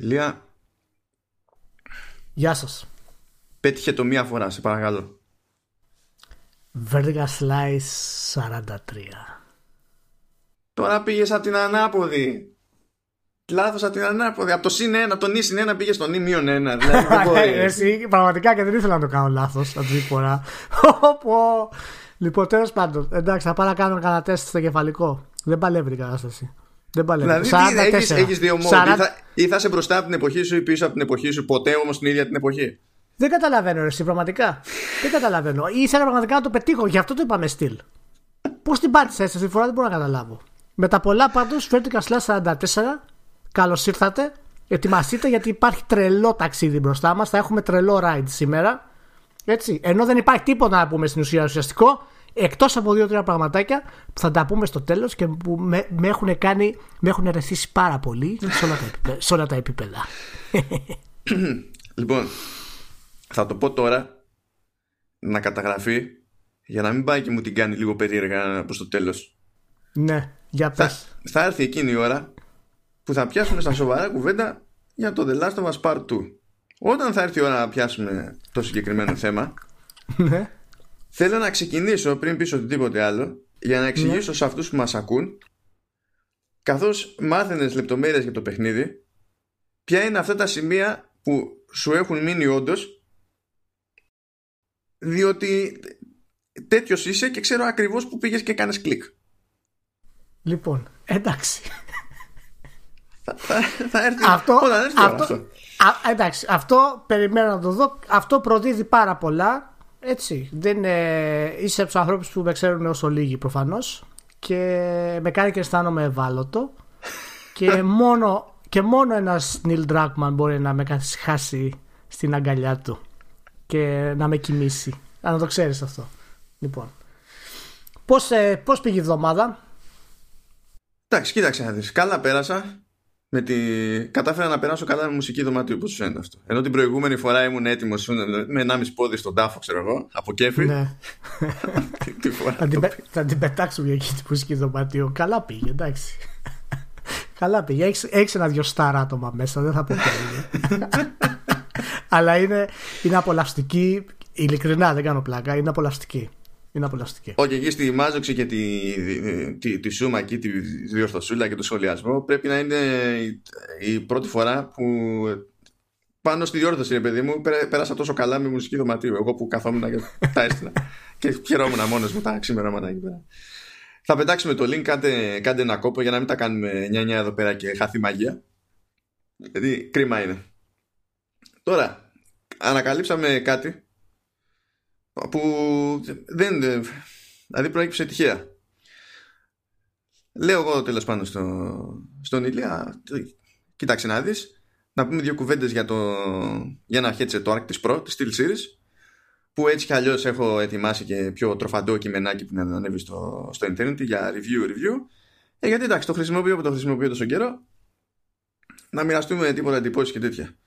Ηλία. Γεια σας. Πέτυχε το μία φορά, σε παρακαλώ. Vertical Slice 43. Τώρα πήγες από την ανάποδη. Λάθος από την ανάποδη. Από το συν 1, από το νη συν 1 πήγες στο νη μείον 1. Δηλαδή δεν μπορείς. Εσύ, πραγματικά και δεν ήθελα να το κάνω λάθος αυτή τη φορά. Όπω. λοιπόν, τέλος πάντων, εντάξει, θα πάω να κάνω κανένα τεστ στο κεφαλικό. Δεν παλεύει η κατάσταση. Δεν παλεύει. Δηλαδή, έχεις, έχεις δύο μόνο. 40... Ή, θα, ή θα σε μπροστά από την εποχή σου ή πίσω από την εποχή σου, ποτέ όμως την ίδια την εποχή; Δεν καταλαβαίνω, εσύ, πραγματικά. δεν καταλαβαίνω. Ήθελα πραγματικά να το πετύχω, γι' αυτό το είπαμε στυλ. Πώς την πάτησες έτσι τη φορά δεν μπορώ να καταλάβω. Με τα πολλά πάντως, Vertical Slash 44, καλώς ήρθατε. Ετοιμαστείτε γιατί υπάρχει τρελό ταξίδι μπροστά μας. Θα έχουμε τρελό ride σήμερα. Έτσι. Ενώ δεν υπάρχει τίποτα να πούμε στην ουσία ουσιαστικό, εκτός από δύο-τρία πραγματάκια που θα τα πούμε στο τέλος και που με, με, έχουν κάνει, με έχουν ερεθίσει πάρα πολύ σε όλα τα επίπεδα. Σε όλα τα επίπεδα. λοιπόν, θα το πω τώρα να καταγραφεί για να μην πάει και μου την κάνει λίγο περίεργα προς το τέλος. Ναι, για πες. Θα, θα έρθει εκείνη η ώρα που θα πιάσουμε στα σοβαρά κουβέντα για το The Last of Us Part 2. Όταν θα έρθει η ώρα να πιάσουμε το συγκεκριμένο θέμα, ναι. Θέλω να ξεκινήσω πριν πίσω οτιδήποτε άλλο για να εξηγήσω ναι. σε αυτούς που μας ακούν καθώς μάθαινες λεπτομέρειες για το παιχνίδι ποια είναι αυτά τα σημεία που σου έχουν μείνει όντως διότι τέτοιος είσαι και ξέρω ακριβώς που πήγες και κάνεις κλικ. Λοιπόν, εντάξει. Θα, θα, θα έρθει αυτό, όταν έρθει αυτό, αυτό. Α, εντάξει, αυτό περιμένω να το δω. Αυτό προδίδει πάρα πολλά. Έτσι. Δεν είναι, είσαι από τους ανθρώπους που με ξέρουν όσο λίγοι προφανώς. Και με κάνει και αισθάνομαι ευάλωτο. και μόνο, και μόνο ένας Νίλ Ντράκμαν μπορεί να με καθισχάσει στην αγκαλιά του και να με κοιμήσει. Αν το ξέρεις αυτό. Λοιπόν. Πώς, ε, πώς πήγε η εβδομάδα; Εντάξει, κοίταξε να δεις. Καλά πέρασα. Με τη... Κατάφερα να περάσω καλά με μουσική δωμάτιο, πώς σου φαίνεται αυτό. Ενώ την προηγούμενη φορά ήμουν έτοιμος με 1,5 πόδι στον τάφο, ξέρω εγώ, από κέφι. Ναι. τη φορά θα, την, θα την πετάξουμε εκεί τη μουσική δωμάτιο. Καλά πήγε, εντάξει. Καλά πήγε. Έχει ένα δυο στάρα άτομα μέσα, δεν θα πω ποια Αλλά είναι, είναι απολαυστική. Ειλικρινά δεν κάνω πλάκα. Είναι απολαυστική. Είναι απολαυστική. Όχι, εκεί στη μάζοξη και τη, τη, τη, σούμα εκεί, τη διορθωσούλα και το σχολιασμό πρέπει να είναι η, πρώτη φορά που πάνω στη διόρθωση, ρε παιδί μου, πέρασα τόσο καλά με μουσική δωματίου. Εγώ που καθόμουν και τα έστεινα. και χαιρόμουν μόνος μου τα ξημερώματα εκεί πέρα. Θα πετάξουμε το link, κάντε, κάντε ένα κόπο για να μην τα κάνουμε 9-9 εδώ πέρα και χάθη μαγεία. Γιατί κρίμα είναι. Τώρα, ανακαλύψαμε κάτι που δεν. Δηλαδή προέκυψε τυχαία. Λέω εγώ τέλος πάντων στο, στον Ηλία, κοίταξε να δεις, να πούμε δύο κουβέντες για, το, για ένα headset το Arctis Pro της Steel Series που έτσι κι αλλιώς έχω ετοιμάσει και πιο τροφαντό κειμενάκι που να ανέβει στο, στο internet για review review ε, γιατί εντάξει το χρησιμοποιώ που το χρησιμοποιώ τόσο καιρό να μοιραστούμε τίποτα εντυπώσεις και τέτοια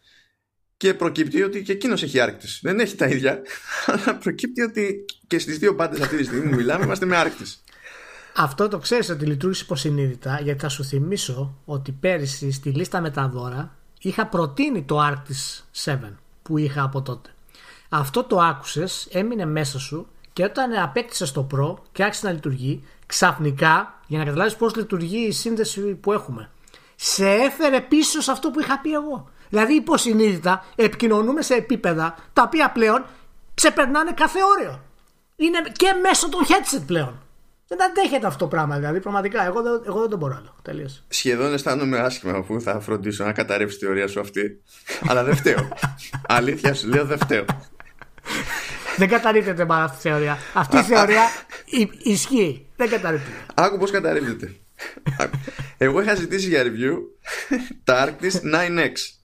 και προκύπτει ότι και εκείνος έχει άρκτης. Δεν έχει τα ίδια, αλλά προκύπτει ότι και στις δύο πάντε αυτή τη στιγμή που μιλάμε είμαστε με άρκτης. Αυτό το ξέρεις ότι λειτουργήσε υποσυνείδητα, γιατί θα σου θυμίσω ότι πέρυσι στη λίστα με τα δώρα είχα προτείνει το Arctis 7 που είχα από τότε. Αυτό το άκουσες, έμεινε μέσα σου και όταν απέκτησες το Pro και άρχισε να λειτουργεί, ξαφνικά, για να καταλάβεις πώς λειτουργεί η σύνδεση που έχουμε, σε έφερε πίσω σε αυτό που είχα πει εγώ. Δηλαδή υποσυνείδητα επικοινωνούμε σε επίπεδα τα οποία πλέον ξεπερνάνε κάθε όριο. Είναι και μέσω των headset πλέον. Δεν αντέχεται αυτό το πράγμα, δηλαδή πραγματικά. Εγώ, δεν, εγώ δεν το μπορώ άλλο. Τελείω. Σχεδόν αισθάνομαι άσχημα αφού θα φροντίσω να καταρρεύσει τη θεωρία σου αυτή. Αλλά δεν φταίω. Αλήθεια σου λέω, δεν φταίω. δεν καταρρύπτεται μάλλον αυτή η θεωρία. Αυτή η θεωρία ισχύει. Δεν καταρρύπτεται. Άκου πώς καταρρύπτεται. Εγώ είχα ζητήσει για review τα Arctis 9X.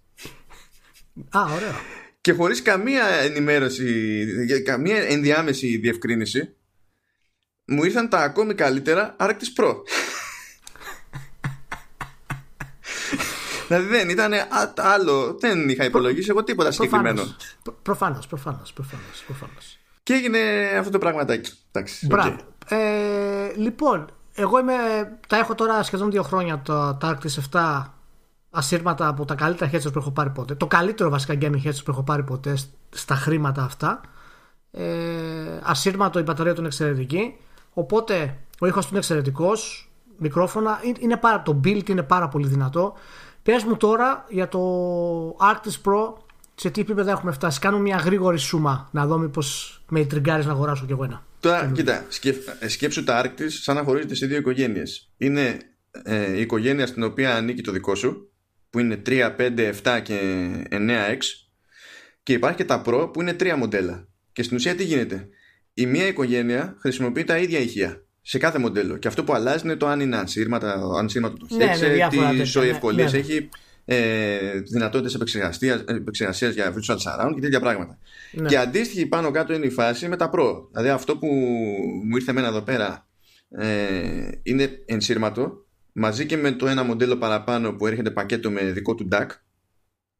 Α, ωραίο. Και χωρίς καμία ενημέρωση, καμία ενδιάμεση διευκρίνηση, μου ήρθαν τα ακόμη καλύτερα Arctis Pro. δηλαδή δεν ήταν άλλο, δεν είχα υπολογίσει εγώ τίποτα συγκεκριμένο. Προφανώς, προφανώς, προφανώς. Και έγινε αυτό το πραγματάκι. Εντάξει, Μπράβο. Ε, λοιπόν, εγώ είμαι, τα έχω τώρα σχεδόν δύο χρόνια το, το Arctis 7 ασύρματα από τα καλύτερα headsets που έχω πάρει ποτέ. Το καλύτερο βασικά gaming headset που έχω πάρει ποτέ στα χρήματα αυτά. Ε, ασύρματο η μπαταρία του είναι εξαιρετική. Οπότε ο ήχος του είναι εξαιρετικός. Μικρόφωνα. Είναι πάρα, το build είναι πάρα πολύ δυνατό. Πες μου τώρα για το Arctis Pro σε τι επίπεδο έχουμε φτάσει. Κάνω μια γρήγορη σούμα να δω μήπω με τριγκάρεις να αγοράσω κι εγώ ένα. Τώρα, κοίτα, ε, σκέψου τα Arctis σαν να χωρίζεται σε δύο οικογένειες. Είναι ε, η οικογένεια στην οποία ανήκει το δικό σου, που είναι 3, 5, 7 και 9X, και υπάρχει και τα Pro που είναι τρία μοντέλα. Και στην ουσία τι γίνεται; Η μία οικογένεια χρησιμοποιεί τα ίδια ηχεία σε κάθε μοντέλο. Και αυτό που αλλάζει είναι το αν είναι ανσύρματα, αν το ναι, headset, τι ζωή ευκολίες ναι, ναι. έχει, ε, δυνατότητες επεξεργασίας για virtual surround και τέτοια πράγματα. Ναι. Και αντίστοιχη πάνω κάτω είναι η φάση με τα Pro. Δηλαδή αυτό που μου ήρθε εμένα εδώ πέρα ε, είναι ενσύρματο μαζί και με το ένα μοντέλο παραπάνω που έρχεται πακέτο με δικό του DAC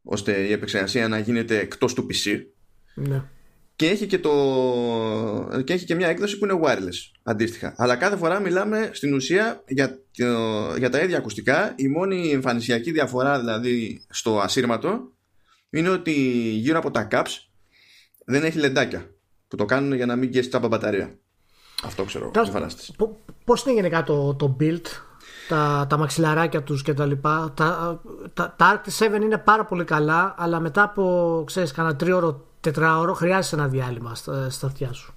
ώστε η επεξεργασία να γίνεται εκτός του PC. Ναι και έχει και, το... και έχει και μια έκδοση που είναι wireless αντίστοιχα. Αλλά κάθε φορά μιλάμε στην ουσία για, για τα ίδια ακουστικά. Η μόνη εμφανισιακή διαφορά δηλαδή στο ασύρματο είναι ότι γύρω από τα caps δεν έχει λεντάκια που το κάνουν για να μην γκέσει τα μπαταρία. Αυτό ξέρω. Πώς είναι γενικά το, το build, τα, τα μαξιλαράκια τους και τα λοιπά. Τα, τα, τα 7 είναι πάρα πολύ καλά, αλλά μετά από, ξέρεις, κανένα τρίωρο τετράωρο χρειάζεσαι ένα διάλειμμα στα, στα αυτιά σου.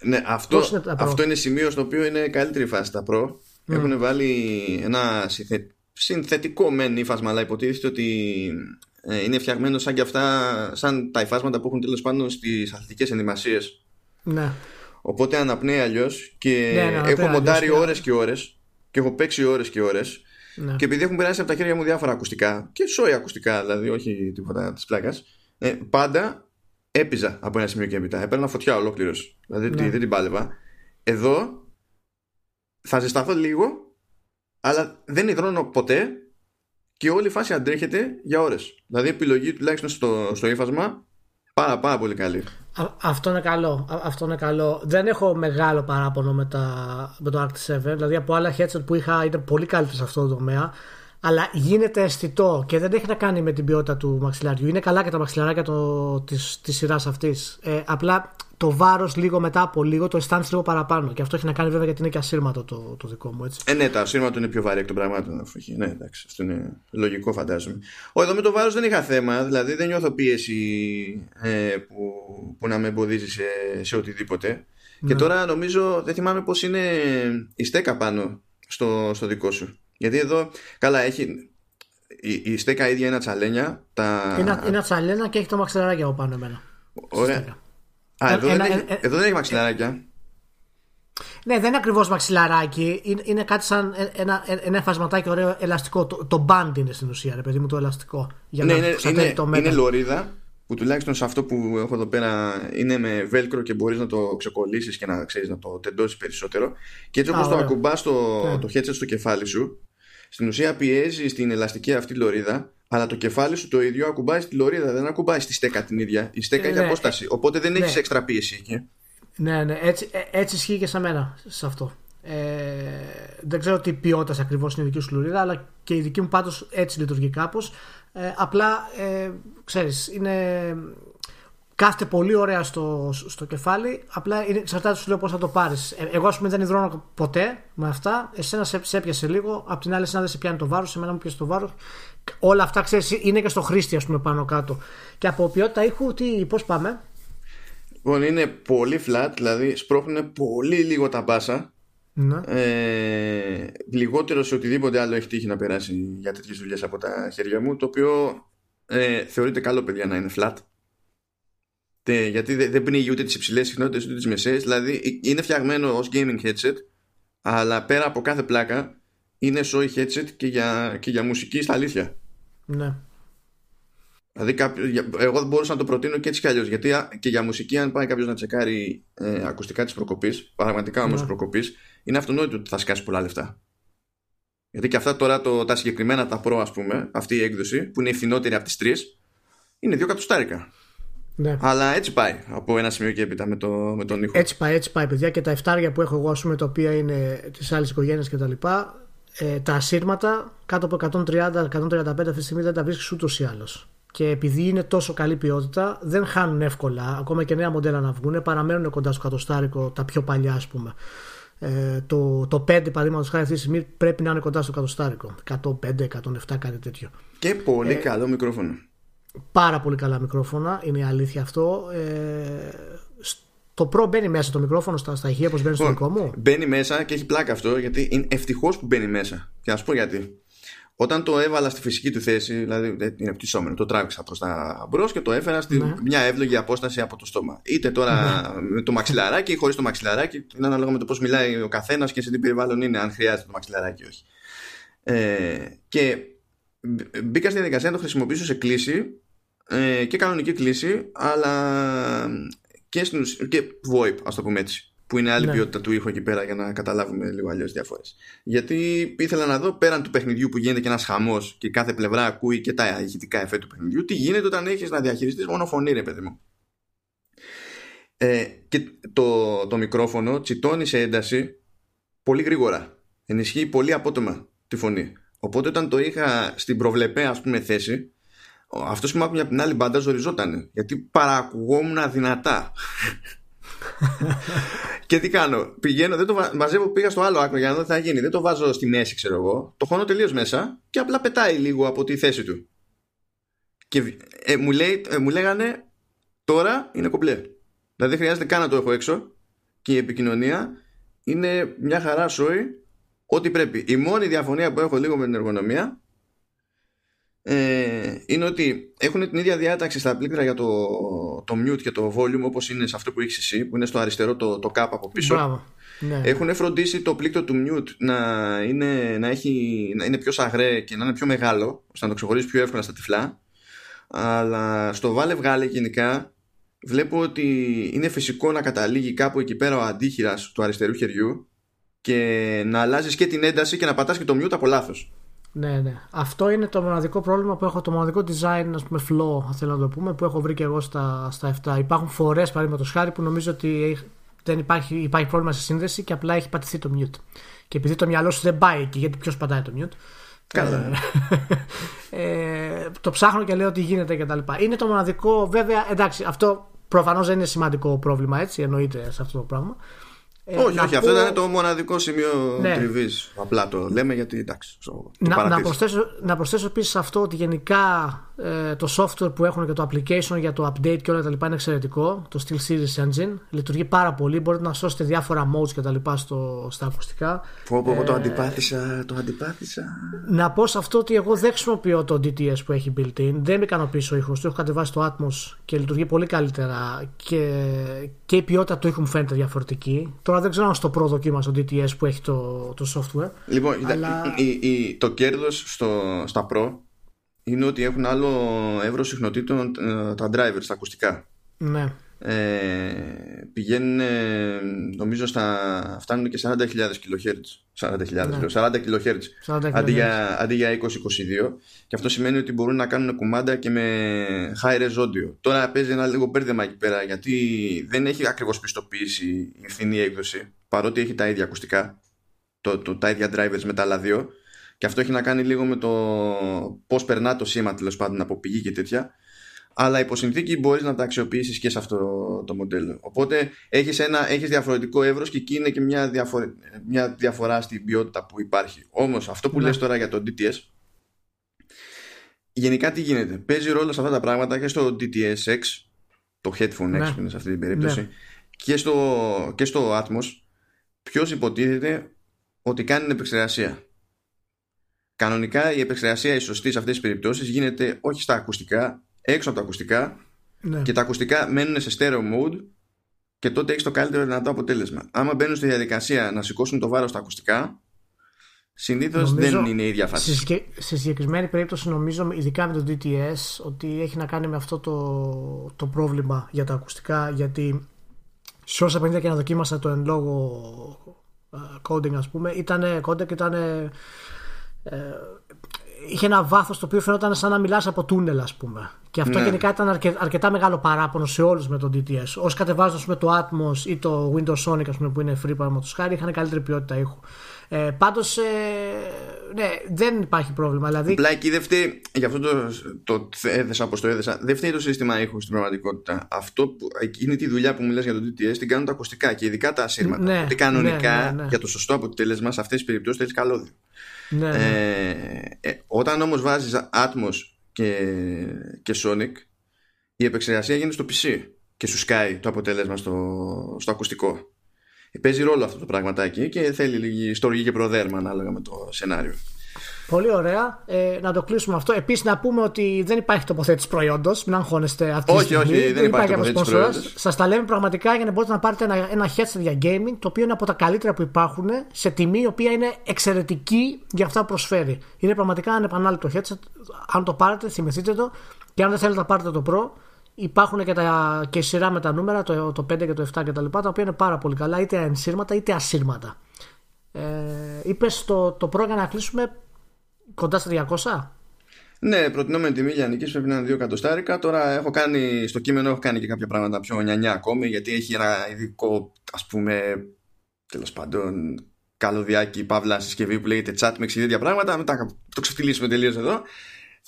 Ναι, αυτό είναι, αυτό είναι σημείο στο οποίο είναι καλύτερη φάση τα Pro. Mm. Έχουν βάλει ένα συνθετικό μεν ύφασμα, αλλά υποτίθεται ότι ε, είναι φτιαγμένο σαν και αυτά, σαν τα υφάσματα που έχουν τέλος πάντων στις αθλητικές ενδυμασίες. Ναι. Οπότε αναπνέει αλλιώς και ναι, ναι, έχω μοντάρει ώρες και ώρες και έχω παίξει ώρες και ώρες. Ναι. Και επειδή έχουν περάσει από τα χέρια μου διάφορα ακουστικά και σόι ακουστικά, δηλαδή όχι τίποτα της πλάκας, ε, πάντα έπιζα από ένα σημείο και έπειτα. Έπαιρνα φωτιά ολόκληρος. Δηλαδή ναι. δεν την πάλευα. Εδώ θα ζεσταθώ λίγο, αλλά δεν υδρώνω ποτέ και όλη η φάση αντρέχεται για ώρες. Δηλαδή η επιλογή τουλάχιστον στο, στο ύφασμα πάρα πάρα πολύ καλή. Αυτό είναι καλό. αυτό είναι καλό. Δεν έχω μεγάλο παράπονο με, τα, με το Arctic 7. Δηλαδή από άλλα headset που είχα ήταν πολύ καλύτερο σε αυτό το τομέα αλλά γίνεται αισθητό και δεν έχει να κάνει με την ποιότητα του μαξιλάριου. Είναι καλά και τα μαξιλαράκια το, της, της σειράς αυτής. Ε, απλά το βάρος λίγο μετά από λίγο το αισθάνεσαι λίγο παραπάνω. Και αυτό έχει να κάνει βέβαια γιατί είναι και ασύρματο το, το δικό μου. Έτσι. Ε, ναι, το ασύρματο είναι πιο βαρύ εκ των πραγμάτων. Ναι, εντάξει, αυτό είναι λογικό φαντάζομαι. Ο, εδώ με το βάρος δεν είχα θέμα. Δηλαδή δεν νιώθω πίεση ε, που, που να με εμποδίζει σε, σε οτιδήποτε. Και ναι. τώρα νομίζω, δεν θυμάμαι πώς είναι η στέκα πάνω στο, στο δικό σου. Γιατί εδώ, καλά, έχει. Η, η στέκα ίδια είναι τσαλένια. Τα... Είναι, είναι τσαλένα και έχει το μαξιλαράκι από πάνω εμένα. Ωραία. Α, εδώ, ένα, δεν έχει, ε, εδώ δεν έχει μαξιλαράκια. Ναι, δεν είναι ακριβώς μαξιλαράκι. Είναι, είναι κάτι σαν ένα, ένα εφασματάκι ωραίο ελαστικό. Το, το band είναι στην ουσία, ρε παιδί μου, το ελαστικό. Για ναι, να είναι, είναι, το είναι λωρίδα που τουλάχιστον σε αυτό που έχω εδώ πέρα είναι με velcro και μπορείς να το ξεκολλήσεις και να ξέρεις να το τεντώσεις περισσότερο και έτσι όπως το ακουμπάς το, yeah. το headset στο κεφάλι σου στην ουσία πιέζει στην ελαστική αυτή λωρίδα αλλά το κεφάλι σου το ίδιο ακουμπάει στη λωρίδα δεν ακουμπάει στη στέκα την ίδια η στέκα ε, έχει ναι, απόσταση οπότε δεν ναι. έχεις έξτρα πίεση εκεί ναι, ναι, έτσι, ε, έτσι ισχύει και σε μένα σε αυτό. Ε, δεν ξέρω τι ποιότητας ακριβώς είναι η δική σου λωρίδα, αλλά και η δική μου πάντως έτσι λειτουργεί κάπως. Ε, απλά ε, ξέρεις είναι κάθεται πολύ ωραία στο, στο κεφάλι απλά είναι, εξαρτάται σου λέω πώς θα το πάρεις. Ε, εγώ ας πούμε δεν υδρώνω ποτέ με αυτά. Εσένα σε, σε έπιασε λίγο. Απ' την άλλη εσένα δεν σε πιάνει το βάρος εμένα μου πιάσει το βάρος. Όλα αυτά ξέρεις είναι και στο χρήστη ας πούμε πάνω κάτω. Και από ποιότητα ήχου τι, πώς πάμε; Λοιπόν, είναι πολύ flat, δηλαδή σπρώχνουν πολύ λίγο τα μπάσα. Ναι. Ε, λιγότερο σε οτιδήποτε άλλο έχει τύχει να περάσει για τέτοιες δουλειές από τα χέρια μου, το οποίο ε, θεωρείται καλό, παιδιά, να είναι flat. Τε, γιατί δεν, δεν πνίγει ούτε τις υψηλές συχνότητες ούτε τις μεσαίες. Δηλαδή ε, είναι φτιαγμένο ως gaming headset, αλλά πέρα από κάθε πλάκα είναι σόι headset και για, και για μουσική στα αλήθεια. Ναι. Δηλαδή, εγώ μπορούσα να το προτείνω και έτσι κι αλλιώς. Γιατί και για μουσική, αν πάει κάποιος να τσεκάρει ε, ακουστικά της προκοπής, πραγματικά όμως ναι. προκοπής, είναι αυτονόητο ότι θα σκάσει πολλά λεφτά. Γιατί και αυτά τώρα το, τα συγκεκριμένα, τα Pro, ας πούμε, αυτή η έκδοση, που είναι η φθηνότερη από τις τρεις, είναι δύο κατοστάρικα. Ναι. Αλλά έτσι πάει από ένα σημείο και έπειτα με, το, με τον ήχο. Έτσι πάει, έτσι πάει, παιδιά. Και τα εφτάρια που έχω εγώ, ας πούμε, τα οποία είναι της άλλης οικογένειας κτλ. ε, τα ασύρματα κάτω από 130-135 αυτή τη στιγμή δεν τα βρίσκεις ούτως ή άλλως. Και επειδή είναι τόσο καλή ποιότητα, δεν χάνουν εύκολα. Ακόμα και νέα μοντέλα να βγουν, παραμένουν κοντά στο κατοστάρικο τα πιο παλιά, ας πούμε. Ε, το, το 5 παραδείγματος χάρη αυτή τη στιγμή πρέπει να είναι κοντά στο κατοστάρικο. 105-107, κάτι τέτοιο. Και πολύ ε, καλό μικρόφωνο. Πάρα πολύ καλά μικρόφωνα, είναι η αλήθεια αυτό. Ε, το Pro μπαίνει μέσα το μικρόφωνο στα, στα ηχεία, όπως μπαίνει στο λοιπόν, δικό μου. Μπαίνει μέσα και έχει πλάκα αυτό, γιατί είναι ευτυχώς που μπαίνει μέσα. Και να σου πω γιατί. Όταν το έβαλα στη φυσική του θέση, δηλαδή είναι πτυσσόμενο, το τράβηξα προς τα μπρος και το έφερα στη ναι. μια εύλογη απόσταση από το στόμα. Είτε τώρα ναι. με το μαξιλαράκι ή χωρίς το μαξιλαράκι, είναι ανάλογα με το πώς μιλάει ο καθένας και σε τι περιβάλλον είναι, αν χρειάζεται το μαξιλαράκι ή όχι. Ε, και μπήκα στη διαδικασία να το χρησιμοποιήσω σε κλίση ε, και κανονική κλίση, αλλά και, στην, και VoIP, ας το πούμε έτσι που είναι άλλη ναι. ποιότητα του ήχου εκεί πέρα για να καταλάβουμε λίγο αλλιώς διαφορές. Γιατί ήθελα να δω πέραν του παιχνιδιού που γίνεται και ένας χαμός και κάθε πλευρά ακούει και τα ηχητικά εφέ του παιχνιδιού, τι γίνεται όταν έχεις να διαχειριστείς μόνο φωνή, ρε παιδί μου. Ε, και το, το μικρόφωνο τσιτώνει σε ένταση πολύ γρήγορα. Ενισχύει πολύ απότομα τη φωνή. Οπότε όταν το είχα στην προβλεπέ, ας πούμε, θέση, αυτός που μου άκουγε από την άλλη μπάντα ζοριζόταν. Γιατί παρακουγόμουν δυνατά. και τι κάνω, πηγαίνω, δεν το μαζεύω, πήγα στο άλλο άκρο για να δω τι θα γίνει. Δεν το βάζω στη μέση, ξέρω εγώ. Το χώνω τελείως μέσα και απλά πετάει λίγο από τη θέση του. Και ε, μου, λέει, ε, μου λέγανε τώρα είναι κομπλέ. Δηλαδή δεν χρειάζεται καν να το έχω έξω και η επικοινωνία είναι μια χαρά σόι ό,τι πρέπει. Η μόνη διαφωνία που έχω λίγο με την εργονομία ε, είναι ότι έχουν την ίδια διάταξη στα πλήκτρα για το, το mute και το volume όπως είναι σε αυτό που έχεις εσύ που είναι στο αριστερό το, το cap από πίσω Μπράβο. Ναι. έχουν φροντίσει το πλήκτρο του mute να είναι, να, έχει, να είναι πιο σαγρέ και να είναι πιο μεγάλο ώστε να το ξεχωρίσει πιο εύκολα στα τυφλά αλλά στο βάλε βγάλε γενικά βλέπω ότι είναι φυσικό να καταλήγει κάπου εκεί πέρα ο αντίχειρας του αριστερού χεριού και να αλλάζεις και την ένταση και να πατάς και το mute από λάθος ναι, ναι. Αυτό είναι το μοναδικό πρόβλημα που έχω, το μοναδικό design, ας πούμε, flow, θέλω να το πούμε, που έχω βρει και εγώ στα, στα 7. Υπάρχουν φορές, παραδείγματος χάρη, που νομίζω ότι δεν υπάρχει, υπάρχει πρόβλημα στη σύνδεση και απλά έχει πατηθεί το mute. Και επειδή το μυαλό σου δεν πάει εκεί, γιατί ποιος πατάει το mute; Καλά. Ε, ε, το ψάχνω και λέω τι γίνεται κτλ. Είναι το μοναδικό, βέβαια, εντάξει, αυτό προφανώς δεν είναι σημαντικό πρόβλημα έτσι, εννοείται σε αυτό το πράγμα. Ε, όχι, όχι, αυτό ήταν το μοναδικό σημείο ναι. τριβής. Απλά το λέμε γιατί εντάξει. Το να, να, προσθέσω, να προσθέσω επίσης αυτό ότι γενικά ε, το software που έχουν και το application για το update και όλα τα λοιπά είναι εξαιρετικό. Το Steel Series Engine λειτουργεί πάρα πολύ. Μπορείτε να σώσετε διάφορα modes και τα λοιπά στο, στα ακουστικά. Πω, πω, ε, το αντιπάθησα, το αντιπάθησα. Να πω σε αυτό ότι εγώ δεν χρησιμοποιώ το DTS που έχει built-in. Δεν με ικανοποιήσει ο ήχος του. Έχω κατεβάσει το Atmos και λειτουργεί πολύ καλύτερα και, και η ποιότητα του ήχου μου φαίνεται διαφορετική. Τώρα δεν ξέρω αν στο Pro στο DTS που έχει το, το software. Λοιπόν, αλλά... η, η, το κέρδος στα Pro είναι ότι έχουν άλλο εύρο συχνοτήτων ε, τα drivers, τα ακουστικά. Ναι. Ε, πηγαίνουν νομίζω στα φτάνουν και 40.000 kHz 40.000 ναι. 40 kHz αντί για, αντί για 20-22 και αυτό σημαίνει ότι μπορούν να κάνουν κουμάντα και με high res audio τώρα παίζει ένα λίγο μπέρδεμα εκεί πέρα γιατί δεν έχει ακριβώς πιστοποίηση η φθηνή έκδοση παρότι έχει τα ίδια ακουστικά το, το, τα ίδια drivers με τα άλλα δύο και αυτό έχει να κάνει λίγο με το πώς περνά το σήμα τέλος πάντων από πηγή και τέτοια. Αλλά υπό συνθήκη μπορείς να τα αξιοποιήσεις και σε αυτό το μοντέλο. Οπότε έχεις έχεις διαφορετικό εύρος και εκεί είναι και μια, διαφορά, μια διαφορά στην ποιότητα που υπάρχει. Όμως αυτό που ναι. λες τώρα για το DTS, γενικά τι γίνεται; Παίζει ρόλο σε αυτά τα πράγματα και στο DTS-X, το headphone ναι. X που είναι σε αυτή την περίπτωση, ναι. και, στο, και στο Atmos, ποιος υποτίθεται ότι κάνει την επεξεργασία. Κανονικά η επεξεργασία η σωστή σε αυτές τις περιπτώσεις γίνεται όχι στα ακουστικά, έξω από τα ακουστικά ναι. και τα ακουστικά μένουν σε stereo mode και τότε έχεις το καλύτερο δυνατό αποτέλεσμα. Άμα μπαίνουν στη διαδικασία να σηκώσουν το βάρος στα ακουστικά, συνήθως δεν είναι η ίδια φάση. Σε συγκεκριμένη περίπτωση, νομίζω, ειδικά με το DTS, ότι έχει να κάνει με αυτό το, το πρόβλημα για τα ακουστικά. Γιατί σε όσα παιχνίδια και να δοκίμασα το εν λόγω uh, coding, ας πούμε, ήταν codec, ήταν ε, είχε ένα βάθος το οποίο φαινόταν σαν να μιλάς από τούνελ, ας πούμε. Και Και αυτό ναι. γενικά ήταν αρκε, αρκετά μεγάλο παράπονο σε όλους με το DTS. Όσοι κατεβάζουν το Atmos ή το Windows Sonic, πούμε, που είναι free παραδείγματος χάρη, είχαν καλύτερη ποιότητα ήχου. Ε, Πάντως, ε, ναι, δεν υπάρχει πρόβλημα. Δηλαδή... Απλά εκεί δεν φταίει, γι' αυτό το, το έδεσα όπως το έδεσα, δεν φταίει το σύστημα ήχου στην πραγματικότητα. Αυτό που, εκείνη τη δουλειά που μιλάς για το DTS την κάνουν τα ακουστικά και ειδικά τα ασύρματα. Ναι, ότι κανονικά ναι, ναι, ναι. για το σωστό αποτέλεσμα σε αυτές τις περιπτώσεις θέλεις καλώδιο. Ναι, ναι. Ε, ε, όταν όμως βάζεις Atmos και, και Sonic, η επεξεργασία γίνεται στο PC και σου σκάει το αποτέλεσμα στο, στο ακουστικό. Παίζει ρόλο αυτό το πραγματάκι και θέλει λίγη στοργή και προδέρμα ανάλογα με το σενάριο. Πολύ ωραία. Ε, να το κλείσουμε αυτό. Επίσης, να πούμε ότι δεν υπάρχει τοποθέτηση προϊόντος. Μην αγχώνεστε αυτή όχι, τη στιγμή. Όχι, δεν, υπάρχει, υπάρχει τοποθέτηση προϊόντος. Σας τα λέμε πραγματικά για να μπορείτε να πάρετε ένα, ένα headset για gaming, το οποίο είναι από τα καλύτερα που υπάρχουν, σε τιμή η οποία είναι εξαιρετική για αυτά που προσφέρει. Είναι πραγματικά ανεπανάληπτο headset. Αν το πάρετε, θυμηθείτε το. Και αν δεν θέλετε να πάρετε το Pro, Υπάρχουν και, τα, και σειρά με τα νούμερα, το, το 5 και το 7 και τα λοιπά, τα οποία είναι πάρα πολύ καλά, είτε ενσύρματα είτε ασύρματα. Ε, Είπες το, το Pro για να κλείσουμε κοντά στα 200. Ναι, προτινόμενη τιμή για νική πρέπει να είναι 2 εκατοστάρικα. Τώρα έχω κάνει, στο κείμενο έχω κάνει και κάποια πράγματα πιο νιανιά ακόμη, γιατί έχει ένα ειδικό, ας πούμε, τέλος πάντων, καλωδιάκι, παύλα συσκευή που λέγεται chat με εξιδίδια πράγματα. Μετά το ξεφτυλίσουμε τελείως εδώ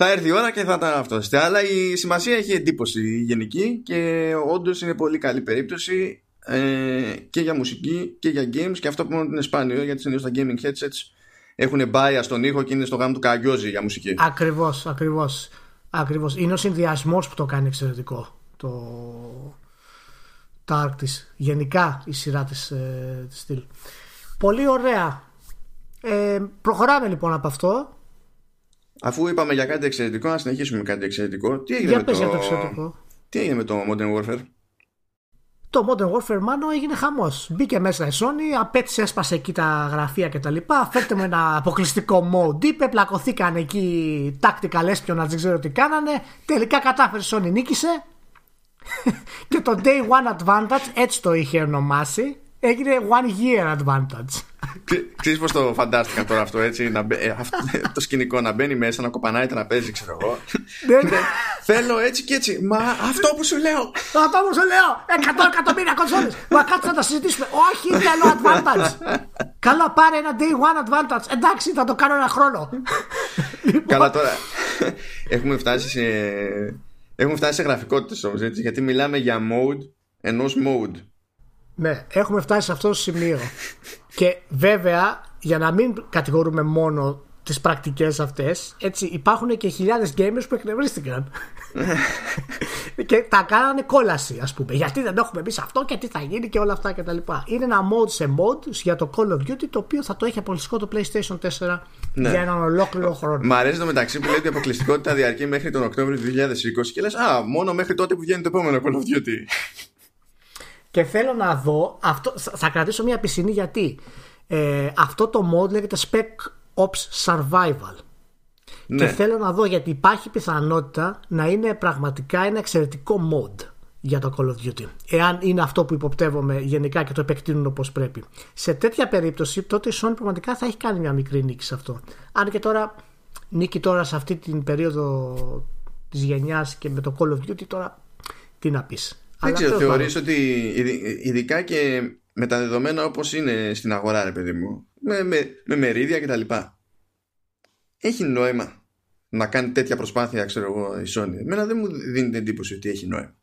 θα έρθει η ώρα και θα τα αυτό. Αλλά η σημασία έχει εντύπωση γενική και όντως είναι πολύ καλή περίπτωση ε, και για μουσική και για games και αυτό που μόνο είναι σπάνιο γιατί συνήθως τα gaming headsets έχουν bias στον ήχο και είναι στο γάμο του καγκιόζη για μουσική. Ακριβώς, ακριβώς. Ακριβώς. Είναι ο συνδυασμός που το κάνει εξαιρετικό. Το, το Arctis. Γενικά η σειρά της, ε, της στυλ. Πολύ ωραία. Ε, προχωράμε λοιπόν από αυτό Αφού είπαμε για κάτι εξαιρετικό, να συνεχίσουμε με κάτι εξαιρετικό. Τι έγινε, με, το... το εξαιρετικό. Τι έγινε με το Modern Warfare; Το Modern Warfare μάλλον έγινε χαμός. Μπήκε μέσα η Sony, απέτησε, έσπασε εκεί τα γραφεία κτλ. Φέρτε με ένα αποκλειστικό mode. Είπε, πλακωθήκαν εκεί tactical espionage, δεν ξέρω τι κάνανε. Τελικά κατάφερε η Sony, νίκησε. και το Day One Advantage, έτσι το είχε ονομάσει, έγινε One Year Advantage. Ξέρεις πως το φαντάστηκα τώρα αυτό έτσι να μπαι, ε, Το σκηνικό να μπαίνει μέσα Να κοπανάει τραπέζι ξέρω εγώ. Ναι, ναι. Θέλω έτσι και έτσι. Μα αυτό που σου λέω. Αυτό που σου λέω. Εκατό εκατομμύρια κονσόλες. Μα κάτσε να τα συζητήσουμε. Όχι καλό advantage. Καλά πάρε ένα day one advantage. Εντάξει θα το κάνω ένα χρόνο. Καλά τώρα Έχουμε φτάσει σε Έχουμε φτάσει σε γραφικότητες όμως έτσι, Γιατί μιλάμε για mode ενός mode ναι, έχουμε φτάσει σε αυτό το σημείο. και βέβαια, για να μην κατηγορούμε μόνο τις πρακτικές αυτές, έτσι, υπάρχουν και χιλιάδες gamers που εκνευρίστηκαν. και τα κάνανε κόλαση, ας πούμε. Γιατί δεν έχουμε εμείς αυτό και τι θα γίνει και όλα αυτά κτλ. Είναι ένα mode σε mode για το Call of Duty το οποίο θα το έχει αποκλειστικό το PlayStation 4 ναι. για έναν ολόκληρο χρόνο. Μ' αρέσει το μεταξύ που λέει ότι η αποκλειστικότητα διαρκεί μέχρι τον Οκτώβριο του 2020 και λες, Α, μόνο μέχρι τότε που βγαίνει το επόμενο Call of Duty. Και θέλω να δω, αυτό, θα κρατήσω μια πισινή γιατί ε, αυτό το mod λέγεται Spec Ops Survival. Ναι. Και θέλω να δω γιατί υπάρχει πιθανότητα να είναι πραγματικά ένα εξαιρετικό mod για το Call of Duty. Εάν είναι αυτό που υποπτεύομαι γενικά και το επεκτείνουν όπως πρέπει. Σε τέτοια περίπτωση, τότε η Sony πραγματικά θα έχει κάνει μια μικρή νίκη σε αυτό. Αν και τώρα νίκη τώρα σε αυτή την περίοδο της γενιάς και με το Call of Duty, τώρα τι να πεις. Δεν ξέρω, θεωρείς ότι ειδικά και με τα δεδομένα όπως είναι στην αγορά ρε παιδί μου με, με, με μερίδια κτλ έχει νόημα να κάνει τέτοια προσπάθεια ξέρω εγώ η Sony; Εμένα δεν μου δίνει την εντύπωση ότι έχει νόημα.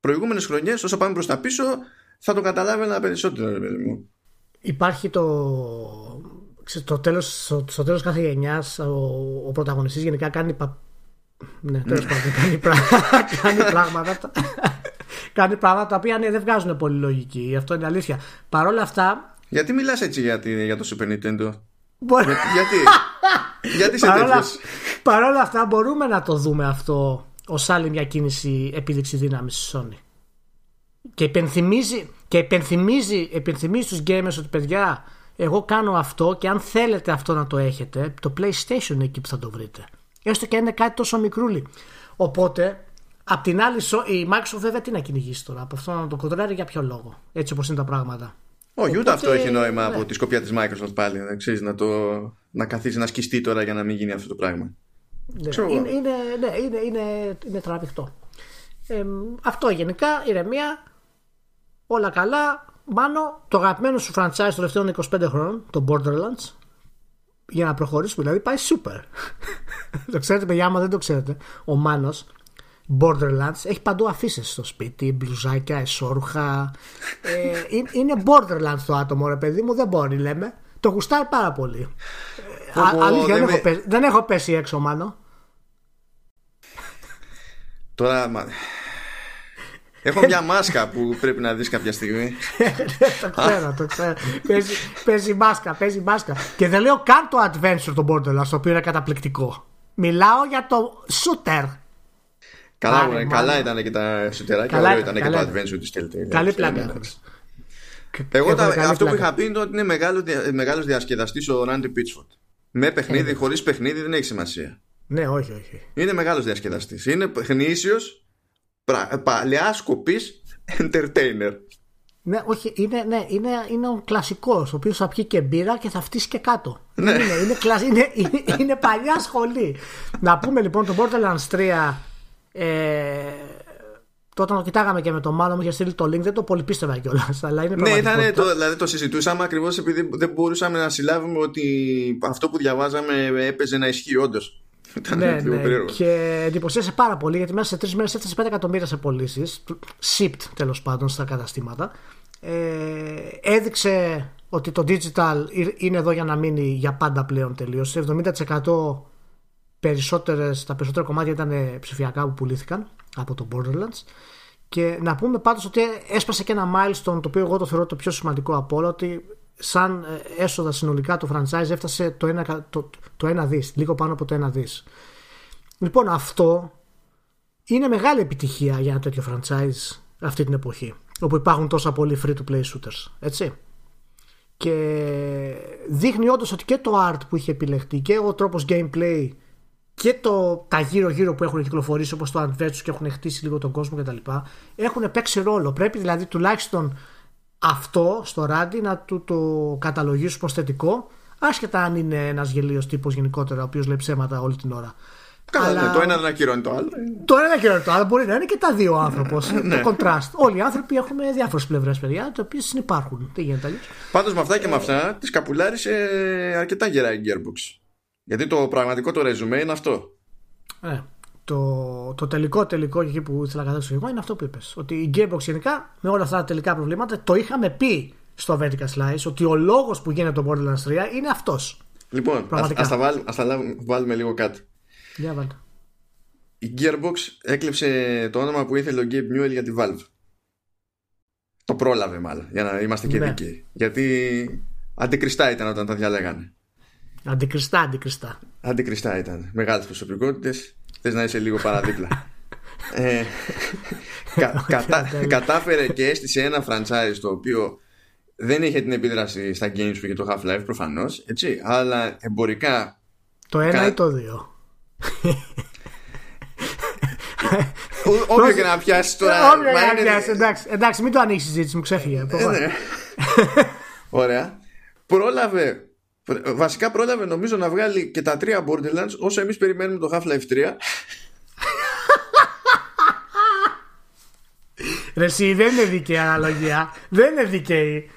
Προηγούμενες χρονιές όσο πάμε προς τα πίσω θα το καταλάβαινα περισσότερο ρε παιδί μου. Υπάρχει το στο τέλος, στο, στο τέλος κάθε γενιάς ο, ο πρωταγωνιστής γενικά κάνει ναι, τέλος πάντων κάνει, κάνει πράγματα κάνει πράγματα τα οποία ναι, δεν βγάζουν πολύ λογική. Αυτό είναι αλήθεια. Παρ' όλα αυτά. Γιατί μιλάς έτσι για, για το Super Nintendo; Μπορεί... Για, γιατί; γιατί σε τέτοιο. Παρ' όλα αυτά μπορούμε να το δούμε αυτό ως άλλη μια κίνηση επίδειξη δύναμης στη Sony. Και υπενθυμίζει, και υπενθυμίζει, υπενθυμίζει στους gamers ότι παιδιά εγώ κάνω αυτό και αν θέλετε αυτό να το έχετε το PlayStation είναι εκεί που θα το βρείτε. Έστω και αν είναι κάτι τόσο μικρούλι. Οπότε Απ' την άλλη, η Microsoft βέβαια τι να κυνηγήσει τώρα; Από αυτό να το κοντράρει για ποιο λόγο; Έτσι όπως είναι τα πράγματα. Όχι, ούτε αυτό έχει νόημα ναι. από τη σκοπιά της Microsoft πάλι. Να, ξέρεις, να, το, να καθίσει να σκιστεί τώρα για να μην γίνει αυτό το πράγμα. Ναι, είναι, είναι, ναι, είναι, είναι, είναι τραβηχτό. Ε, αυτό γενικά, ηρεμία, όλα καλά. Μάνο, το αγαπημένο σου franchise των τελευταίων 25 χρόνων, το Borderlands, για να προχωρήσουμε, δηλαδή πάει super. το ξέρετε, παιδιά, άμα δεν το ξέρετε, ο Μάνος Borderlands έχει παντού αφήσεις στο σπίτι, μπλουζάκια, εσόρουχα. ε, είναι Borderlands το άτομο, ρε παιδί μου, δεν μπορεί, λέμε. Το γουστάει πάρα πολύ. Α, αλήθεια, δεν, έχω πέσει, δεν έχω πέσει έξω, Μάνο. Τώρα, Έχω μια μάσκα που πρέπει να δεις κάποια στιγμή. το ξέρω, το ξέρω. παίζει, παίζει μάσκα, παίζει μάσκα. Και δεν λέω καν το adventure το Borderlands, το οποίο είναι καταπληκτικό. Μιλάω για το shooter. Καλά, Άρα, καλά ήταν και τα σουτεράκια, ωραίο ήταν και το adventure του Telltale. Καλή πλάκα. Εγώ τα, αυτό που είχα πει είναι ότι είναι μεγάλο, μεγάλος διασκεδαστής ο Ράντι Πίτσφορντ. Με παιχνίδι, χωρίς παιχνίδι δεν έχει σημασία. Ναι, όχι, όχι. Είναι μεγάλος διασκεδαστής. Είναι γνήσιος παλιά σκοπή entertainer. Ναι, όχι, είναι, ναι, είναι, είναι ο κλασικός, ο οποίος θα πιει και μπύρα και θα φτύσει και κάτω. Ναι. Είναι, είναι, είναι, είναι, είναι, παλιά σχολή. Να πούμε λοιπόν το Borderlands 3. Ε, τότε το κοιτάγαμε και με το μάλλον μου είχε στείλει το link, δεν το πολύ πίστευα κιόλας. Ναι, ήταν το, δηλαδή το συζητούσαμε ακριβώς επειδή δεν μπορούσαμε να συλλάβουμε ότι αυτό που διαβάζαμε έπαιζε να ισχύει όντως ναι, ναι. Και εντυπωσίασε πάρα πολύ γιατί μέσα σε τρεις μέρες έφτασε 5 εκατομμύρια σε πωλήσεις. Shipped τέλος πάντων στα καταστήματα. Ε, έδειξε ότι το digital είναι εδώ για να μείνει για πάντα πλέον τελείως. 70% περισσότερες, τα περισσότερα κομμάτια ήταν ψηφιακά που πουλήθηκαν από το Borderlands. Και να πούμε πάντως ότι έσπασε και ένα milestone το οποίο εγώ το θεωρώ το πιο σημαντικό από όλα ότι σαν ε, έσοδα συνολικά το franchise έφτασε το 1, το, το 1 δις, λίγο πάνω από το 1 δις. Λοιπόν αυτό είναι μεγάλη επιτυχία για ένα τέτοιο franchise αυτή την εποχή όπου υπάρχουν τόσα πολλοί free to play shooters έτσι και δείχνει όντως ότι και το art που είχε επιλεχτεί και ο τρόπος gameplay και το, τα γύρω γύρω που έχουν κυκλοφορήσει όπως το Adventure και έχουν χτίσει λίγο τον κόσμο κτλ έχουν παίξει ρόλο πρέπει δηλαδή τουλάχιστον αυτό στο ράντι να του το καταλογίσουμε ως θετικό άσχετα αν είναι ένας γελίος τύπος γενικότερα ο οποίος λέει ψέματα όλη την ώρα Καλά, Αλλά... ναι, το ένα δεν ακυρώνει το άλλο. Το ένα δεν ακυρώνει το άλλο. Μπορεί να είναι και τα δύο άνθρωπος. ναι. Το contrast. Όλοι οι άνθρωποι έχουμε διάφορες πλευρές, παιδιά, οι οποίε συνεπάρχουν. Τι γίνεται αλλιώς. Πάντως με αυτά και με αυτά τη καπουλάρισε αρκετά γερά η Gearbox. Γιατί το πραγματικό το ρεζουμέ είναι αυτό. Ε, το, το τελικό τελικό εκεί που ήθελα να καταλήξω εγώ είναι αυτό που είπες. Ότι η Gearbox γενικά με όλα αυτά τα τελικά προβλήματα το είχαμε πει στο Vertical Slice ότι ο λόγος που γίνεται το Borderlands 3 είναι αυτός. Λοιπόν, α τα, βάλουμε, ας τα βάλουμε λίγο κάτω. Για βάλτε. Η Gearbox έκλεψε το όνομα που ήθελε ο Gabe Newell για τη Valve. Το πρόλαβε μάλλον, για να είμαστε και ναι. δικοί. Γιατί αντικριστά ήταν όταν τα διαλέγανε. Αντικριστά, αντικριστά. Αντικριστά ήταν. Μεγάλες προσωπικότητες. Θες να είσαι λίγο παραδίπλα. ε, κα, κατάφερε και έστησε ένα franchise το οποίο δεν είχε την επίδραση στα games που είχε το Half-Life προφανώς, έτσι, αλλά εμπορικά. Το ένα ή το δύο. Όποιο και να πιάσει τώρα. Όποιο και να πιάσει, εντάξει, εντάξει, μην το ανοίξεις η συζήτηση, μου ξέφυγε. Ε, ναι. Ωραία. Πρόλαβε Βασικά πρόλαβε νομίζω να βγάλει και τα τρία Borderlands όσο εμείς περιμένουμε το Half-Life 3. Ρε εσύ δεν είναι δίκαιη αναλογία. δεν είναι δίκαιη.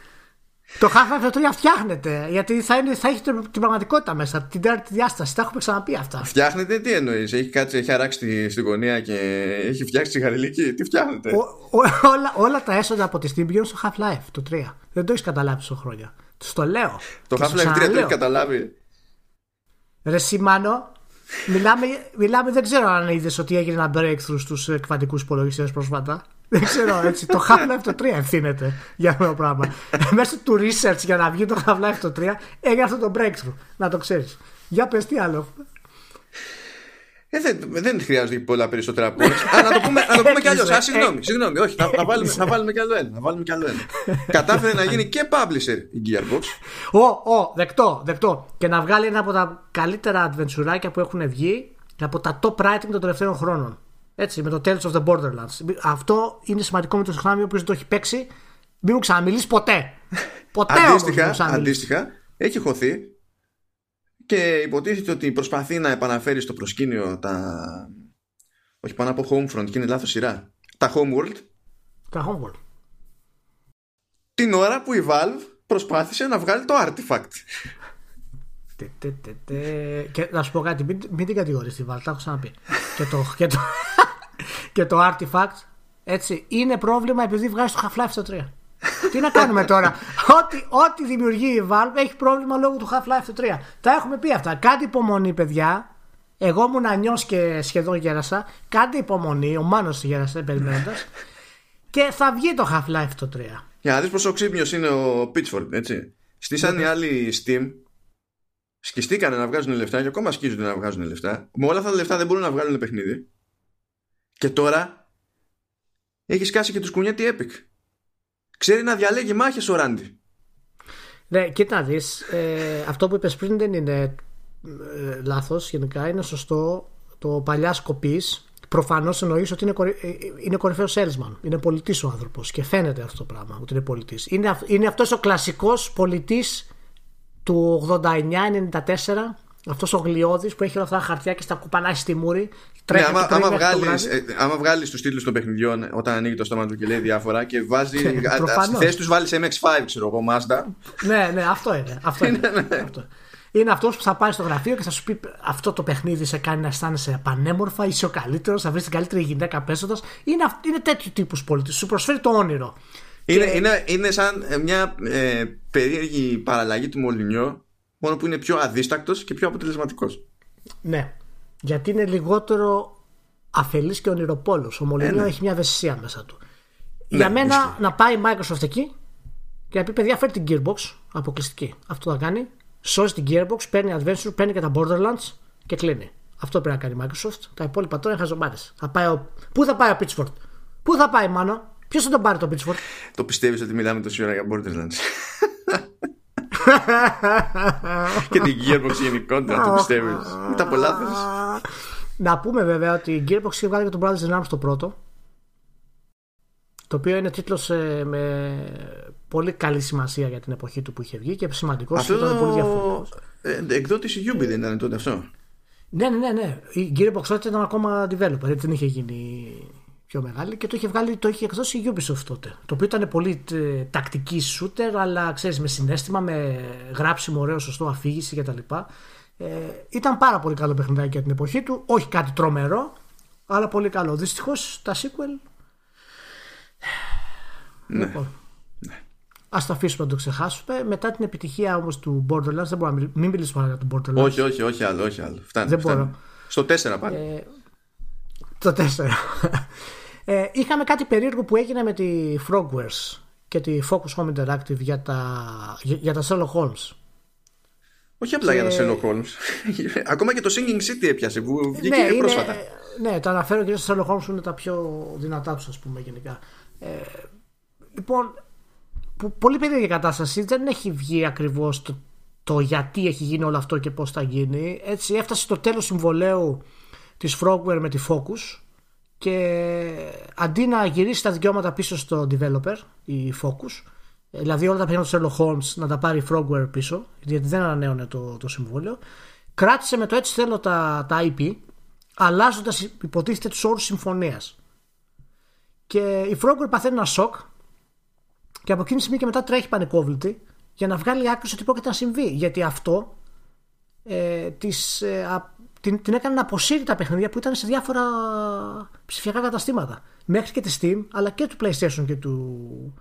Το Half-Life 3 φτιάχνεται γιατί θα, είναι, θα έχει την πραγματικότητα μέσα, την τέταρτη διάσταση. Τα έχουμε ξαναπεί αυτά. Φτιάχνεται, τι εννοείς, έχει κάτσει, έχει αράξει στη, γωνία και έχει φτιάξει τη γαριλική. Τι φτιάχνεται; Ο, ο, όλα, όλα τα έσοδα από τη Steam πηγαίνουν στο Half-Life το 3. Δεν το έχεις καταλάβει τόσο χρόνια. Στο λέω. Το Half-Life 3 το έχεις καταλάβει. Ρε Σιμάνο, μιλάμε, μιλάμε, δεν ξέρω αν είδες ότι έγινε ένα breakthrough στους εκβατικού υπολογιστές πρόσφατα. Δεν ξέρω έτσι. το Half-Life το 3 ευθύνεται για αυτό το πράγμα. Μέσω του research για να βγει το Half-Life το 3 έγινε αυτό το breakthrough. Να το ξέρεις. Για πες τι άλλο. Ε, δεν, δεν χρειάζεται πολλά περισσότερα από να το πούμε, να το πούμε κι αλλιώς. Συγγνώμη, συγγνώμη, όχι, να, να, βάλουμε, να βάλουμε κι άλλο ένα. Να βάλουμε κι άλλο ένα. Κατάφερε να γίνει και publisher η Gearbox. Ω, ω, δεκτό, δεκτό. Και να βγάλει ένα από τα καλύτερα adventure που έχουν βγει από τα top writing των τελευταίων χρόνων. Έτσι, με το Tales of the Borderlands. Αυτό είναι σημαντικό με το συχνάμι, ο οποίο δεν το έχει παίξει. Μην μου ξαναμιλήσεις ποτέ. Ποτέ αντίστοιχα, αντίστοιχα, έχει χωθεί και υποτίθεται ότι προσπαθεί να επαναφέρει στο προσκήνιο τα όχι πάνω από Homefront και είναι λάθος σειρά. Τα Homeworld. Τα Homeworld. Την ώρα που η Valve προσπάθησε να βγάλει το Artifact. Τε, τε, τε, τε. και να σου πω κάτι μην, μην την κατηγορείς τη Valve τα έχω ξαναπεί. Και το, και το, και το Artifact έτσι είναι πρόβλημα επειδή βγάζει το Half-Life στο 3 τι να κάνουμε τώρα; ό,τι, ό,τι δημιουργεί η Valve έχει πρόβλημα λόγω του Half-Life 3. Τα έχουμε πει αυτά. Κάντε υπομονή, παιδιά. Εγώ ήμουν ανιός και σχεδόν γέρασα. Κάντε υπομονή. Ο Μάνος γέρασε περιμένοντας. και θα βγει το Half-Life το 3. Για να δεις πόσο ξύπνιος είναι ο Pitchford, έτσι. Στήσαν οι άλλοι Steam. Σκιστήκανε να βγάζουν λεφτά και ακόμα σκίζονται να βγάζουν λεφτά. Με όλα αυτά τα λεφτά δεν μπορούν να βγάλουν παιχνίδι. Και τώρα έχεις σκάσει και τους κουνιέτη Epic. Ξέρει να διαλέγει μάχες ο Ράντι. Ναι, κοίτα να δεις. Ε, αυτό που είπες πριν δεν είναι ε, λάθος γενικά. Είναι σωστό. Το παλιά σκοπής προφανώς εννοείς ότι είναι, κορυ... Ε, είναι κορυφαίος salesman. Είναι πολιτής ο άνθρωπος και φαίνεται αυτό το πράγμα ότι είναι πολιτής. Είναι, είναι αυτός ο κλασικός πολιτής του 89-94 αυτός ο γλιώδης που έχει όλα αυτά τα χαρτιά και στα κουπανάει στη μούρη. Ναι, άμα, άμα, βγάλεις, ε, άμα βγάλεις τους τίτλους των παιχνιδιών όταν ανοίγει το στόμα του και λέει διάφορα και βάζει στη θέση τους βάλεις MX5 ξέρω εγώ Mazda ναι ναι αυτό είναι αυτό είναι, ναι. αυτό. είναι αυτός που θα πάει στο γραφείο και θα σου πει αυτό το παιχνίδι σε κάνει να αισθάνεσαι πανέμορφα είσαι ο καλύτερος θα βρεις την καλύτερη γυναίκα πέσοντας είναι, είναι τέτοιου τύπου πολίτη σου προσφέρει το όνειρο είναι, και... είναι, είναι σαν μια ε, περίεργη παραλλαγή του Μολυνιό μόνο που είναι πιο αδίστακτος και πιο αποτελεσματικός ναι γιατί είναι λιγότερο αφελής και ονειροπόλος. Ο Μολυνιό ε, ναι. έχει μια ευαισθησία μέσα του. Ναι, Για μένα να πάει η Microsoft εκεί και να πει παιδιά φέρει την Gearbox αποκλειστική. Αυτό θα κάνει. Σώζει την Gearbox, παίρνει Adventure, παίρνει και τα Borderlands και κλείνει. Αυτό πρέπει να κάνει η Microsoft. Τα υπόλοιπα τώρα είναι χαζομάρες. Πού θα πάει ο Pitchford, Πού θα πάει μάλλον, Ποιος θα τον πάρει το Pitchford; Το πιστεύεις ότι μιλάμε τόση ώρα για Borderlands; και την Gearbox γενικότερα το πιστεύεις. Ήταν πολλά Να πούμε βέβαια ότι η Gearbox είχε βγάλει και τον Brothers in Arms το πρώτο. Το οποίο είναι τίτλος ε, με πολύ καλή σημασία για την εποχή του που είχε βγει και σημαντικός. Αυτό ήταν πολύ διαφορετικός. Ε, εκδότηση Ubi δεν ήταν τότε αυτό. Ναι, ναι, ναι. ναι. Η Gearbox τότε ήταν ακόμα developer, δεν είχε γίνει πιο μεγάλη και το είχε, βγάλει, το είχε εκδώσει η Ubisoft τότε. Το οποίο ήταν πολύ ε, τακτική shooter, αλλά ξέρεις με συνέστημα, με γράψιμο, ωραίο, σωστό, αφήγηση κτλ. Ε, ήταν πάρα πολύ καλό παιχνιδάκι για την εποχή του. Όχι κάτι τρομερό, αλλά πολύ καλό. Δυστυχώς τα sequel. Ναι. Λοιπόν, ναι. Α το αφήσουμε να το ξεχάσουμε. Μετά την επιτυχία όμως του Borderlands, δεν μπορούμε να μην μιλήσουμε για τον Borderlands. Όχι, όχι, όχι άλλο. Όχι άλλο. Φτάνει, δεν φτάνει. Μπορώ. Στο 4 πάλι. Ε, το 4. Ε, είχαμε κάτι περίεργο που έγινε με τη Frogwares και τη Focus Home Interactive για τα, για, τα Sherlock Holmes. Όχι απλά για τα Sherlock Holmes. Ακόμα και το Singing City έπιασε που βγήκε ναι, πρόσφατα. ναι, το αναφέρω και στα Sherlock Holmes που είναι τα πιο δυνατά τους, ας πούμε, γενικά. Ε, λοιπόν, πολύ περίεργη κατάσταση. Δεν έχει βγει ακριβώς το, το γιατί έχει γίνει όλο αυτό και πώς θα γίνει. Έτσι, έφτασε στο τέλος συμβολέου της Frogware με τη Focus και αντί να γυρίσει τα δικαιώματα πίσω στο developer, η Focus, δηλαδή όλα τα παιχνίδια του Sherlock Holmes να τα πάρει η Frogware πίσω, γιατί δεν ανανέωνε το, το συμβόλαιο, κράτησε με το έτσι θέλω τα, τα IP, αλλάζοντας υποτίθεται τους όρους συμφωνίας. Και η Frogware παθαίνει ένα σοκ και από εκείνη τη στιγμή και μετά τρέχει πανικόβλητη για να βγάλει άκρη ότι πρόκειται να συμβεί. Γιατί αυτό ε, της, ε, την, την έκανε να αποσύρει τα παιχνίδια που ήταν σε διάφορα ψηφιακά καταστήματα. Μέχρι και της Steam, αλλά και του PlayStation και του,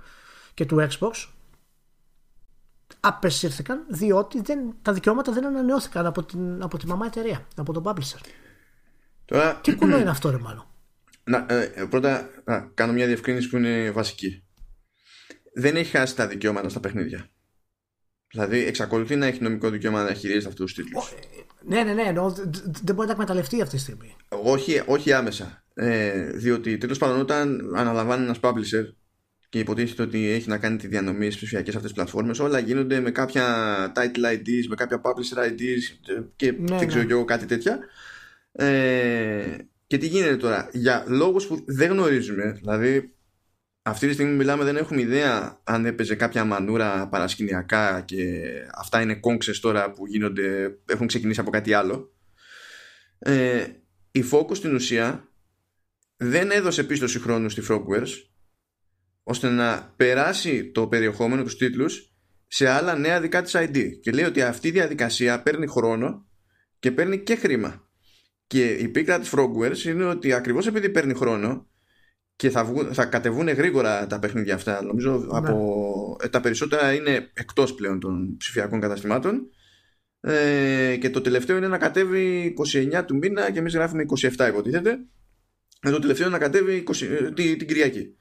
και του Xbox. Απεσύρθηκαν διότι δεν, τα δικαιώματα δεν ανανεώθηκαν από την, από τη μαμά εταιρεία, από τον publisher. Τώρα... Τι κουλό είναι αυτό, ρε μάλλον. Να, ε, πρώτα να κάνω μια διευκρίνηση που είναι βασική. Δεν έχει χάσει τα δικαιώματα στα παιχνίδια. Δηλαδή, εξακολουθεί να έχει νομικό δικαίωμα να χειρίζεται αυτούς τους τίτλους. Ναι, ναι, ναι. Εννοώ, δεν μπορεί να εκμεταλλευτεί αυτή τη στιγμή. Όχι, όχι άμεσα. Ε, διότι τέλος πάντων, όταν αναλαμβάνει ένας publisher και υποτίθεται ότι έχει να κάνει τη διανομή στις ψηφιακές αυτές πλατφόρμες, όλα γίνονται με κάποια title IDs, με κάποια publisher IDs και ναι, δεν ξέρω ναι. εγώ κάτι τέτοια. Ε, και τι γίνεται τώρα, για λόγους που δεν γνωρίζουμε, δηλαδή αυτή τη στιγμή μιλάμε δεν έχουμε ιδέα αν έπαιζε κάποια μανούρα παρασκηνιακά και αυτά είναι κόμξες τώρα που γίνονται, έχουν ξεκινήσει από κάτι άλλο. Ε, η Focus στην ουσία δεν έδωσε πίστοση χρόνου στη Frogwares ώστε να περάσει το περιεχόμενο, τους τίτλους σε άλλα νέα δικά της ID και λέει ότι αυτή η διαδικασία παίρνει χρόνο και παίρνει και χρήμα και η πίκρα της Frogwares είναι ότι ακριβώς επειδή παίρνει χρόνο και θα, βγουν, θα κατεβούν γρήγορα τα παιχνίδια αυτά. Νομίζω ναι. από, ε, τα περισσότερα είναι εκτός πλέον των ψηφιακών καταστημάτων. Ε, και το τελευταίο είναι να κατέβει 29 του μήνα και εμείς γράφουμε 27 υποτίθεται. Ε, το τελευταίο είναι να κατέβει 20, ε, την, την Κυριακή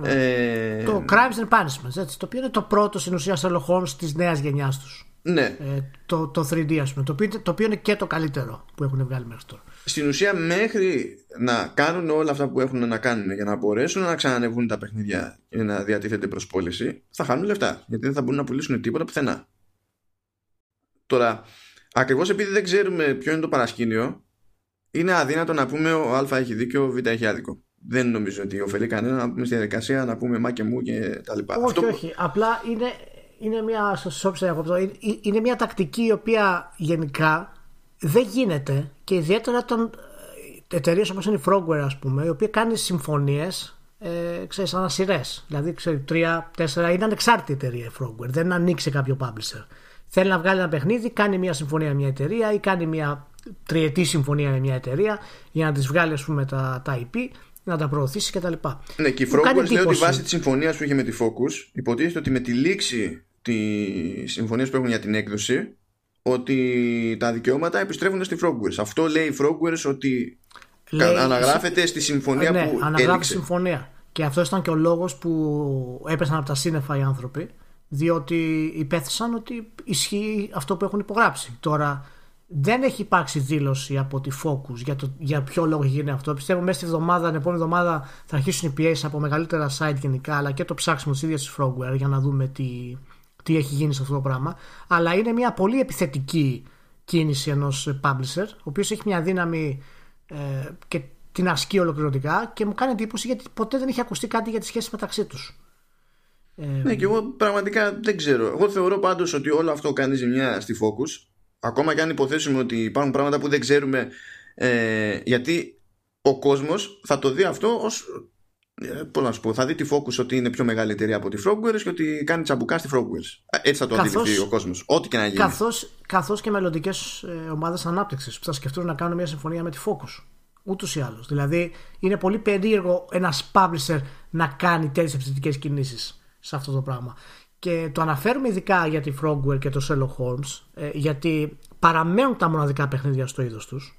ναι. ε, το Crimes and Punishments έτσι, το οποίο είναι το πρώτο στην ουσία Sherlock Holmes της νέας γενιάς τους ναι. Ε, το, το 3D ας πούμε το οποίο, το οποίο είναι και το καλύτερο που έχουν βγάλει μέχρι τώρα στην ουσία μέχρι να κάνουν όλα αυτά που έχουν να κάνουν για να μπορέσουν να ξανανεβούν τα παιχνίδια και να διατίθεται προς πώληση θα χάνουν λεφτά γιατί δεν θα μπορούν να πουλήσουν τίποτα πουθενά τώρα ακριβώς επειδή δεν ξέρουμε ποιο είναι το παρασκήνιο είναι αδύνατο να πούμε ο Α έχει δίκιο, ο Β έχει άδικο δεν νομίζω ότι ωφελεί κανένα να πούμε στη διαδικασία να πούμε μα και μου και τα λοιπά. Όχι, Αυτό... όχι. Απλά είναι, είναι μια, είναι μια τακτική η οποία γενικά δεν γίνεται και ιδιαίτερα των ε, εταιρείες όπως είναι η Frogware, ας πούμε, η οποία κάνει συμφωνίες ε, ξέρεις, ανασυρές. Δηλαδή, ξέρει, τρία, τέσσερα, είναι ανεξάρτητη εταιρεία η Frogware. Δεν ανοίξει κάποιο publisher. Θέλει να βγάλει ένα παιχνίδι, κάνει μια συμφωνία με μια εταιρεία ή κάνει μια τριετή συμφωνία με μια εταιρεία για να της βγάλει, ας πούμε, τα, τα IP, να τα προωθήσει κτλ. Ναι, και η Frogware λέει ότι βάσει της συμφωνίας που είχε με τη Focus, υποτίθεται ότι με τη λήξη της συμφωνίας που έχουν για την έκδοση ότι τα δικαιώματα επιστρέφουν στη Frogwares. Αυτό λέει η Frogwares ότι λέει, αναγράφεται στη συμφωνία ναι, που αναγράφει συμφωνία. Και αυτός ήταν και ο λόγος που έπεσαν από τα σύννεφα οι άνθρωποι διότι υπέθεσαν ότι ισχύει αυτό που έχουν υπογράψει. Τώρα δεν έχει υπάρξει δήλωση από τη Focus για, το, για ποιο λόγο γίνει αυτό. Πιστεύω μέσα στη εβδομάδα, την επόμενη εβδομάδα θα αρχίσουν οι πιέσεις από μεγαλύτερα site γενικά αλλά και το ψάξιμο τη ίδια τη Frogware για να δούμε τι, τι έχει γίνει σε αυτό το πράγμα. Αλλά είναι μια πολύ επιθετική κίνηση ενός publisher, ο οποίος έχει μια δύναμη ε, και την ασκεί ολοκληρωτικά και μου κάνει εντύπωση γιατί ποτέ δεν έχει ακουστεί κάτι για τη σχέση μεταξύ τους. Ε, ναι, και εγώ πραγματικά δεν ξέρω. Εγώ θεωρώ πάντως ότι όλο αυτό κάνει ζημιά στη Focus. Ακόμα και αν υποθέσουμε ότι υπάρχουν πράγματα που δεν ξέρουμε. Ε, γιατί ο κόσμος θα το δει αυτό ως ε, Πώς να σου πω, θα δει τη Focus ότι είναι πιο μεγάλη εταιρεία από τη Frogwares και ότι κάνει τσαμπουκά στη Frogwares. Ε, έτσι θα το καθώς, αντιληφθεί ο κόσμος. Ό,τι και να γίνει. Καθώς και μελλοντικές ε, ομάδες ανάπτυξης που θα σκεφτούν να κάνουν μια συμφωνία με τη Focus. Ούτως ή άλλως. Δηλαδή, είναι πολύ περίεργο ένας publisher να κάνει τέτοιες επιθετικές κινήσεις σε αυτό το πράγμα. Και το αναφέρουμε ειδικά για τη Frogware και το Sherlock Holmes, ε, γιατί παραμένουν τα μοναδικά παιχνίδια στο είδος τους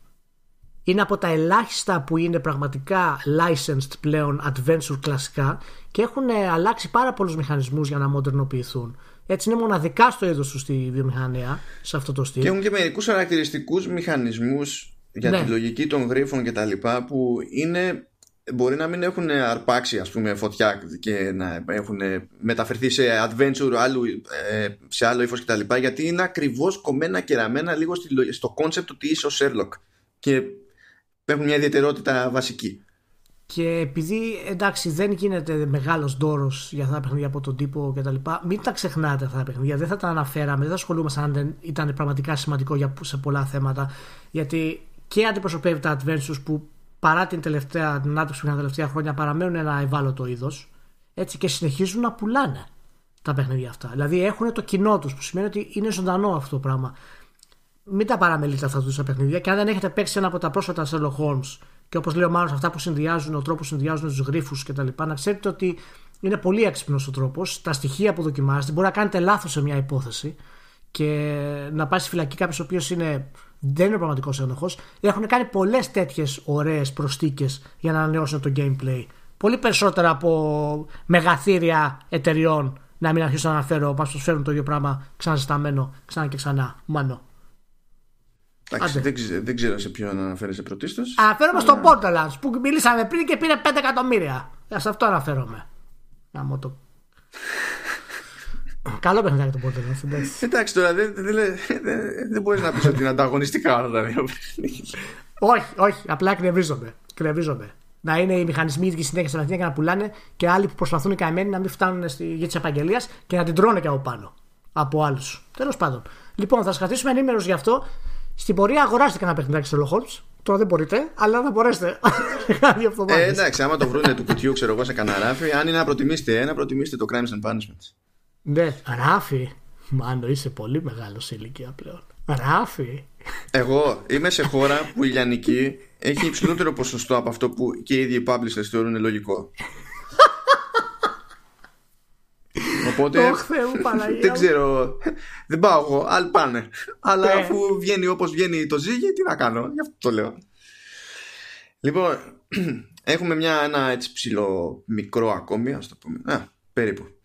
είναι από τα ελάχιστα που είναι πραγματικά licensed πλέον adventure κλασικά και έχουν ε, αλλάξει πάρα πολλούς μηχανισμούς για να μοντερνοποιηθούν. Έτσι είναι μοναδικά στο είδος τους στη βιομηχανία σε αυτό το στυλ. Και έχουν και μερικούς χαρακτηριστικούς μηχανισμούς για ναι. τη λογική των γρίφων και τα λοιπά που είναι μπορεί να μην έχουν αρπάξει ας πούμε φωτιά και να έχουν μεταφερθεί σε adventure άλλου, ε, σε άλλο ύφος και τα λοιπά γιατί είναι ακριβώς κομμένα και ραμμένα λίγο στο concept ότι είσαι ο Sherlock και έχουν μια ιδιαιτερότητα βασική. Και επειδή εντάξει δεν γίνεται μεγάλος δώρος για αυτά τα παιχνίδια από τον τύπο κτλ., μην τα ξεχνάτε αυτά τα παιχνίδια. Δεν θα τα αναφέραμε, δεν θα ασχολούμαστε αν δεν ήταν πραγματικά σημαντικό για, σε πολλά θέματα. Γιατί και αντιπροσωπεύει τα adventures που παρά την τελευταία την άπτυξη που τα τελευταία χρόνια παραμένουν ένα ευάλωτο είδος. Έτσι και συνεχίζουν να πουλάνε τα παιχνίδια αυτά. Δηλαδή έχουν το κοινό τους, που σημαίνει ότι είναι ζωντανό αυτό το πράγμα μην τα παραμελείτε αυτά τα παιχνίδια. Και αν δεν έχετε παίξει ένα από τα πρόσφατα Sherlock Holmes και όπως λέει ο Μάρο, αυτά που συνδυάζουν, ο τρόπος που συνδυάζουν τους γρήφου κτλ., να ξέρετε ότι είναι πολύ έξυπνος ο τρόπος. Τα στοιχεία που δοκιμάζετε μπορεί να κάνετε λάθος σε μια υπόθεση και να πάει στη φυλακή κάποιος ο οποίος δεν είναι πραγματικός ένοχος. Έχουν κάνει πολλές τέτοιες ωραίες προστίκε για να ανανεώσουν το gameplay. Πολύ περισσότερα από μεγαθύρια εταιριών να μην αρχίσω να αναφέρω, μας προσφέρουν το ίδιο πράγμα ξαναζηταμένο ξανά και ξανά. Μάνο. Εντάξει, δεν, δεν, ξέρω σε ποιον αναφέρεσαι πρωτίστως. Αναφέρομαι στο Borderlands που μιλήσαμε πριν και πήρε 5 εκατομμύρια. Σε αυτό αναφέρομαι. Να το. Καλό παιχνιδάκι το Borderlands. Εντάξει, εντάξει τώρα δεν, δεν, δεν, δεν μπορείς να πεις ότι είναι ανταγωνιστικά όλα τα δύο όχι, όχι. Απλά εκνευρίζονται. εκνευρίζονται. Να είναι οι μηχανισμοί ίδιοι συνέχεια στην Αθήνα και να πουλάνε και άλλοι που προσπαθούν οι καημένοι να μην φτάνουν στη γη της επαγγελίας και να την τρώνε και από πάνω. Από άλλους. Τέλος πάντων. Λοιπόν, θα σας κρατήσουμε ενήμερους γι' αυτό. Στην πορεία αγοράστηκε ένα παιχνιδάκι στο Holmes. Τώρα δεν μπορείτε, αλλά θα μπορέσετε. ε, εντάξει, άμα το βρούνε του κουτιού, ξέρω εγώ, σε κανένα ράφι, αν είναι να προτιμήσετε ένα, προτιμήστε το Crimes and Punishment. Ναι, ράφι. Μάνο, είσαι πολύ μεγάλος σε ηλικία πλέον. Ράφι. Εγώ είμαι σε χώρα που η λιανική έχει υψηλότερο ποσοστό από αυτό που και οι ίδιοι οι publishers θεωρούν λογικό. Οπότε. δεν ξέρω. Δεν πάω εγώ. Άλλοι πάνε. Αλλά ναι. αφού βγαίνει όπως βγαίνει το ζύγι, τι να κάνω. Γι' αυτό το λέω. Λοιπόν, έχουμε μια, ένα έτσι ψηλό μικρό ακόμη, ας το πούμε. Α, περίπου.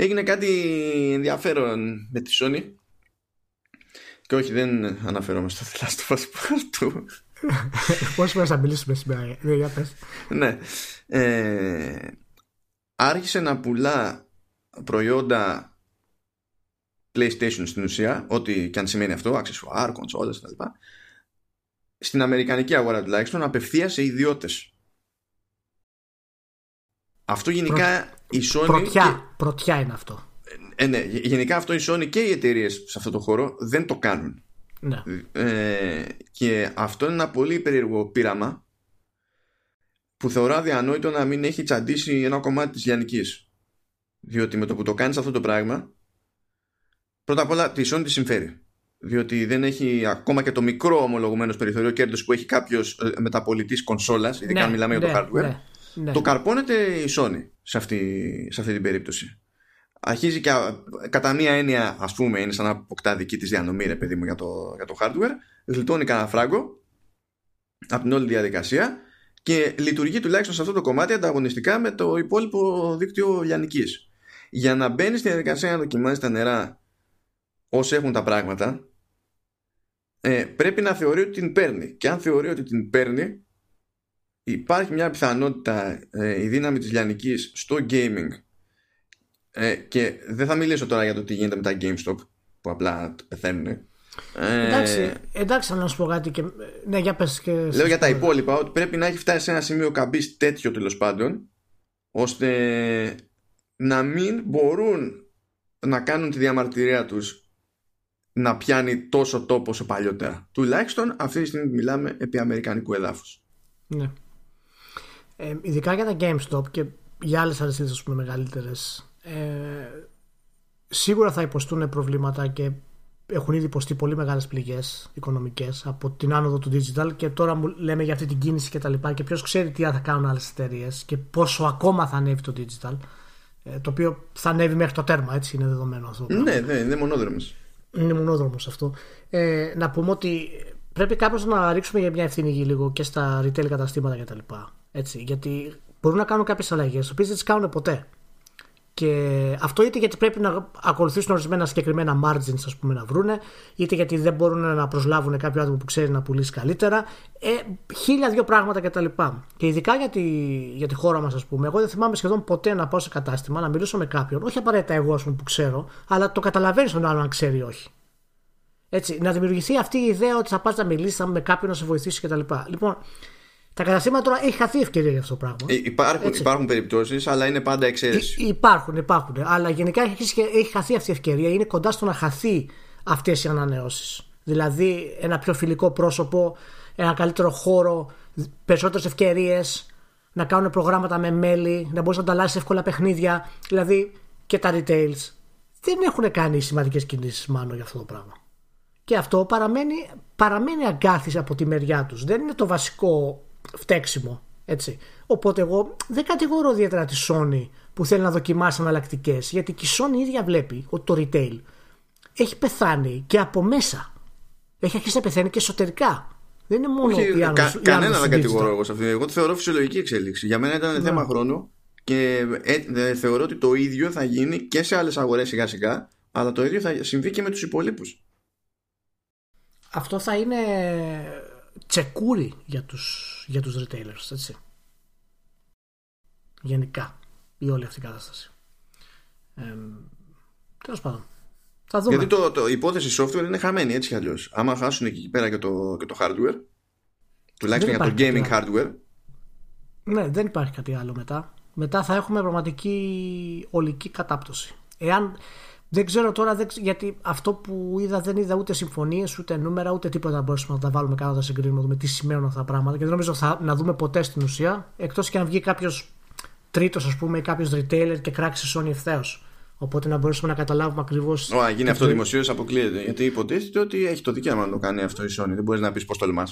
Έγινε κάτι ενδιαφέρον με τη Sony. Και όχι, δεν αναφέρομαι στο The Last of Us Πώς να μιλήσουμε σήμερα, ναι, για πες. Ναι. Ε, άρχισε να πουλά προϊόντα PlayStation στην ουσία, ό,τι και αν σημαίνει αυτό, αξεσουάρ, κονσόλες κτλ. Στην Αμερικανική αγορά τουλάχιστον απευθείας σε ιδιώτες. Αυτό γενικά η Sony. Πρωτιά, πρωτιά είναι αυτό. Ε, ναι, γενικά αυτό η Sony και οι εταιρείες σε αυτό το χώρο δεν το κάνουν. Ναι. Ε, και αυτό είναι ένα πολύ περίεργο πείραμα που θεωρώ αδιανόητο να μην έχει τσαντήσει ένα κομμάτι της λιανικής. Διότι με το που το κάνεις αυτό το πράγμα πρώτα απ' όλα τη Sony τη συμφέρει. Διότι δεν έχει ακόμα και το μικρό ομολογουμένος περιθώριο κέρδο που έχει κάποιος ε, μεταπολιτής κονσόλας, ειδικά ναι, αν μιλάμε για το ναι, hardware. Ναι, ναι, το καρπώνεται η Sony σε αυτή, σε αυτή την περίπτωση. Αρχίζει και κατά μία έννοια, ας πούμε, είναι σαν να αποκτά δική της διανομή, ρε παιδί μου, για το, για το hardware. Γλιτώνει κανένα φράγκο από την όλη διαδικασία και λειτουργεί τουλάχιστον σε αυτό το κομμάτι ανταγωνιστικά με το υπόλοιπο δίκτυο λιανικής για να μπαίνει στη διαδικασία να δοκιμάζει τα νερά όσοι έχουν τα πράγματα ε, πρέπει να θεωρεί ότι την παίρνει και αν θεωρεί ότι την παίρνει υπάρχει μια πιθανότητα ε, η δύναμη της λιανικής στο gaming ε, και δεν θα μιλήσω τώρα για το τι γίνεται με τα GameStop που απλά πεθαίνουν ε, εντάξει, εντάξει να σου πω κάτι και, ναι, για πες και λέω για τα υπόλοιπα ότι πρέπει να έχει φτάσει σε ένα σημείο καμπής τέτοιο τέλος πάντων ώστε να μην μπορούν να κάνουν τη διαμαρτυρία τους να πιάνει τόσο τόπο όσο παλιότερα. Τουλάχιστον αυτή τη στιγμή μιλάμε επί αμερικανικού εδάφους. Ναι. Ε, ειδικά για τα GameStop και για άλλες αλυσίδες ας πούμε μεγαλύτερες ε, σίγουρα θα υποστούν προβλήματα και έχουν ήδη υποστεί πολύ μεγάλες πληγές οικονομικές από την άνοδο του digital και τώρα μου λέμε για αυτή την κίνηση και τα λοιπά και ποιος ξέρει τι θα κάνουν άλλες εταιρείες και πόσο ακόμα θα ανέβει το digital ε, το οποίο θα ανέβει μέχρι το τέρμα, έτσι είναι δεδομένο αυτό. Ναι, ναι, είναι μονόδρομος. Είναι μονόδρομος αυτό. Ε, να πούμε ότι πρέπει κάπως να ρίξουμε για μια ευθύνη λίγο και στα retail καταστήματα κτλ. Έτσι, γιατί μπορούν να κάνουν κάποιες αλλαγές, τι οποίες δεν τις κάνουν ποτέ. Και αυτό είτε γιατί πρέπει να ακολουθήσουν ορισμένα συγκεκριμένα margins ας πούμε, να βρούνε, είτε γιατί δεν μπορούν να προσλάβουν κάποιο άτομο που ξέρει να πουλήσει καλύτερα. Ε, χίλια δύο πράγματα κτλ. Και, και ειδικά για τη, για τη χώρα μας, ας πούμε, εγώ δεν θυμάμαι σχεδόν ποτέ να πάω σε κατάστημα να μιλήσω με κάποιον, όχι απαραίτητα εγώ ας πούμε, που ξέρω, αλλά το καταλαβαίνεις τον άλλο αν ξέρει ή όχι. Έτσι, να δημιουργηθεί αυτή η ιδέα ότι θα πας να μιλήσεις με κάποιον να σε βοηθήσει κτλ. Λοιπόν, τα καταστήματα τώρα έχει χαθεί ευκαιρία για αυτό το πράγμα. Ε, υπάρχουν, υπάρχουν περιπτώσεις, αλλά είναι πάντα εξαίρεση. υπάρχουν, υπάρχουν. Αλλά γενικά έχει, έχει χαθεί αυτή η ευκαιρία. Είναι κοντά στο να χαθεί αυτές οι ανανεώσεις. Δηλαδή ένα πιο φιλικό πρόσωπο, ένα καλύτερο χώρο, περισσότερες ευκαιρίες, να κάνουν προγράμματα με μέλη, να μπορείς να ανταλλάσσεις εύκολα παιχνίδια. Δηλαδή και τα retails δεν έχουν κάνει σημαντικές κινήσεις μάλλον για αυτό το πράγμα. Και αυτό παραμένει, παραμένει αγκάθι από τη μεριά τους. Δεν είναι το βασικό φταίξιμο. Έτσι. Οπότε εγώ δεν κατηγορώ ιδιαίτερα τη Sony που θέλει να δοκιμάσει εναλλακτικές, γιατί και η Sony ίδια βλέπει ότι το retail έχει πεθάνει και από μέσα. Έχει αρχίσει να πεθαίνει και εσωτερικά. Δεν είναι μόνο Όχι, οι κα, Κανένα δεν κατηγορώ εγώ σε αυτό. Εγώ το θεωρώ φυσιολογική εξέλιξη. Για μένα ήταν ναι. θέμα χρόνου και ε, θεωρώ ότι το ίδιο θα γίνει και σε άλλες αγορές σιγά σιγά, αλλά το ίδιο θα συμβεί και με τους υπολείπους. Αυτό θα είναι τσεκούρι για τους, για τους retailers, έτσι. Γενικά, η όλη αυτή η κατάσταση. Ε, Τέλος πάντων. Θα δούμε. Γιατί το, το, η υπόθεση software είναι χαμένη έτσι κι αλλιώς. Άμα χάσουν εκεί πέρα και το, και το hardware, τουλάχιστον για το gaming hardware, Ναι, δεν υπάρχει κάτι άλλο μετά. Μετά θα έχουμε πραγματική ολική κατάπτωση. Εάν. Δεν ξέρω τώρα, δεν, γιατί αυτό που είδα δεν είδα ούτε συμφωνίες, ούτε νούμερα, ούτε τίποτα να μπορέσουμε να τα βάλουμε κάτω να συγκρίνουμε με τι σημαίνουν αυτά τα πράγματα. Και δεν νομίζω θα, να δούμε ποτέ στην ουσία, εκτός και αν βγει κάποιος τρίτος, ας πούμε, ή κάποιος retailer και κράξει Sony ευθέως. Οπότε να μπορέσουμε να καταλάβουμε ακριβώς. Ωραία, γίνει αυτό δημοσίως, αποκλείεται. Γιατί υποτίθεται ότι έχει το δικαίωμα να το κάνει αυτό η Sony. Δεν μπορείς να πεις πώς τολμά.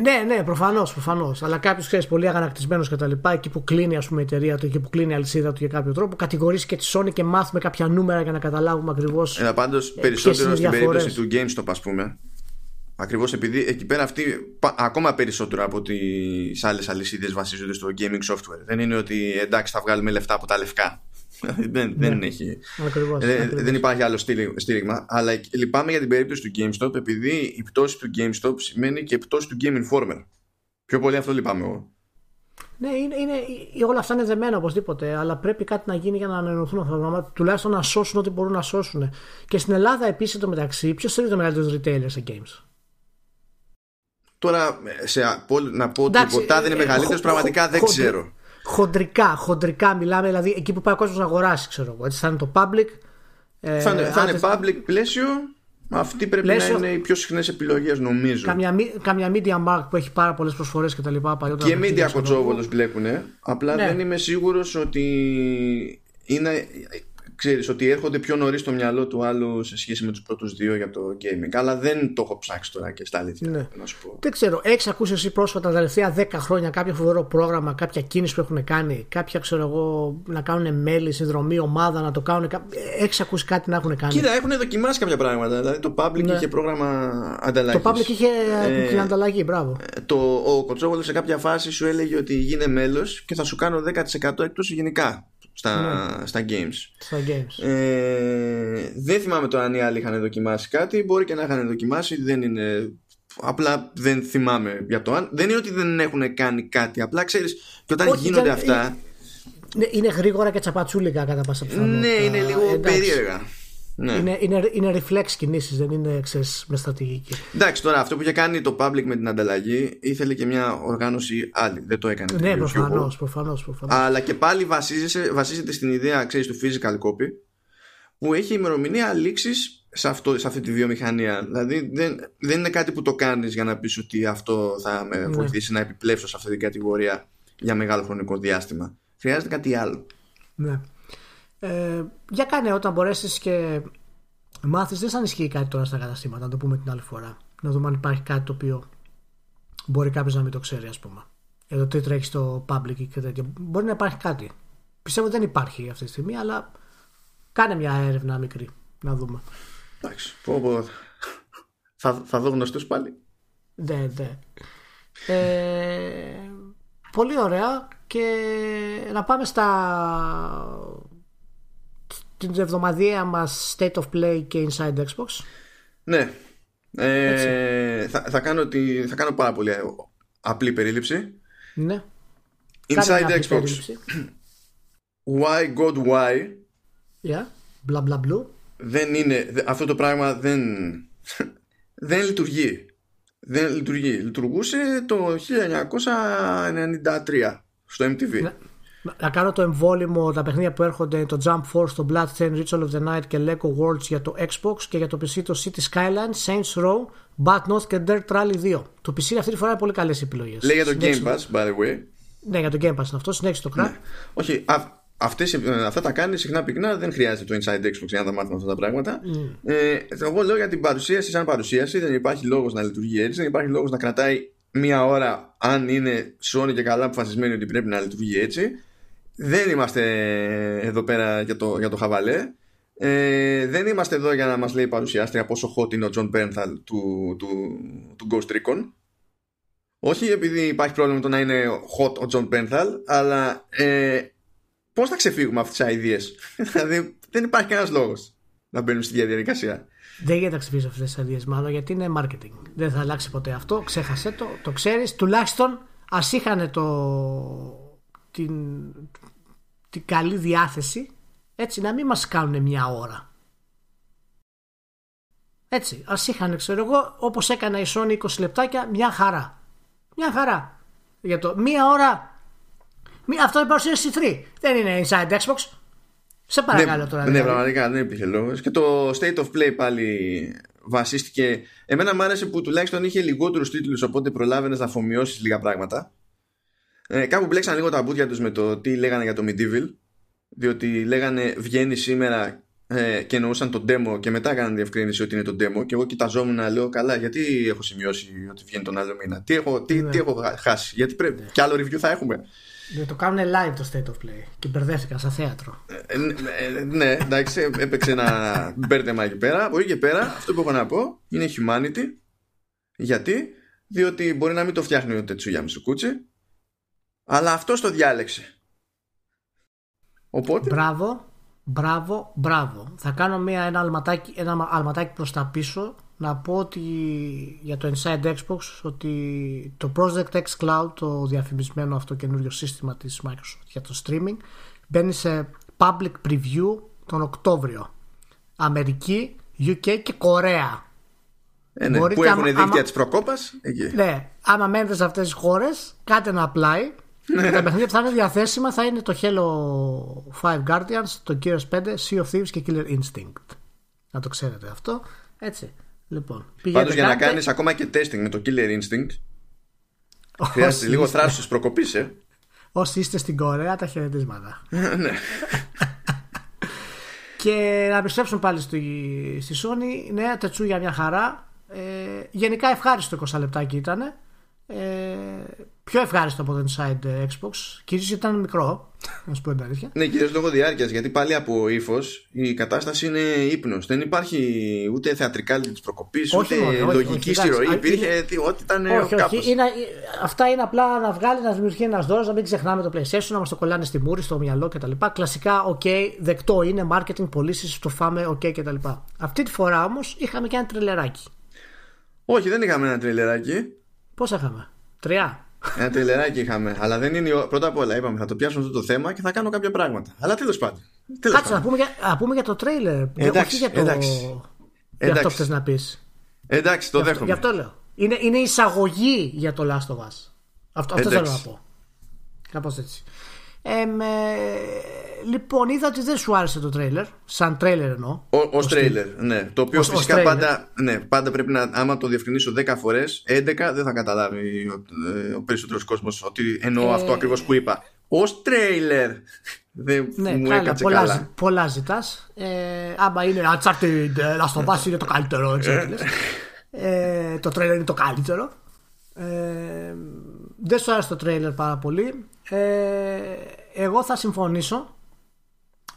Ναι, ναι, προφανώς. Προφανώς. Αλλά κάποιος ξέρεις πολύ αγανακτισμένος και τα λοιπά, εκεί που κλείνει ας πούμε, η εταιρεία του, εκεί που κλείνει η αλυσίδα του για κάποιο τρόπο, κατηγορήσει και τη Sony και μάθουμε κάποια νούμερα για να καταλάβουμε ακριβώς. Ε, Πάντως περισσότερο στην περίπτωση του GameStop, ας πούμε. Ακριβώς επειδή εκεί πέρα αυτοί ακόμα περισσότερο από τις άλλες αλυσίδες βασίζονται στο gaming software. Δεν είναι ότι εντάξει θα βγάλουμε λεφτά από τα λευκά δεν, δεν, ναι. έχει, ακριβώς, ε, δεν υπάρχει άλλο στήριγμα. Αλλά λυπάμαι για την περίπτωση του GameStop επειδή η πτώση του GameStop σημαίνει και πτώση του Game Informer. Πιο πολύ αυτό λυπάμαι εγώ. Ναι, είναι, είναι, όλα αυτά είναι δεμένα οπωσδήποτε, αλλά πρέπει κάτι να γίνει για να ανανεωθούν αυτά τα πράγματα, τουλάχιστον να σώσουν ό,τι μπορούν να σώσουν. Και στην Ελλάδα επίσης το μεταξύ, ποιος είναι το μεγαλύτερο retailer σε games; Τώρα, σε, να πω ότι ποτέ δεν είναι ε, μεγαλύτερος, πραγματικά δεν ξέρω χοντρικά, χοντρικά μιλάμε, δηλαδή εκεί που πάει ο κόσμος να αγοράσει, ξέρω εγώ. Έτσι θα είναι το public. Ε, θα είναι, θα είναι public πλαίσιο. Αυτή πρέπει πλαίσιο, να είναι οι πιο συχνές επιλογές, νομίζω. Καμιά, καμιά media mark που έχει πάρα πολλές προσφορές και τα λοιπά. Και media κοτσόβολος μπλέκουν. Απλά ναι. δεν είμαι σίγουρος ότι είναι ξέρεις ότι έρχονται πιο νωρίς στο μυαλό του άλλου σε σχέση με τους πρώτους δύο για το gaming. Αλλά δεν το έχω ψάξει τώρα και στα αλήθεια. Ναι. Να σου πω. Δεν ξέρω, έχεις ακούσει εσύ πρόσφατα τα τελευταία 10 χρόνια κάποιο φοβερό πρόγραμμα, κάποια κίνηση που έχουν κάνει, κάποια ξέρω εγώ να κάνουν μέλη, συνδρομή, ομάδα να το κάνουν. Έχεις ακούσει κάτι να έχουν κάνει; Κοίτα, έχουν δοκιμάσει κάποια πράγματα. Δηλαδή το Public ναι. είχε πρόγραμμα ανταλλαγής. Το Public είχε ε, την ανταλλαγή, μπράβο. Ε, το, ο Κοτσόβολο σε κάποια φάση σου έλεγε ότι γίνε μέλος και θα σου κάνω 10% εκτός γενικά στα, ναι. στα games. Στα games. Ε, δεν θυμάμαι τώρα αν οι άλλοι είχαν δοκιμάσει κάτι. Μπορεί και να είχαν δοκιμάσει. Δεν είναι. Απλά δεν θυμάμαι για το αν. Δεν είναι ότι δεν έχουν κάνει κάτι. Απλά ξέρεις. Και όταν Όχι, γίνονται αυτά. Είναι, είναι γρήγορα και τσαπατσούλικα κατά πάσα πιθανότητα. Ναι, είναι λίγο περίεργα. Ναι. Είναι, είναι, είναι reflex κινήσεις, δεν είναι ξέρεις, μες στρατηγική. Εντάξει, τώρα αυτό που είχε κάνει το public με την ανταλλαγή ήθελε και μια οργάνωση άλλη. Δεν το έκανε. Ναι, προφανώς. Προφανώς, προφανώς. Αλλά και πάλι βασίζεται στην ιδέα ξέρεις, του physical copy που έχει ημερομηνία λήξης σε, αυτό, σε αυτή τη βιομηχανία. Δηλαδή δεν, δεν είναι κάτι που το κάνεις για να πεις ότι αυτό θα με ναι. βοηθήσει να επιπλέψω σε αυτή την κατηγορία για μεγάλο χρονικό διάστημα. Χρειάζεται κάτι άλλο. Ναι. Ε, για κάνε όταν μπορέσεις και μάθεις, δεν σαν ισχύει κάτι τώρα στα καταστήματα, να το πούμε την άλλη φορά. Να δούμε αν υπάρχει κάτι το οποίο μπορεί κάποιος να μην το ξέρει, ας πούμε. Εδώ τι τρέχει στο public και τέτοια. Μπορεί να υπάρχει κάτι. Πιστεύω ότι δεν υπάρχει αυτή τη στιγμή, αλλά κάνε μια έρευνα μικρή να δούμε. Εντάξει. Θα, θα δω γνωστούς πάλι. Ναι, ναι. Ε, πολύ ωραία και να πάμε στα την εβδομαδιαία μας State of Play και Inside Xbox. Ναι. Ε, θα, θα, κάνω τη, θα κάνω πάρα πολύ απλή περίληψη. Ναι. Inside Xbox. Why God why; Yeah. Bla bla bla. Δεν είναι, αυτό το πράγμα δεν, δεν λειτουργεί. Δεν λειτουργεί. Λειτουργούσε το 1993 στο MTV. Ναι να κάνω το εμβόλυμο τα παιχνίδια που έρχονται το Jump Force, το Bloodstained Ritual of the Night και Lego Worlds για το Xbox και για το PC το City Skyline, Saints Row, Bad North και Dirt Rally 2. Το PC αυτή τη φορά είναι πολύ καλές επιλογές. Λέει για το Game Pass, by the way. Ναι, για το Game Pass είναι αυτό, συνέχισε το crack. Ναι. Όχι, α, αυτές, ε, αυτά τα κάνει συχνά πυκνά, δεν χρειάζεται το Inside Xbox για να τα μάθουμε αυτά τα πράγματα. Mm. Ε, εγώ λέω για την παρουσίαση σαν παρουσίαση, δεν υπάρχει λόγος να λειτουργεί έτσι, δεν υπάρχει λόγος να κρατάει μία ώρα αν είναι Sony και καλά αποφασισμένη ότι πρέπει να λειτουργεί έτσι δεν είμαστε εδώ πέρα για το, για το χαβαλέ. Ε, δεν είμαστε εδώ για να μας λέει παρουσιάστρια πόσο hot είναι ο John Bernthal του, του, του Ghost Recon. Όχι επειδή υπάρχει πρόβλημα το να είναι hot ο John Bernthal, αλλά ε, πώς θα ξεφύγουμε αυτές τις ideas; δηλαδή δεν υπάρχει κανένας λόγος να μπαίνουν στη διαδικασία. Δεν γίνεται να ξεφύγεις αυτές τις ιδέε, μάλλον γιατί είναι marketing. Δεν θα αλλάξει ποτέ αυτό. Ξέχασε το, το ξέρεις. Τουλάχιστον ας είχαν το, την, την καλή διάθεση έτσι να μην μας κάνουν μια ώρα έτσι ας είχαν ξέρω εγώ όπως έκανα η Sony 20 λεπτάκια μια χαρά μια χαρά για το μία ώρα Αυτό είναι παρουσίαση 3. Δεν είναι inside Xbox. Σε παρακαλώ ναι, τώρα. Ναι, δηλαδή. πραγματικά δεν υπήρχε λόγος. Και το State of Play πάλι βασίστηκε. Εμένα μου άρεσε που τουλάχιστον είχε λιγότερους τίτλους, οπότε προλάβαινες να αφομοιώσεις λίγα πράγματα. Ε, κάπου μπλέξαν λίγο τα μπούτια τους με το τι λέγανε για το Medieval. Διότι λέγανε βγαίνει σήμερα ε, και εννοούσαν το demo και μετά έκαναν διευκρίνηση ότι είναι το demo. Και εγώ κοιταζόμουν να λέω καλά, γιατί έχω σημειώσει ότι βγαίνει τον άλλο μήνα; Τι έχω, τι, Ναι. τι έχω χάσει, Γιατί πρέπει. Κι άλλο review θα έχουμε. Ναι, το κάνουν live το State of Play και μπερδεύτηκαν σαν θέατρο. Ε, ε, ναι, εντάξει, έπαιξε ένα μπέρδεμα εκεί πέρα. Από εκεί και πέρα, αυτό που έχω να πω είναι humanity. Γιατί, διότι μπορεί να μην το φτιάχνει ο Τετσούγια Μισουκούτσι, αλλά αυτό το διάλεξε. Οπότε. Μπράβο, μπράβο, μπράβο. Θα κάνω μια, ένα, αλματάκι, ένα αλματάκι προς τα πίσω να πω ότι για το Inside Xbox ότι το Project X Cloud, το διαφημισμένο αυτό καινούριο σύστημα της Microsoft για το streaming, μπαίνει σε public preview τον Οκτώβριο. Αμερική, UK και Κορέα. Ε, ναι, μπορείτε που έχουν άμα- δίκτυα άμα- της προκόπας εκεί. Ναι, άμα μένετε σε αυτές τις χώρες, κάντε ένα apply. Τα παιχνίδια που θα είναι διαθέσιμα θα είναι το Halo 5 Guardians, το Gears 5, Sea of Thieves και Killer Instinct. Να το ξέρετε αυτό. Έτσι. Λοιπόν, Πάντως για να κάντε- κάνεις ακόμα και testing με το Killer Instinct όσοι χρειάζεται λίγο είστε- θράσος της προκοπής ε. Όσοι είστε στην Κορέα, τα χαιρετίσματα. ναι. Και να επιστρέψουμε πάλι στη, στη Sony. Ναι, τετσού για μια χαρά. Ε, γενικά ευχάριστο 20 λεπτάκι ήταν. Ε, πιο ευχάριστο από το Inside Xbox. Κυρίως γιατί ήταν μικρό, να σου πω την αλήθεια. Ναι, κυρίως λόγω διάρκειας. Γιατί πάλι από ύφος η κατάσταση είναι ύπνος. Δεν υπάρχει ούτε θεατρικάλη της προκοπής, Όχι ούτε μόνο, όχι, λογική όχι, στη ροή. εντάξει. Υπήρχε τι, ό,τι ήταν όχι, κάπως. όχι. Είναι, αυτά είναι απλά να βγάλει, να δημιουργεί ένας ντόρος, να μην ξεχνάμε το PlayStation, να μας το κολλάνε στη μούρη, στο μυαλό κτλ. Κλασικά, οκ, δεκτό είναι, marketing, πωλήσεις, το φάμε, οκ κτλ. Αυτή τη φορά όμως είχαμε και ένα τρεϊλεράκι. Όχι, δεν είχαμε ένα τρεϊλεράκι. Πόσα είχαμε, Τρία. Ένα τρεϊλεράκι είχαμε. Αλλά δεν είναι. η ώρα- Πρώτα απ' όλα είπαμε θα το πιάσουμε αυτό το θέμα και θα κάνω κάποια πράγματα. Αλλά τέλος πάντων. Τέλος Κάτσε να πάντων. πούμε, για, να πούμε για το τρέιλερ. Εντάξει, όχι για το. εντάξει. Για Εντάξει. αυτό που θες να πεις. Εντάξει, το δέχομαι. Γι' αυτό λέω. Είναι, είναι εισαγωγή για το Last of Us. Αυτό, αυτό θέλω Εντάξει. να πω. Κάπω έτσι. Εμ, ε, λοιπόν, είδα ότι δεν σου άρεσε το τρέιλερ. Σαν τρέιλερ εννοώ. Ω τρέιλερ, ναι. Το οποίο Ως- ως φυσικά τρέιλερ. πάντα, ναι, πάντα πρέπει να, άμα το διευκρινίσω 10 φορές, 11 δεν θα καταλάβει ο, ε, ο περισσότερος κόσμος ότι εννοώ Ε, αυτό ακριβώς που είπα. Ω τρέιλερ. Δεν Ναι, μου καλά, έκατσε πολλά, καλά. ζη- πολλά ζητάς. Ε, άμα είναι Uncharted ε, Last of Us είναι το καλύτερο. δεν ξέρω τι λες. ε, το τρέιλερ είναι το καλύτερο. Ε, δεν σου άρεσε το τρέιλερ πάρα πολύ. Ε, εγώ θα συμφωνήσω.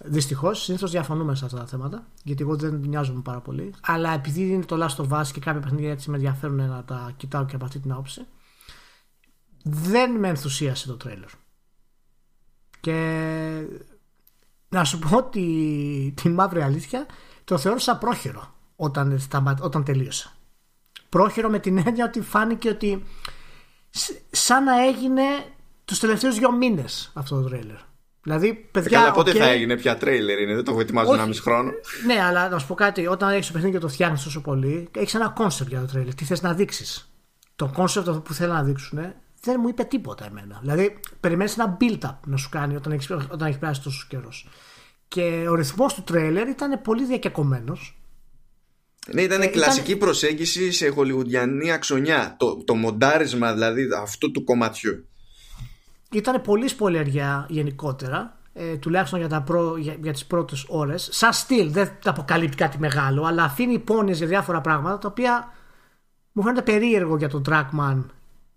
Δυστυχώς, συνήθως διαφωνούμε σε αυτά τα θέματα. Γιατί εγώ δεν νοιάζομαι πάρα πολύ. Αλλά επειδή είναι το Last of Us και κάποια παιχνίδια έτσι με ενδιαφέρουν να τα κοιτάω και από αυτή την άποψη, δεν με ενθουσίασε το τρέιλερ. Και να σου πω τη, τη μαύρη αλήθεια, το θεώρησα πρόχειρο όταν, σταμα- όταν τελείωσε. Πρόχειρο με την έννοια ότι φάνηκε ότι σ- σαν να έγινε τους τελευταίους δύο μήνες αυτό το τρέιλερ. Δηλαδή, Ε, παιδιά, καλά, πότε οκ, θα έγινε, πια τρέιλερ είναι, δεν το έχω ετοιμάσει Όχι. ενάμιση χρόνο. Ναι, αλλά να σου πω κάτι, όταν έχεις το παιχνίδι και το φτιάχνεις τόσο πολύ, έχεις ένα κόνσεπτ για το τρέιλερ. Τι θες να δείξεις. Το κόνσεπτ αυτό που θέλουν να δείξουν δεν μου είπε τίποτα εμένα. Δηλαδή, περιμένεις ένα build-up να σου κάνει όταν έχεις όταν έχεις περάσει τόσο καιρός. Και ο ρυθμός του τρέιλερ ήταν πολύ διακεκομένος. Ναι, ήταν Ε, κλασική προσέγγιση σε χολιγουντιανή αξονιά. Το, το μοντάρισμα δηλαδή αυτού του κομματιού. Ήταν πολύ σπολεριά γενικότερα. Ε, τουλάχιστον για, τα προ, για, για τις πρώτες ώρες σαν στυλ δεν τα αποκαλύπτει κάτι μεγάλο αλλά αφήνει υπόνοιες για διάφορα πράγματα τα οποία μου φαίνεται περίεργο για τον Trackman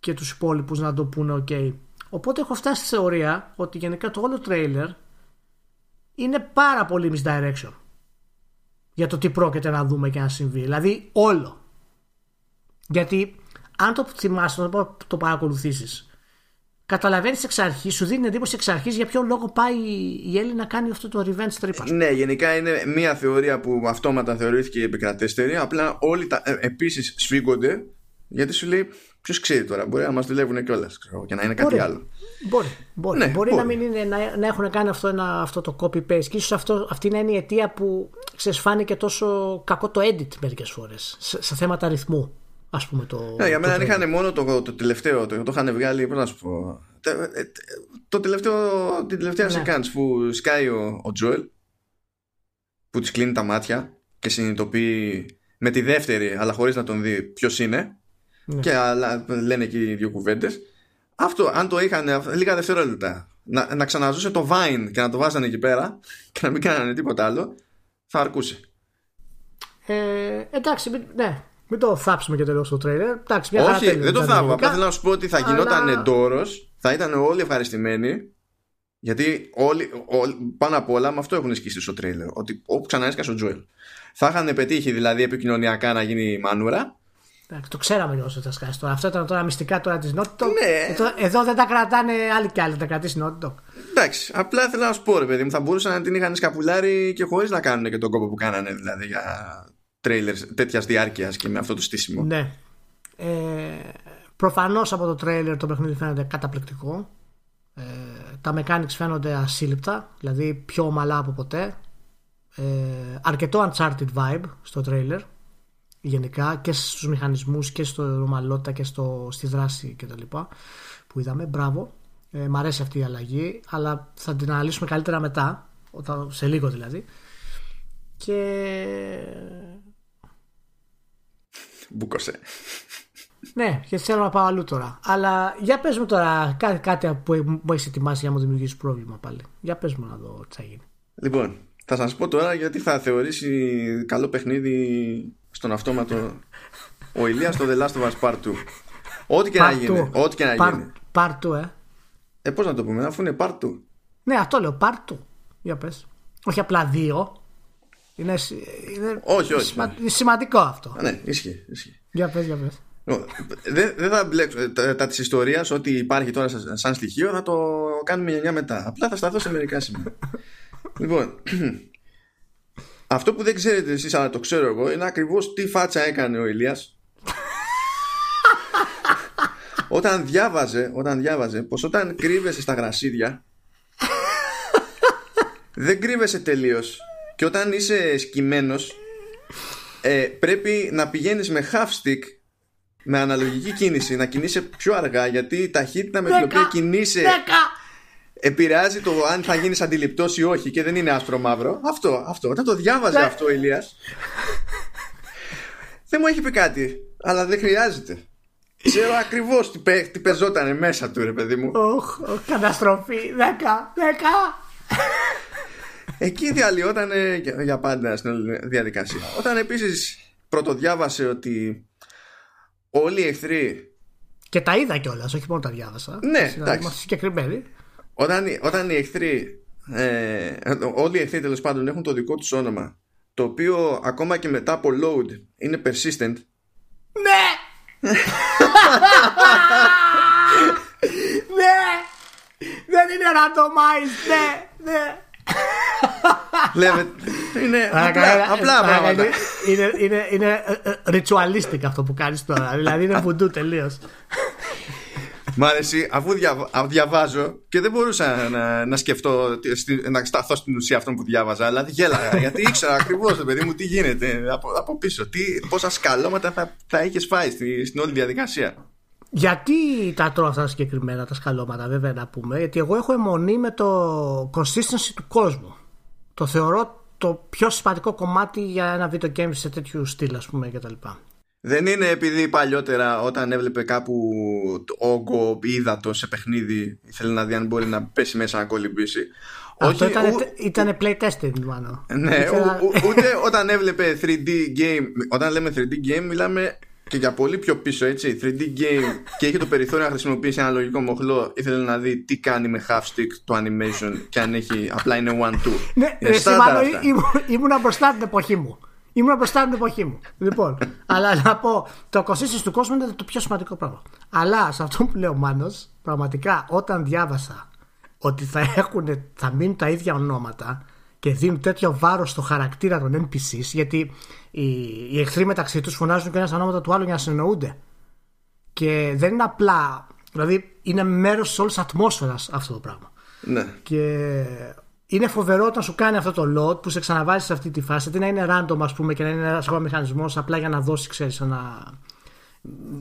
και τους υπόλοιπους να το πούνε ok οπότε έχω φτάσει στη θεωρία ότι γενικά το όλο τρέιλερ είναι πάρα πολύ misdirection για το τι πρόκειται να δούμε και να συμβεί δηλαδή όλο γιατί αν το θυμάσαι όταν το, το παρακολουθήσεις καταλαβαίνεις εξ αρχής, σου δίνει εντύπωση εξ αρχής για ποιο λόγο πάει η Έλλη να κάνει αυτό το revenge trip. ας πούμε. Ναι, γενικά είναι μια θεωρία που αυτόματα θεωρήθηκε επικρατέστερη. Απλά όλοι τα, ε, επίσης σφίγγονται γιατί σου λέει ποιος ξέρει τώρα. Μπορεί να μας δουλεύουν κιόλας και να είναι κάτι Μπορεί. άλλο. Μπορεί, μπορεί. Ναι, μπορεί, μπορεί. να, μην είναι, να, να έχουν κάνει αυτό, ένα, αυτό το copy-paste και ίσως αυτό, αυτή να είναι η αιτία που ξέρεις, φάνηκε τόσο κακό το edit μερικές φορές σε, σε θέματα ρυθμού ας πούμε το. Ναι, για μένα το αν είχαν μόνο το, το τελευταίο, το, το είχαν βγάλει, πώς να σου πω. ε, Το τελευταίο, την τελευταία Ναι. sequence που σκάει ο, ο Τζοέλ, που της κλείνει τα μάτια και συνειδητοποιεί με τη δεύτερη, αλλά χωρίς να τον δει ποιος είναι, Ναι. και άλλα, λένε εκεί δύο κουβέντες. Αυτό, αν το είχαν αυ- λίγα δευτερόλεπτα, να, να ξαναζούσε το Vine και να το βάζανε εκεί πέρα και να μην κάνανε τίποτα άλλο, θα αρκούσε. Ε, εντάξει, μην, ναι, μην το θάψουμε και τελείω το τρέιλερ. Εντάξει, μια χαρά Όχι, τέλειωσε δεν το τα θαύμα. τεχνικά. Απλά θέλω να σου πω ότι θα γινόταν Αλλά- εντόρος, θα ήταν όλοι ευχαριστημένοι. Γιατί όλοι, όλοι, πάνω απ' όλα με αυτό έχουν σκίσει στο τρέιλερ. Ότι όπου ξανά έσκασε ο Τζοέλ. Θα είχαν πετύχει δηλαδή επικοινωνιακά να γίνει μανούρα. Εντάξει, το ξέραμε όσο θα σκάσει τώρα. Αυτό ήταν τώρα μυστικά τώρα της Naughty Dog. Ναι. Εδώ, εδώ δεν τα κρατάνε άλλοι και άλλοι, θα τα κρατήσει η Naughty Dog. Εντάξει, απλά θέλω να σου πω ρε παιδί μου, θα μπορούσαν να την είχαν σκαπουλάρει και χωρίς να κάνουν και τον κόπο που κάνανε δηλαδή για τρέιλερ τέτοιας διάρκειας και με αυτό το στήσιμο. Ναι. Ε, Προφανώς από το τρέιλερ το παιχνίδι φαίνεται καταπληκτικό. Ε, τα mechanics φαίνονται ασύλληπτα, δηλαδή πιο ομαλά από ποτέ. Ε, αρκετό Uncharted vibe στο τρέιλερ γενικά και στους μηχανισμούς και στο ομαλότητα και στο, στη δράση και τα λοιπά που είδαμε, μπράβο ε, μ' αρέσει αυτή η αλλαγή αλλά θα την αναλύσουμε καλύτερα μετά όταν, σε λίγο δηλαδή και Μπούκοσε. ναι, γιατί θέλω να πάω αλλού τώρα. Αλλά για πες μου τώρα κάτι, κάτι που μου έχεις ετοιμάσει για να μου δημιουργήσεις πρόβλημα πάλι. Για πες μου να δω τι θα γίνει. Λοιπόν, θα σας πω τώρα γιατί θα θεωρήσει καλό παιχνίδι στον αυτόματο ο Ηλίας στο The Last of Us Part 2. Ό,τι και να Part γίνει. two. Ό,τι και να Part- γίνει. Part 2, ε. Ε, πώς να το πούμε, αφού είναι Part 2. Ναι, αυτό λέω. Part 2. Για πες. Όχι απλά δύο. Είναι, σι- είναι, Όχι, όχι. σημα- είναι σημαντικό αυτό. Α, ναι, ισχύει. ισχύει. Για πες, για πες. Λοιπόν, Δεν δεν θα μπλέξω. ε, Τα, τα της ιστορίας, ό,τι υπάρχει τώρα σαν σαν στοιχείο, θα το κάνουμε γενιά μετά. Απλά θα σταθώ σε μερικά σημεία. λοιπόν, αυτό που δεν ξέρετε εσείς αλλά το ξέρω εγώ είναι ακριβώς τι φάτσα έκανε ο Ηλίας όταν διάβαζε, όταν διάβαζε πως όταν κρύβεσαι στα γρασίδια δεν κρύβεσαι τελείως και όταν είσαι σκυμμένος ε, πρέπει να πηγαίνεις με half stick με αναλογική κίνηση να κινείσαι πιο αργά γιατί η ταχύτητα με την Δέκα. οποία κινείσαι Δέκα! Επηρεάζει το αν θα γίνεις αντιληπτός ή όχι και δεν είναι άσπρο μαύρο αυτό, αυτό, όταν το διάβαζε Ναι. αυτό ο Ηλίας δεν μου έχει πει κάτι αλλά δεν χρειάζεται ξέρω ακριβώς τι, παι, τι πεζότανε μέσα του ρε παιδί μου Οχ, οχ, καταστροφή. Δέκα! Δέκα! Εκεί διαλυόταν για, για πάντα στην όλη διαδικασία. Όταν επίσης πρωτοδιάβασε ότι όλοι οι εχθροί Και τα είδα κιόλας, όχι μόνο τα διάβασα. Ναι, Δηλαδή, εντάξει. είμαστε συγκεκριμένοι. Όταν, όταν οι εχθροί ε, όλοι οι εχθροί τέλος πάντων έχουν το δικό τους όνομα το οποίο ακόμα και μετά από load είναι persistent Ναι! ναι! Δεν είναι randomized, ναι! Ναι! λέμε είναι απλά, Παρακαλώ, απλά ε, πράγματα παρακαλώ, Είναι, είναι, είναι ε, ε, ritualistic αυτό που κάνεις τώρα. Δηλαδή είναι βουντού τελείως. Μ' αρέσει αφού διαβα- α, διαβάζω και δεν μπορούσα να, να σκεφτώ τι- στη- να σταθώ στην ουσία αυτών που διάβαζα αλλά γέλαγα γιατί ήξερα ακριβώς το παιδί μου τι γίνεται από, από πίσω τι, πόσα σκαλώματα θα, θα έχεις φάει στη, στην όλη διαδικασία Γιατί τα τρώω αυτά συγκεκριμένα τα σκαλώματα, βέβαια να πούμε. Γιατί εγώ έχω αιμονή με το consistency του κόσμου. Το θεωρώ το πιο σημαντικό κομμάτι για ένα video game σε τέτοιου στυλ, ας πούμε, κτλ. Δεν είναι επειδή παλιότερα όταν έβλεπε κάπου το όγκο ύδατο σε παιχνίδι ήθελε να δει αν μπορεί να πέσει μέσα να κολυμπήσει. Αυτό Όχι, ήταν, ου- ήτανε playtesting, μάλλον. ναι, Ήθελα- ου- ου- ούτε όταν έβλεπε 3D game, όταν λέμε 3D game μιλάμε και για πολύ πιο πίσω έτσι 3D game και είχε το περιθώριο να χρησιμοποιήσει ένα λογικό μοχλό ήθελε να δει τι κάνει με half stick το animation και αν έχει απλά είναι one two Ναι, είναι εσύ στάνταρ μάλλον αυτά. ήμουν, ήμουνα μπροστά την εποχή μου. Ήμουνα μπροστά την εποχή μου. Λοιπόν, αλλά να πω, το consistency του κόσμου είναι το πιο σημαντικό πράγμα. Αλλά σε αυτό που λέει ο Μάνος, πραγματικά όταν διάβασα ότι θα, έχουν, θα μείνουν τα ίδια ονόματα και δίνουν τέτοιο βάρος στο χαρακτήρα των NPCs, γιατί οι, οι εχθροί μεταξύ τους φωνάζουν και ένα στα ονόματα του άλλου για να συνεννοούνται. Και δεν είναι απλά, δηλαδή είναι μέρος της όλης ατμόσφαιρας αυτό το πράγμα. ναι. Και είναι φοβερό όταν σου κάνει αυτό το load που σε ξαναβάζει σε αυτή τη φάση. Τι να είναι random, ας πούμε, και να είναι ένας ακόμα μηχανισμός απλά για να δώσει, ξέρεις, ένα,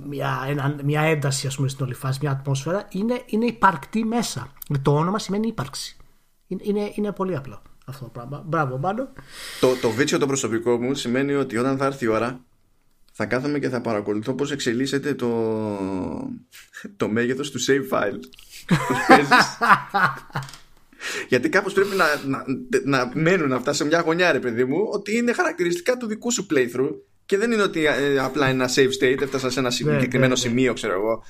μια, ένα, μια ένταση ας πούμε, στην όλη φάση, μια ατμόσφαιρα, είναι, είναι υπαρκτή μέσα. Το όνομα σημαίνει ύπαρξη. Είναι, είναι, είναι πολύ απλό αυτό το πράγμα. Μπράβο, Μάνο. Το, το βίτσιο το προσωπικό μου σημαίνει ότι όταν θα έρθει η ώρα θα κάθομαι και θα παρακολουθώ πώς εξελίσσεται το, το μέγεθος του save file. Γιατί κάπως πρέπει να, να, να μένουν αυτά σε μια γωνιά, ρε παιδί μου, ότι είναι χαρακτηριστικά του δικού σου playthrough και δεν είναι ότι ε, απλά είναι ένα save state, έφτασα σε ένα ναι, συγκεκριμένο ναι, ναι. σημείο, ξέρω εγώ,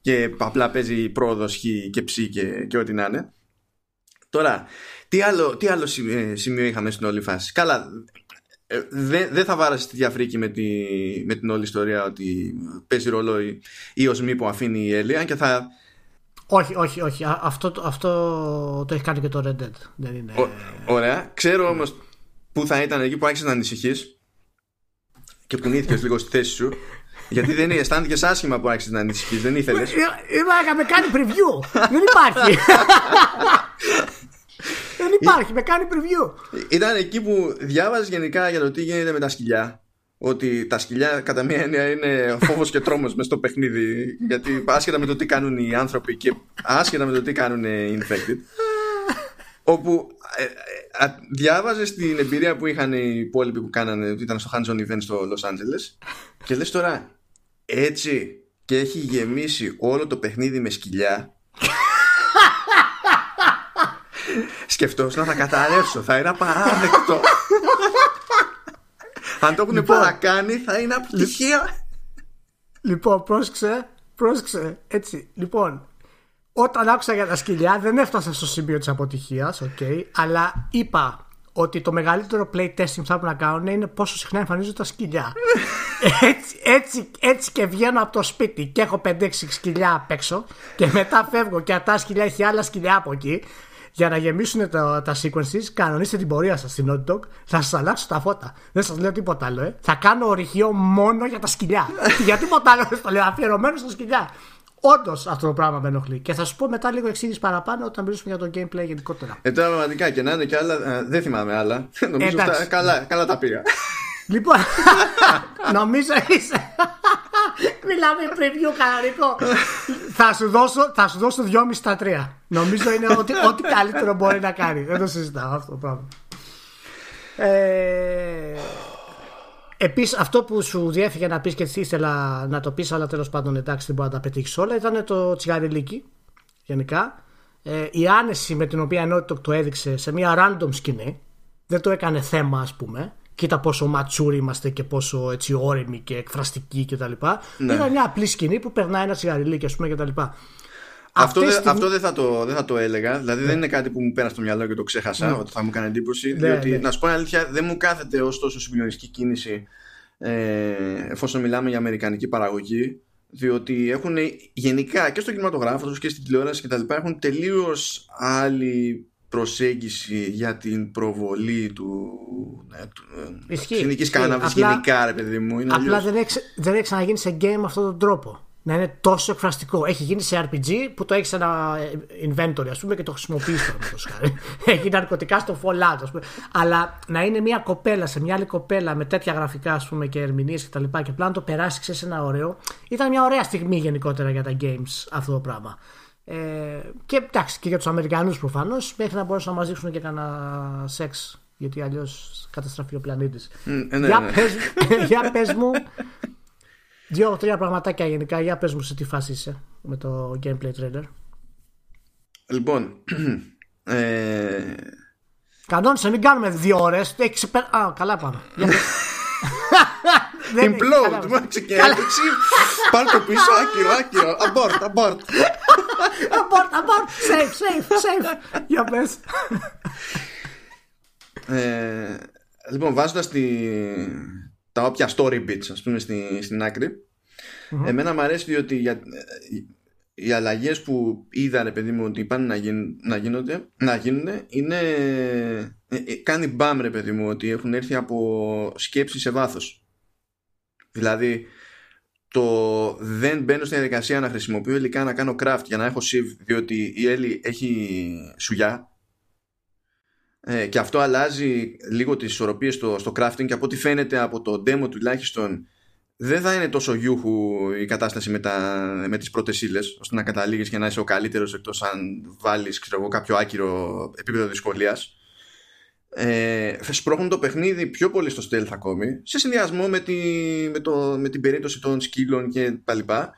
και απλά παίζει πρόοδο χ και ψ και, και ό,τι να είναι. Τώρα, τι άλλο, τι άλλο ε, σημείο είχαμε στην όλη φάση; Καλά, ε, δεν, δεν θα βάρασε τη διαφρίκη με, τη, με την όλη ιστορία ότι παίζει ρόλο η, η οσμή που αφήνει η Έλια και θα, όχι, όχι, όχι. Αυτό, αυτό το έχει κάνει και το Red Dead. Δεν είναι... ωραία. Ξέρω όμως που θα ήταν εκεί που άρχισες να ανησυχείς και που νύθηκες λίγο στη θέση σου. Γιατί δεν αισθάνθηκες άσχημα που άρχισες να ανησυχείς, δεν ήθελες. Είπα, με κάνει preview. δεν υπάρχει. δεν υπάρχει, με κάνει preview. Ήταν εκεί που διάβαζες γενικά για το τι γίνεται με τα σκυλιά ότι τα σκυλιά κατά μία έννοια είναι φόβος και τρόμος μες στο παιχνίδι. Γιατί άσχετα με το τι κάνουν οι άνθρωποι και άσχετα με το τι κάνουν οι infected. όπου ε, ε, διάβαζες την εμπειρία που είχαν οι υπόλοιποι που κάνανε, ότι ήταν στο hands-on event στο Los Angeles. Και λες τώρα, έτσι και έχει γεμίσει όλο το παιχνίδι με σκυλιά. Σκεφτόσουν να θα καταρρεύσω, θα είναι απαράδεκτο. Αν το έχουν λοιπόν, παρακάνει θα είναι αποτυχία. Λοιπόν, πρόσεξε, πρόσεξε, έτσι. Λοιπόν, όταν άκουσα για τα σκυλιά δεν έφτασα στο σημείο της αποτυχίας, okay, αλλά είπα ότι το μεγαλύτερο playtesting που θα πρέπει να κάνουν είναι πόσο συχνά εμφανίζονται τα σκυλιά. έτσι, έτσι, έτσι και βγαίνω από το σπίτι και έχω 5-6 σκυλιά απ' έξω και μετά φεύγω και αυτά σκυλιά έχει άλλα σκυλιά από εκεί για να γεμίσουν τα, τα sequences, κανονίστε την πορεία σας στην Naughty Dog, θα σας αλλάξω τα φώτα. Δεν σας λέω τίποτα άλλο, ε. Θα κάνω ορυχείο μόνο για τα σκυλιά. για τίποτα άλλο δεν το λέω, αφιερωμένο στα σκυλιά. Όντως αυτό το πράγμα με ενοχλεί. Και θα σου πω μετά λίγο εξήγηση παραπάνω όταν μιλήσουμε για το gameplay γενικότερα. Ε, τώρα πραγματικά και να είναι και άλλα. Ε, δεν θυμάμαι άλλα. Νομίζω αυτά, καλά, καλά τα πήγα. Λοιπόν, νομίζω είσαι. Μιλάμε preview κανονικό. θα, σου δώσω, θα σου δώσω 2,5 στα 3. Νομίζω είναι ότι ό,τι καλύτερο μπορεί να κάνει. Δεν το συζητάω αυτό το πράγμα. Ε, Επίσης, αυτό που σου διέφυγε να πεις και ήθελα να το πεις, αλλά τέλος πάντων εντάξει δεν μπορεί να τα πετύχεις όλα, ήταν το τσιγαριλίκι. Γενικά. Ε, η άνεση με την οποία ενώ το έδειξε σε μια random σκηνή, δεν το έκανε θέμα, ας πούμε, κοίτα πόσο ματσούρι είμαστε και πόσο έτσι όρημοι και εκφραστικοί κτλ. Ναι. Ήταν μια απλή σκηνή που περνάει ένα τσιγαριλίκι, ας πούμε, κτλ. Αυτό, δε, αυτό δεν, θα το, δεν θα το έλεγα. Δηλαδή δεν είναι κάτι που μου πέρασε στο μυαλό και το ξέχασα ναι. ότι θα μου κάνει εντύπωση. Ναι, διότι, ναι. να σου πω αλήθεια, δεν μου κάθεται ως τόσο συγκλονιστική κίνηση ε, εφόσον μιλάμε για αμερικανική παραγωγή. Διότι έχουν γενικά και στο κινηματογράφο και στην τηλεόραση κτλ. έχουν τελείως άλλη προσέγγιση για την προβολή του, ναι, του κοινικής κάναβη γενικά, ρε παιδί μου. Είναι απλά δεν έχει, δεν έχει ξαναγίνει σε game αυτόν τον τρόπο. Να είναι τόσο εκφραστικό. Έχει γίνει σε RPG που το έχεις ένα inventory, ας πούμε, και το χρησιμοποιείς τώρα. έχει ναρκωτικά στο Fallout, ας πούμε. Αλλά να είναι μια κοπέλα σε μια άλλη κοπέλα με τέτοια γραφικά, ας πούμε, και ερμηνείες κτλ. Και, και απλά να το περάσει σε ένα ωραίο. Ήταν μια ωραία στιγμή γενικότερα για τα games αυτό το πράγμα. Ε, και εντάξει, και για τους Αμερικανούς προφανώς, μέχρι να μπορέσουν να μας δείξουν και κανένα σεξ. Γιατί αλλιώς καταστραφεί ο πλανήτης. Mm, ναι, για, ναι. Πες, για πες μου δύο-τρία πραγματάκια γενικά. Για πες μου σε τι φάση είσαι με το gameplay trailer. Λοιπόν. Ε... Κανόνισε, μην κάνουμε δύο ώρες. Α, καλά πάμε. Implode, μου και Πάρ το πίσω, άκυρο, άκυρο. Abort, abort. Abort, abort. Safe, safe, safe. Για πες. Ε, λοιπόν, βάζοντας τα όποια story bits, ας πούμε, στην άκρη, εμένα μου αρέσει διότι για, οι αλλαγές που είδα ρε παιδί μου ότι πάνε να, γίν, να, γίνονται, να γίνουν είναι ε, ε, κάνει μπαμ ρε παιδί μου ότι έχουν έρθει από σκέψη σε βάθος δηλαδή το δεν μπαίνω στην διαδικασία να χρησιμοποιώ υλικά να κάνω craft για να έχω sieve διότι η Έλλη έχει σουγιά. Ε, και αυτό αλλάζει λίγο τις ισορροπίες στο, στο crafting και από ό,τι φαίνεται από το demo τουλάχιστον δεν θα είναι τόσο γιούχου η κατάσταση με, τα, με τις πρώτες ύλες, ώστε να καταλήγεις και να είσαι ο καλύτερος εκτός αν βάλεις ξέρω, κάποιο άκυρο επίπεδο δυσκολίας ε, σπρώχνουν το παιχνίδι πιο πολύ στο stealth ακόμη σε συνδυασμό με, τη, με, το, με την περίπτωση των σκύλων και τα λοιπά.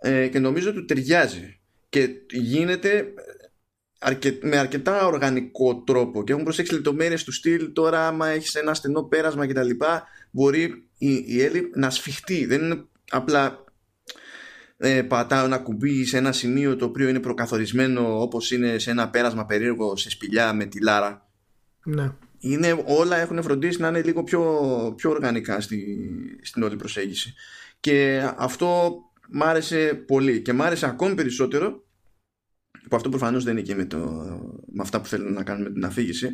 Ε, και νομίζω ότι ταιριάζει. Και γίνεται με αρκετά οργανικό τρόπο. Και έχουν προσέξει λεπτομέρειες του στυλ τώρα άμα έχεις ένα στενό πέρασμα και τα λοιπά μπορεί η, η να σφιχτεί. Δεν είναι απλά ε, πατάω ένα κουμπί σε ένα σημείο το οποίο είναι προκαθορισμένο όπως είναι σε ένα πέρασμα περίεργο σε σπηλιά με τη λάρα ναι. είναι, όλα έχουν φροντίσει να είναι λίγο πιο, πιο οργανικά στη, στην όλη προσέγγιση και αυτό μ' άρεσε πολύ και μ' άρεσε ακόμη περισσότερο που αυτό προφανώς δεν είναι και με, το, με αυτά που θέλουν να κάνουν με την αφήγηση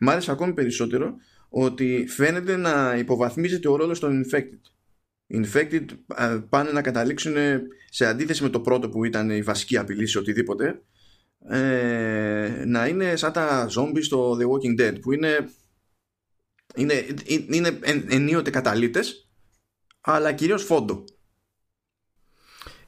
μ' άρεσε ακόμη περισσότερο ότι φαίνεται να υποβαθμίζεται ο ρόλος των infected infected πάνε να καταλήξουν σε αντίθεση με το πρώτο που ήταν η βασική απειλή σε οτιδήποτε ε, να είναι σαν τα zombies στο The Walking Dead που είναι είναι, είναι ενίοτε καταλήτες αλλά κυρίως φόντο.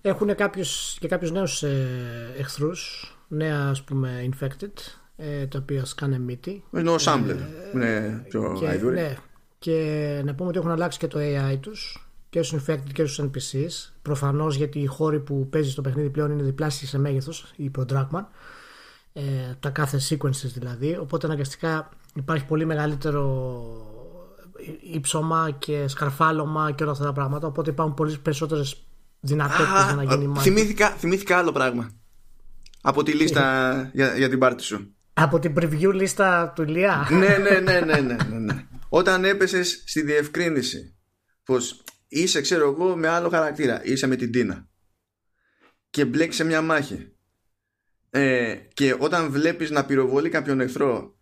Έχουν κάποιους, και κάποιους νέους ε, εχθρούς νέα ας πούμε infected ε, τα οποία σκάνε μύτη. Είναι ο Σάμπλερ είναι πιο και, ναι, και να πούμε ότι έχουν αλλάξει και το AI τους και στους infected και στους NPCs προφανώς γιατί οι χώροι που παίζει στο παιχνίδι πλέον είναι διπλάσιοι σε μέγεθος η Pro ε, τα κάθε sequences δηλαδή. Οπότε αναγκαστικά υπάρχει πολύ μεγαλύτερο ύψωμα και σκαρφάλωμα και όλα αυτά τα πράγματα. Οπότε υπάρχουν πολύ περισσότερες δυνατότητες για να γίνει μάχη. θυμήθηκα, θυμήθηκα άλλο πράγμα από τη λίστα για, για την πάρτι σου. Από την preview λίστα του Ηλία. Ναι, ναι, ναι, ναι, ναι, ναι, ναι. όταν έπεσες στη διευκρίνηση πως είσαι ξέρω εγώ με άλλο χαρακτήρα. Είσαι με την Τίνα. Και μπλέκεις σε μια μάχη. Ε, και όταν βλέπεις να πυροβολεί κάποιον εχθρό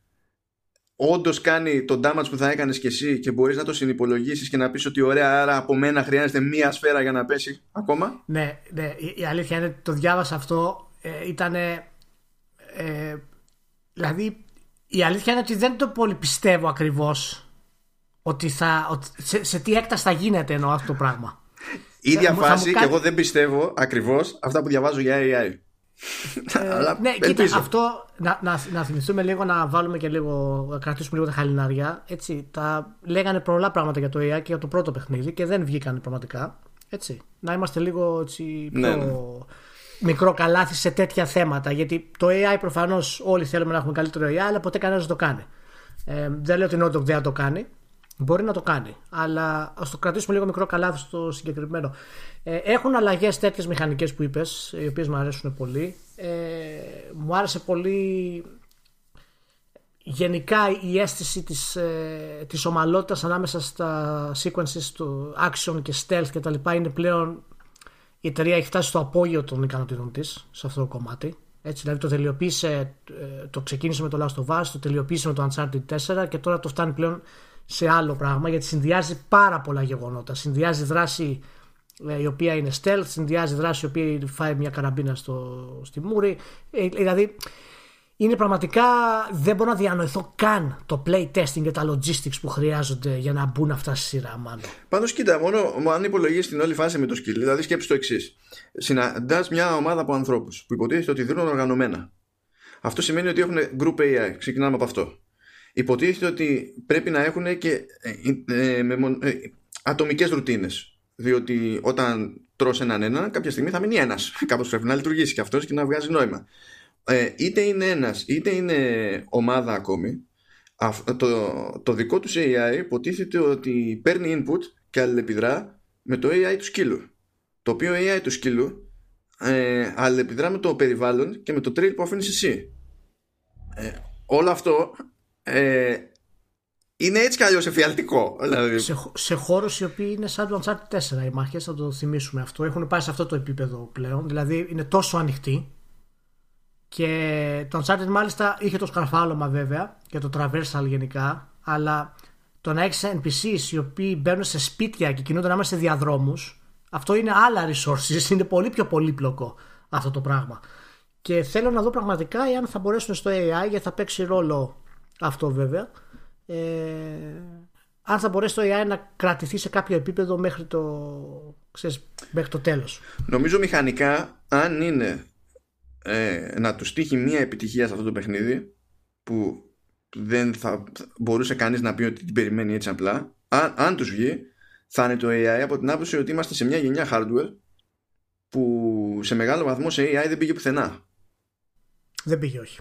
όντως κάνει τον damage που θα έκανες και εσύ και μπορείς να το συνυπολογίσεις και να πεις ότι ωραία άρα από μένα χρειάζεται μία σφαίρα για να πέσει ακόμα. Ναι, ναι η αλήθεια είναι ότι το διάβασα αυτό ε, ήταν ε, δηλαδή η αλήθεια είναι ότι δεν το πολύ πιστεύω ακριβώς ότι θα, ότι σε, σε, τι έκταση θα γίνεται εννοώ αυτό το πράγμα ίδια φάση και εγώ δεν πιστεύω ακριβώς αυτά που διαβάζω για AI ε, ναι, κοίτα, αυτό να, να, να θυμηθούμε λίγο να βάλουμε και λίγο, να κρατήσουμε λίγο τα χαλινάρια. Έτσι, τα λέγανε πολλά πράγματα για το AI και για το πρώτο παιχνίδι και δεν βγήκαν πραγματικά. Έτσι, να είμαστε λίγο έτσι, πιο ναι, ναι. μικρό καλάθι σε τέτοια θέματα. Γιατί το AI προφανώς όλοι θέλουμε να έχουμε καλύτερο AI, αλλά ποτέ κανένας δεν το κάνει. Ε, δεν λέω ότι η Naughty δεν το κάνει. Μπορεί να το κάνει. Αλλά ας το κρατήσουμε λίγο μικρό καλάθι στο συγκεκριμένο. Ε, έχουν αλλαγές τέτοιες μηχανικές που είπες, οι οποίες μου αρέσουν πολύ. Ε, μου άρεσε πολύ γενικά η αίσθηση της, ε, της ομαλότητας ανάμεσα στα sequences του action και stealth και τα λοιπά είναι πλέον η εταιρεία έχει φτάσει στο απόγειο των ικανοτήτων της σε αυτό το κομμάτι έτσι, δηλαδή το τελειοποίησε ε, το ξεκίνησε με το Last of Us το τελειοποίησε με το Uncharted 4 και τώρα το φτάνει πλέον σε άλλο πράγμα γιατί συνδυάζει πάρα πολλά γεγονότα συνδυάζει δράση ε, η οποία είναι stealth, συνδυάζει δράση η οποία φάει μια καραμπίνα στο, στη μούρη. Ε, δηλαδή είναι πραγματικά δεν μπορώ να διανοηθώ καν το play testing και τα logistics που χρειάζονται για να μπουν αυτά στη σειρά μάλλον. Πάντως κοίτα, μόνο αν υπολογίσει την όλη φάση με το skill, δηλαδή σκέψεις το εξής. Συναντάς μια ομάδα από ανθρώπους που υποτίθεται ότι δίνουν οργανωμένα. Αυτό σημαίνει ότι έχουν group AI. Ξεκινάμε από αυτό. Υποτίθεται ότι πρέπει να έχουν και ε, ε, ε, ε ατομικές ρουτίνες διότι όταν τρως έναν ένα, κάποια στιγμή θα μείνει ένας. Κάπως πρέπει να λειτουργήσει και αυτός και να βγάζει νόημα. Ε, είτε είναι ένας, είτε είναι ομάδα ακόμη, το, το δικό τους AI υποτίθεται ότι παίρνει input και αλληλεπιδρά με το AI του σκύλου. Το οποίο AI του σκύλου ε, αλληλεπιδρά με το περιβάλλον και με το trail που αφήνεις εσύ. Ε, όλο αυτό ε, είναι έτσι κι αλλιώς εφιαλτικό. Δηλαδή. Σε, σε χώρους οι οποίοι είναι σαν το Uncharted 4 οι μάχες, θα το θυμίσουμε αυτό. Έχουν πάει σε αυτό το επίπεδο πλέον. Δηλαδή είναι τόσο ανοιχτοί. Και το Uncharted μάλιστα είχε το σκαρφάλωμα βέβαια και το traversal γενικά. Αλλά το να έχεις NPCs οι οποίοι μπαίνουν σε σπίτια και κινούνται να σε διαδρόμους, αυτό είναι άλλα resources. Είναι πολύ πιο πολύπλοκο αυτό το πράγμα. Και θέλω να δω πραγματικά εάν θα μπορέσουν στο AI, γιατί θα παίξει ρόλο αυτό βέβαια ε, αν θα μπορέσει το AI να κρατηθεί σε κάποιο επίπεδο μέχρι το, ξέρεις, μέχρι το τέλος. Νομίζω μηχανικά αν είναι ε, να τους τύχει μια επιτυχία σε αυτό το παιχνίδι που δεν θα μπορούσε κανείς να πει ότι την περιμένει έτσι απλά αν, αν τους βγει θα είναι το AI από την άποψη ότι είμαστε σε μια γενιά hardware που σε μεγάλο βαθμό σε AI δεν πήγε πουθενά. Δεν πήγε όχι.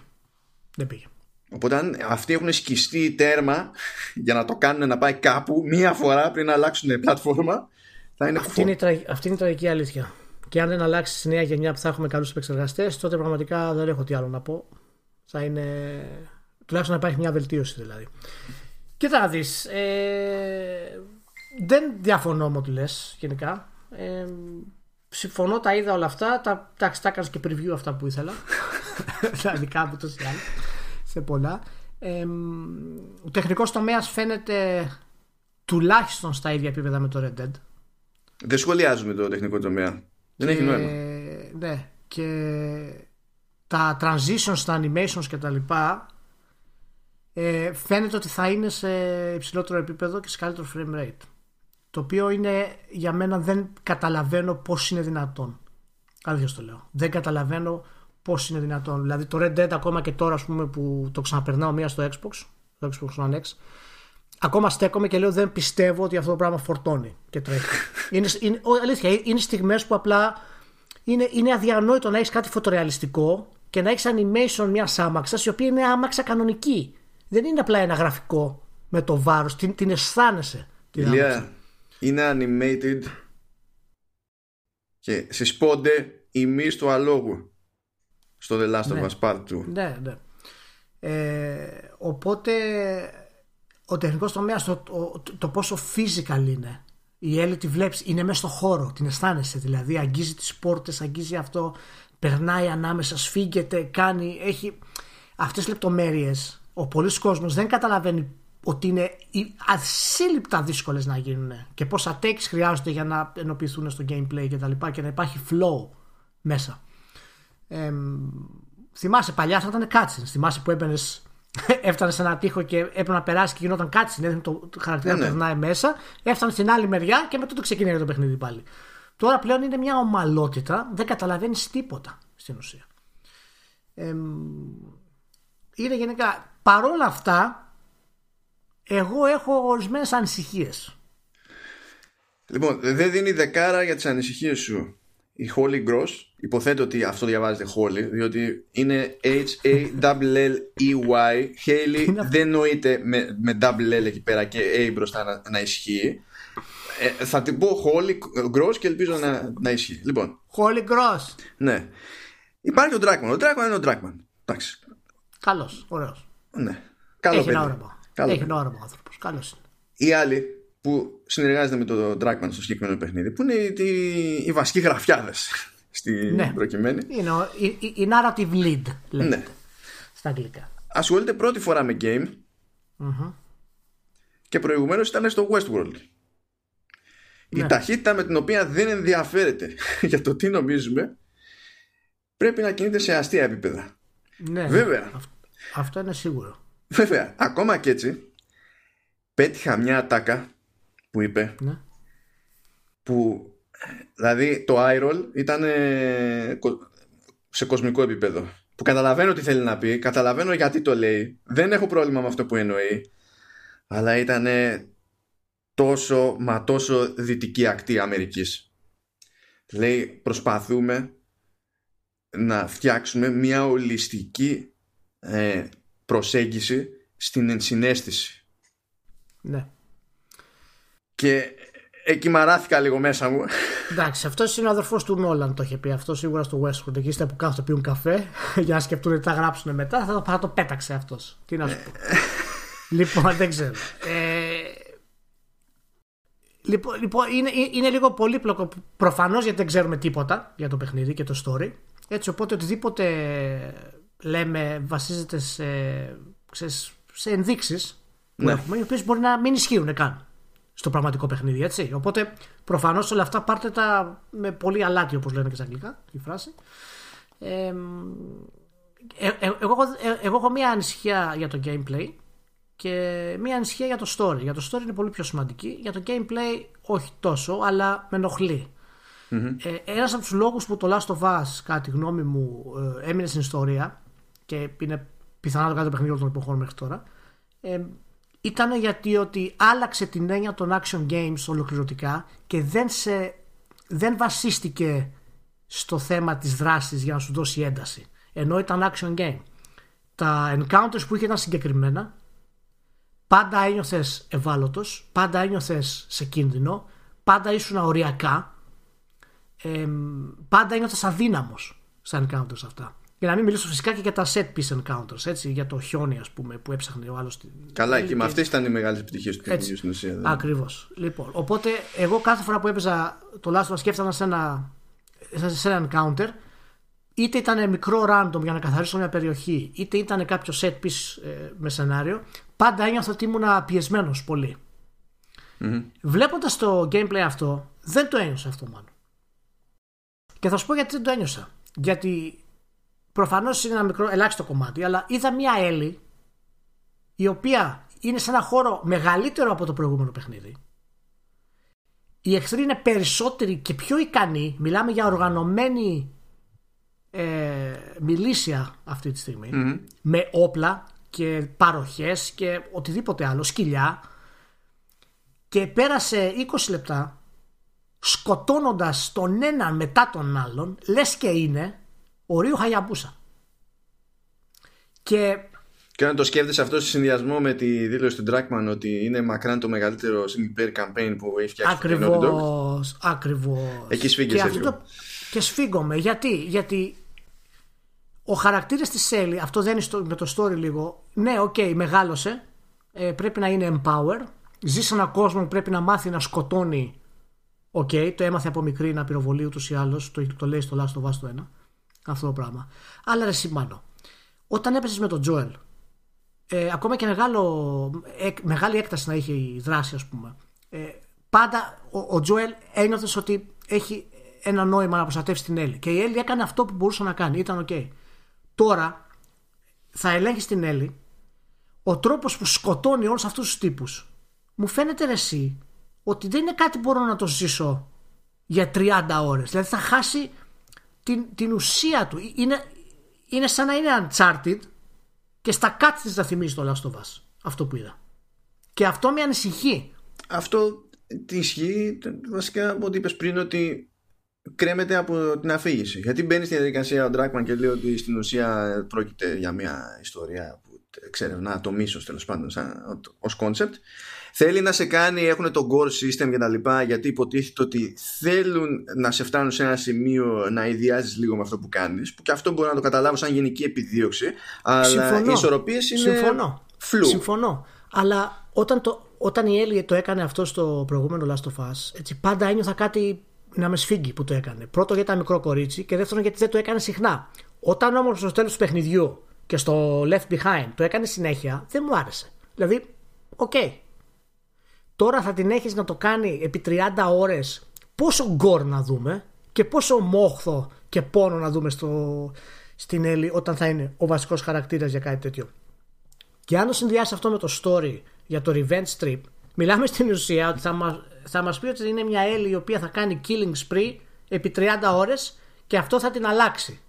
Δεν πήγε. Οπότε αν αυτοί έχουν σκιστεί τέρμα για να το κάνουν να πάει κάπου μία φορά πριν να αλλάξουν πλατφόρμα θα είναι αυτή, είναι η, αυτή είναι η τραγική αλήθεια. Και αν δεν αλλάξει στη νέα γενιά που θα έχουμε καλούς επεξεργαστές, τότε πραγματικά δεν έχω τι άλλο να πω. Θα είναι. τουλάχιστον να υπάρχει μια βελτίωση δηλαδή. Κοίτα να δεις. Ε... Δεν διαφωνώ με ό,τι λες γενικά. Ε... Συμφωνώ, τα είδα όλα αυτά. Τα, τα, τα έκανα και preview αυτά που ήθελα. τα δικά μου τόσο σε πολλά. Ε, ο τεχνικός τομέας φαίνεται τουλάχιστον στα ίδια επίπεδα με το Red Dead. Δεν σχολιάζουμε το τεχνικό τομέα. Δεν έχει νόημα. Ναι, και τα transitions, τα animations και τα λοιπά ε, φαίνεται ότι θα είναι σε υψηλότερο επίπεδο και σε καλύτερο frame rate. Το οποίο είναι για μένα δεν καταλαβαίνω πώς είναι δυνατόν. Αλήθεια το λέω. Δεν καταλαβαίνω πώς είναι δυνατόν. Δηλαδή το Red Dead ακόμα και τώρα ας πούμε, που το ξαναπερνάω μία στο Xbox, το Xbox One X, ακόμα στέκομαι και λέω δεν πιστεύω ότι αυτό το πράγμα φορτώνει και τρέχει. είναι, είναι, αλήθεια, είναι στιγμές που απλά είναι, είναι αδιανόητο να έχεις κάτι φωτορεαλιστικό και να έχεις animation μιας άμαξας η οποία είναι άμαξα κανονική. Δεν είναι απλά ένα γραφικό με το βάρος, την, την αισθάνεσαι. Την είναι animated και συσπώνται οι μυς του αλόγου στο The Last of ναι. Us Part 2. Ναι, ναι. Ε, οπότε ο τεχνικός τομέας, το, το, το, πόσο physical είναι. Η Έλλη τη βλέπεις, είναι μέσα στο χώρο, την αισθάνεσαι. Δηλαδή, αγγίζει τις πόρτες, αγγίζει αυτό, περνάει ανάμεσα, σφίγγεται, κάνει. Έχει αυτές τις λεπτομέρειες. Ο πολλής κόσμος δεν καταλαβαίνει ότι είναι ασύλληπτα δύσκολες να γίνουν και πόσα takes χρειάζονται για να ενοποιηθούν στο gameplay και τα λοιπά και να υπάρχει flow μέσα. Ε, θυμάσαι παλιά θα ήταν cutscenes. Θυμάσαι που έμπαινες, έφτανες σε ένα τείχο και έπρεπε να περάσεις και γινόταν cutscene. Έδινε το χαρακτήρα ναι, ναι. περνάει μέσα, έφτανε στην άλλη μεριά και μετά το ξεκίνησε το παιχνίδι πάλι. Τώρα πλέον είναι μια ομαλότητα, δεν καταλαβαίνεις τίποτα στην ουσία. Ε, είναι γενικά παρόλα αυτά εγώ έχω ορισμένες ανησυχίες. Λοιπόν, δεν δίνει δεκάρα για τις ανησυχίες σου η Holy Gross υποθέτω ότι αυτό διαβάζεται Holy διότι είναι H-A-L-L-E-Y. Haley δεν νοείται με, με double L εκεί πέρα και A μπροστά να, να ισχύει. Ε, θα την πω Holy Gross και ελπίζω να, να ισχύει. Λοιπόν. Holy Gross ναι. Υπάρχει ο Dragman ο Dragman είναι ο Dragman εντάξει. Καλός, ωραίος. Ναι. Καλό έχει ένα όραμα έχει ένα όραμα άνθρωπος, καλός είναι. Οι άλλοι που συνεργάζεται με τον Dragman στο συγκεκριμένο παιχνίδι, που είναι οι, οι βασικοί γραφιάδες στην ναι. προκειμένη. Είναι η, η, η narrative lead, λέγεται, ναι. στα αγγλικά. Ασχολείται πρώτη φορά με game mm-hmm. και προηγουμένως ήταν στο Westworld. Ναι. Η ταχύτητα με την οποία δεν ενδιαφέρεται για το τι νομίζουμε πρέπει να κινείται σε αστεία επίπεδα. Ναι, Βέβαια. Αυτό είναι σίγουρο. Βέβαια, ακόμα και έτσι πέτυχα μια ατάκα που είπε. Ναι. που δηλαδή το iRoll ήταν σε κοσμικό επίπεδο. Που καταλαβαίνω τι θέλει να πει καταλαβαίνω γιατί το λέει. Δεν έχω πρόβλημα με αυτό που εννοεί. Αλλά ήταν τόσο μα τόσο δυτική ακτή Αμερικής. Λέει προσπαθούμε να φτιάξουμε μια ολιστική ε, προσέγγιση στην ενσυναίσθηση. Ναι και εκεί μαράθηκα λίγο μέσα μου. Εντάξει, αυτός είναι ο αδερφός του Νόλαν το είχε πει αυτό σίγουρα στο Westwood. Εκεί είστε που κάθονται πιούν καφέ για να σκεφτούν τι θα γράψουν μετά. Θα το, θα το πέταξε αυτός. Τι να σου πω. λοιπόν, δεν ξέρω. Ε, λοιπόν, λοιπόν είναι, είναι λίγο πολύπλοκο προφανώς γιατί δεν ξέρουμε τίποτα για το παιχνίδι και το story. Έτσι, οπότε οτιδήποτε λέμε βασίζεται σε, σε, σε ενδείξεις που ναι. έχουμε, οι οποίες μπορεί να μην ισχύουν καν στο πραγματικό παιχνίδι, έτσι. Οπότε προφανώς όλα αυτά πάρτε τα με πολύ αλάτι, όπως λένε και στα αγγλικά, η φράση. Ε, ε, εγώ, εγώ έχω μια ανησυχία για το gameplay και μία ανησυχία για το story. Για το story είναι πολύ πιο σημαντική. Για το gameplay όχι τόσο, αλλά με ενοχλεί. Mm-hmm. Ε, Ένας από τους λόγους που το Last of Us, κατά τη γνώμη μου, ε, έμεινε στην ιστορία και είναι πιθανά το καλύτερο παιχνίδι όλων των εποχών μέχρι τώρα, ε, ήταν γιατί ότι άλλαξε την έννοια των action games ολοκληρωτικά και δεν, σε, δεν βασίστηκε στο θέμα της δράσης για να σου δώσει ένταση. Ενώ ήταν action game. Τα encounters που είχε ήταν συγκεκριμένα, πάντα ένιωθες ευάλωτος, πάντα ένιωθες σε κίνδυνο, πάντα ήσουν οριακά, ε, πάντα ένιωθες αδύναμος στα encounters αυτά. Για να μην μιλήσω φυσικά και για τα set piece encounters, έτσι, για το χιόνι ας πούμε, που έψαχνε ο άλλος. Καλά, και, και με αυτές ήταν οι μεγάλες επιτυχίες του παιχνιδιού στην ουσία. Δηλαδή. Ακριβώς. Λοιπόν, οπότε εγώ κάθε φορά που έπαιζα το Last of Us σκέφτανα σε ένα, σε ένα encounter, είτε ήταν μικρό random για να καθαρίσω μια περιοχή, είτε ήταν κάποιο set piece ε, με σενάριο, πάντα ένιωθα ότι ήμουν πιεσμένος πολύ. Mm-hmm. Βλέποντας το gameplay αυτό, δεν το ένιωσα αυτό μάλλον. Και θα σου πω γιατί δεν το ένιωσα. Γιατί προφανώς είναι ένα μικρό, ελάχιστο κομμάτι, αλλά είδα μια Έλλη η οποία είναι σε ένα χώρο μεγαλύτερο από το προηγούμενο παιχνίδι. Οι εχθροί είναι περισσότεροι και πιο ικανοί. Μιλάμε για οργανωμένη ε, μιλήσια αυτή τη στιγμη με όπλα και παροχές και οτιδήποτε άλλο, σκυλιά και πέρασε 20 λεπτά σκοτώνοντας τον έναν μετά τον άλλον λες και είναι ο Ρίου Χαγιαμπούσα. Και και όταν το σκέφτεσαι αυτό σε συνδυασμό με τη δήλωση του Ντράκμαν ότι είναι μακράν το μεγαλύτερο single player campaign που έχει φτιάξει Ακριβώς, ακριβώς. Εκεί σφίγγεσαι λίγο. Και σφίγγομαι. Γιατί, γιατί ο χαρακτήρας της Έλλης, αυτό δεν είναι με το story λίγο. Ναι, OK, okay, μεγάλωσε. Ε, πρέπει να είναι empower. Ζει σε έναν κόσμο που πρέπει να μάθει να σκοτώνει. OK, okay, το έμαθε από μικρή να πυροβολεί ούτως ή άλλως. Το, το λέει στο Last of Us το ένα. Αυτό το πράγμα. Αλλά ρε συ Μάνο. Όταν έπεσε με τον Τζόελ, ε, ακόμα και μεγάλο, ε, μεγάλη έκταση να είχε η δράση, ας πούμε. Ε, πάντα ο, ο Τζόελ ένιωθες ότι έχει ένα νόημα να προστατεύσει την Έλλη. Και η Έλλη έκανε αυτό που μπορούσε να κάνει. Ήταν OK. Okay. Τώρα θα ελέγχεις την Έλλη ο τρόπος που σκοτώνει όλους αυτούς τους τύπους μου φαίνεται ρε εσύ ότι δεν είναι κάτι που μπορώ να το ζήσω για 30 ώρες δηλαδή θα χάσει την, την ουσία του είναι, είναι σαν να είναι Uncharted και στα κάτω της θα θυμίζει το Last of Us αυτό που είδα και αυτό με ανησυχεί αυτό τη ισχύει βασικά από ό,τι είπες πριν ότι κρέμεται από την αφήγηση. Γιατί μπαίνει στη διαδικασία ο Ντράκμαν και λέει ότι στην ουσία πρόκειται για μια ιστορία που εξερευνά το μίσος τέλος πάντων ως κόνσεπτ. Θέλει να σε κάνει, έχουν το gore system και τα λοιπά, γιατί υποτίθεται ότι θέλουν να σε φτάνουν σε ένα σημείο να αηδιάζεις λίγο με αυτό που κάνεις, που και αυτό μπορεί να το καταλάβω σαν γενική επιδίωξη, αλλά Συμφωνώ. οι ισορροπίες είναι. Συμφωνώ. Φλου. Συμφωνώ. Αλλά όταν, το, όταν η Έλλη το έκανε αυτό στο προηγούμενο Last of Us, έτσι, πάντα ένιωθα κάτι να με σφίγγει που το έκανε. Πρώτο γιατί ήταν μικρό κορίτσι και δεύτερον γιατί δεν το έκανε συχνά. Όταν όμως στο τέλος του παιχνιδιού και στο Left Behind το έκανε συνέχεια, δεν μου άρεσε. Δηλαδή, ok. Okay. Τώρα θα την έχεις να το κάνει επί 30 ώρες πόσο gore να δούμε και πόσο μόχθο και πόνο να δούμε στο, στην Έλλη όταν θα είναι ο βασικός χαρακτήρας για κάτι τέτοιο. Και αν το συνδυάσει αυτό με το story για το Revenge Trip, μιλάμε στην ουσία ότι θα, μα, θα μας πει ότι είναι μια Έλλη η οποία θα κάνει killing spree επί 30 ώρες και αυτό θα την αλλάξει.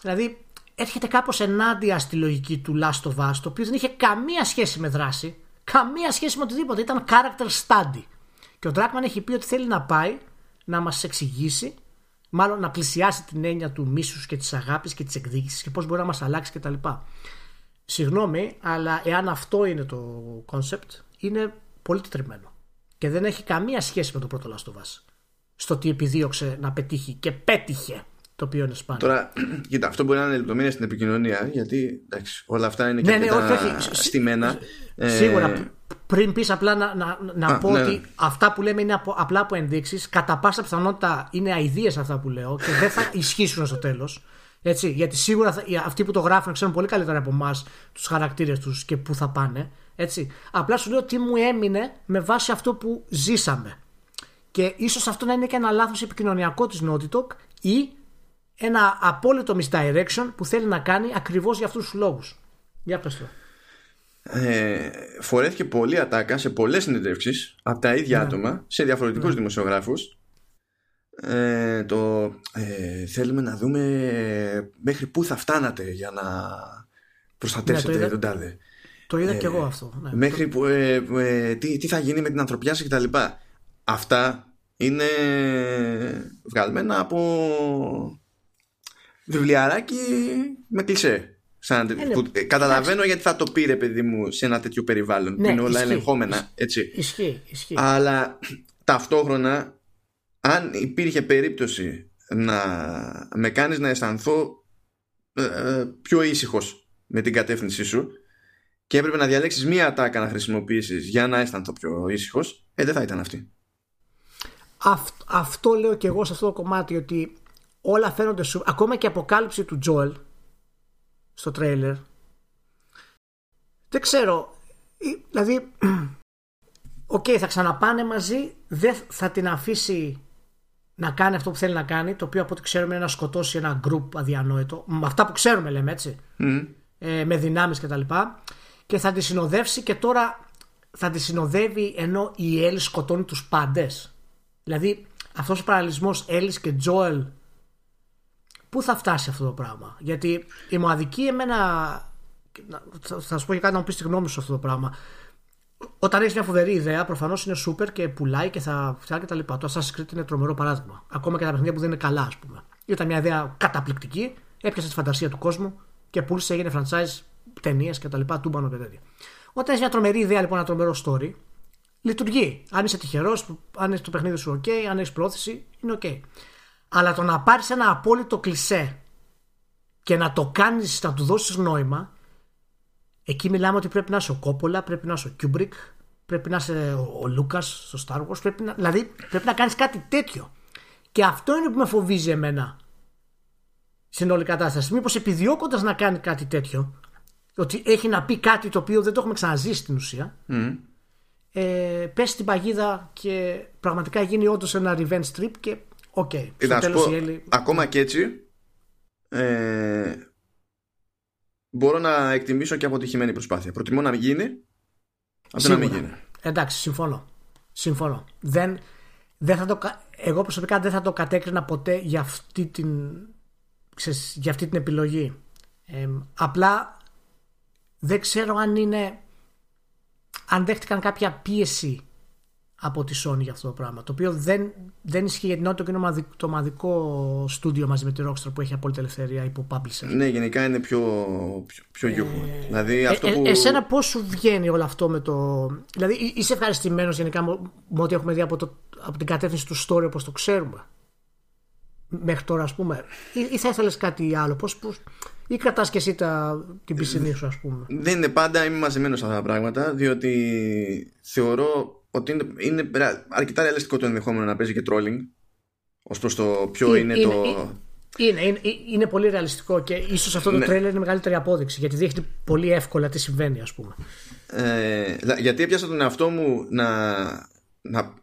Δηλαδή έρχεται κάπως ενάντια στη λογική του Last of Us το οποίο δεν είχε καμία σχέση με δράση καμία σχέση με οτιδήποτε. Ήταν character study. Και ο Dragman έχει πει ότι θέλει να πάει να μας εξηγήσει μάλλον να πλησιάσει την έννοια του μίσους και της αγάπης και της εκδίκησης και πώς μπορεί να μας αλλάξει κτλ. Συγγνώμη, αλλά εάν αυτό είναι το concept, είναι πολύ τετριμένο. Και δεν έχει καμία σχέση με το πρώτο Last of Us. Στο τι επιδίωξε να πετύχει και πέτυχε το οποίο είναι σπάνιο. Τώρα, κοίτα, αυτό μπορεί να είναι λεπτομέρεια στην επικοινωνία, γιατί εντάξει, όλα αυτά είναι και ναι, ναι, όχι, όχι. στημένα. Σίγουρα, ε... πριν πεις απλά να, να, να Α, πω ναι, ότι ναι. αυτά που λέμε είναι απο, απλά από ενδείξεις, κατά πάσα πιθανότητα είναι αειδίε αυτά που λέω και δεν θα ισχύσουν στο τέλος. Έτσι, γιατί σίγουρα θα, αυτοί που το γράφουν ξέρουν πολύ καλύτερα από εμάς τους χαρακτήρες τους και πού θα πάνε. Έτσι. Απλά σου λέω τι μου έμεινε με βάση αυτό που ζήσαμε. Και ίσως αυτό να είναι και ένα λάθος επικοινωνιακό της Naughty Talk ή ένα απόλυτο misdirection που θέλει να κάνει ακριβώς για αυτούς τους λόγους. Για πες το. ε, φορέθηκε πολλή ατάκα σε πολλές συνεντεύξεις από τα ίδια Ναι. άτομα σε διαφορετικούς Ναι. δημοσιογράφους ε, το ε, θέλουμε να δούμε μέχρι πού θα φτάνατε για να προστατεύσετε Ναι, το είδα. τον τάδε Το είδα Ε, και εγώ αυτό. Ναι. μέχρι που, ε, ε, τι, τι θα γίνει με την ανθρωπιά σας κτλ. Αυτά είναι βγαλμένα από βιβλιαράκι με κλισέ. Σαν, Ε, ναι. που, ε, καταλαβαίνω γιατί θα το πήρε παιδί μου σε ένα τέτοιο περιβάλλον που Ναι, είναι όλα ισχύει. ελεγχόμενα έτσι. Ισχύει, ισχύει. Αλλά ταυτόχρονα αν υπήρχε περίπτωση να με κάνεις να αισθανθώ ε, ε, πιο ήσυχος με την κατεύθυνσή σου και έπρεπε να διαλέξεις μία ατάκα να χρησιμοποιήσεις για να αισθανθώ πιο ήσυχος ε, δεν θα ήταν αυτή. Αυτ- αυτό λέω και εγώ σε αυτό το κομμάτι ότι όλα φαίνονται σου. Ακόμα και η αποκάλυψη του Τζοέλ στο τρέιλερ. Δεν ξέρω. ε, Δηλαδή, οκ, θα ξαναπάνε μαζί. Δεν θα την αφήσει να κάνει αυτό που θέλει να κάνει. Το οποίο από ό,τι ξέρουμε είναι να σκοτώσει ένα group αδιανόητο. Με αυτά που ξέρουμε λέμε έτσι. Μμμ. ε, με δυνάμεις και τα λοιπά και θα τη συνοδεύσει και τώρα θα τη συνοδεύει ενώ η Έλλη σκοτώνει τους πάντες δηλαδή αυτός ο παραλυσμός Έλλης και Τζόελ πού θα φτάσει αυτό το πράγμα; Γιατί η μοναδική εμένα θα, θα σου πω και κάτι να μου πεις τη γνώμη σου σε αυτό το πράγμα όταν έχεις μια φοβερή ιδέα, προφανώς είναι σούπερ και πουλάει και θα φτιάχνει και τα λοιπά. Το Assassin's Creed είναι τρομερό παράδειγμα. Ακόμα και τα παιχνίδια που δεν είναι καλά, ας πούμε. Ήταν μια ιδέα καταπληκτική, έπιασε τη φαντασία του κόσμου και πούλησε, έγινε franchise, ταινίες και τα λοιπά, τούμπανο και τέτοια. Όταν έχεις μια τρομερή ιδέα, λοιπόν, ένα τρομερό story, λειτουργεί. Αν είσαι τυχερός, αν έχει το παιχνίδι σου OK, αν έχεις πρόθεση, είναι OK. Αλλά το να πάρεις ένα απόλυτο κλισέ και να το κάνεις, να του δώσεις νόημα, Εκεί μιλάμε ότι πρέπει να είσαι ο Κόπολα, πρέπει να είσαι ο Κιούμπρικ, πρέπει να είσαι ο Λούκας στο Star Wars. Πρέπει να, δηλαδή πρέπει να κάνεις κάτι τέτοιο. Και αυτό είναι που με φοβίζει εμένα στην όλη κατάσταση. Μήπως επιδιώκοντας να κάνει κάτι τέτοιο, ότι έχει να πει κάτι το οποίο δεν το έχουμε ξαναζήσει στην ουσία, Μμμ. ε, πέσει στην παγίδα και πραγματικά γίνει όντως ένα revenge trip και ok. Okay, Ε, στο να σου τέλος πω, η Έλλη... ακόμα και έτσι ε, μπορώ να εκτιμήσω και αποτυχημένη προσπάθεια. Προτιμώ να μην γίνει από το να μην Σίγουρα. γίνει. Εντάξει, συμφωνώ. Συμφωνώ. Δεν, δεν θα το, κα- εγώ προσωπικά δεν θα το κατέκρινα ποτέ για αυτή την, ξέρεις, για αυτή την επιλογή. Ε, απλά δεν ξέρω αν είναι αν δέχτηκαν κάποια πίεση από τη Sony για αυτό το πράγμα. Το οποίο δεν, δεν ισχύει γιατί είναι το μοναδικό, το μοναδικό στούντιο μαζί με τη Rockstar που έχει απόλυτη ελευθερία υπό publisher. Ναι, γενικά είναι πιο, πιο, πιο γιούχο. δηλαδή αυτό Ε, ε, που. εσένα πώς σου βγαίνει όλο αυτό με το... Δηλαδή εί- είσαι ευχαριστημένος γενικά με, με ό,τι έχουμε δει από, το, από την κατεύθυνση του story όπως το ξέρουμε; Μέχρι τώρα ας πούμε. Ή, ή θα ήθελες κάτι άλλο; Πώς, πώς, ή κρατάς και εσύ τα, την πισινή σου ας πούμε; Δεν είναι πάντα, είμαι μαζεμένος σε αυτά τα πράγματα, διότι θεωρώ ότι είναι, είναι αρκετά ρεαλιστικό το ενδεχόμενο να παίζει και trolling. Ω προ το ποιο είναι, Είναι- το. είναι- Είναι, είναι, είναι πολύ ρεαλιστικό και ίσως αυτό το Ναι. τρέλερ είναι μεγαλύτερη απόδειξη γιατί δείχνει πολύ εύκολα τι συμβαίνει ας πούμε. Ε, δα- γιατί έπιασα τον εαυτό μου να, να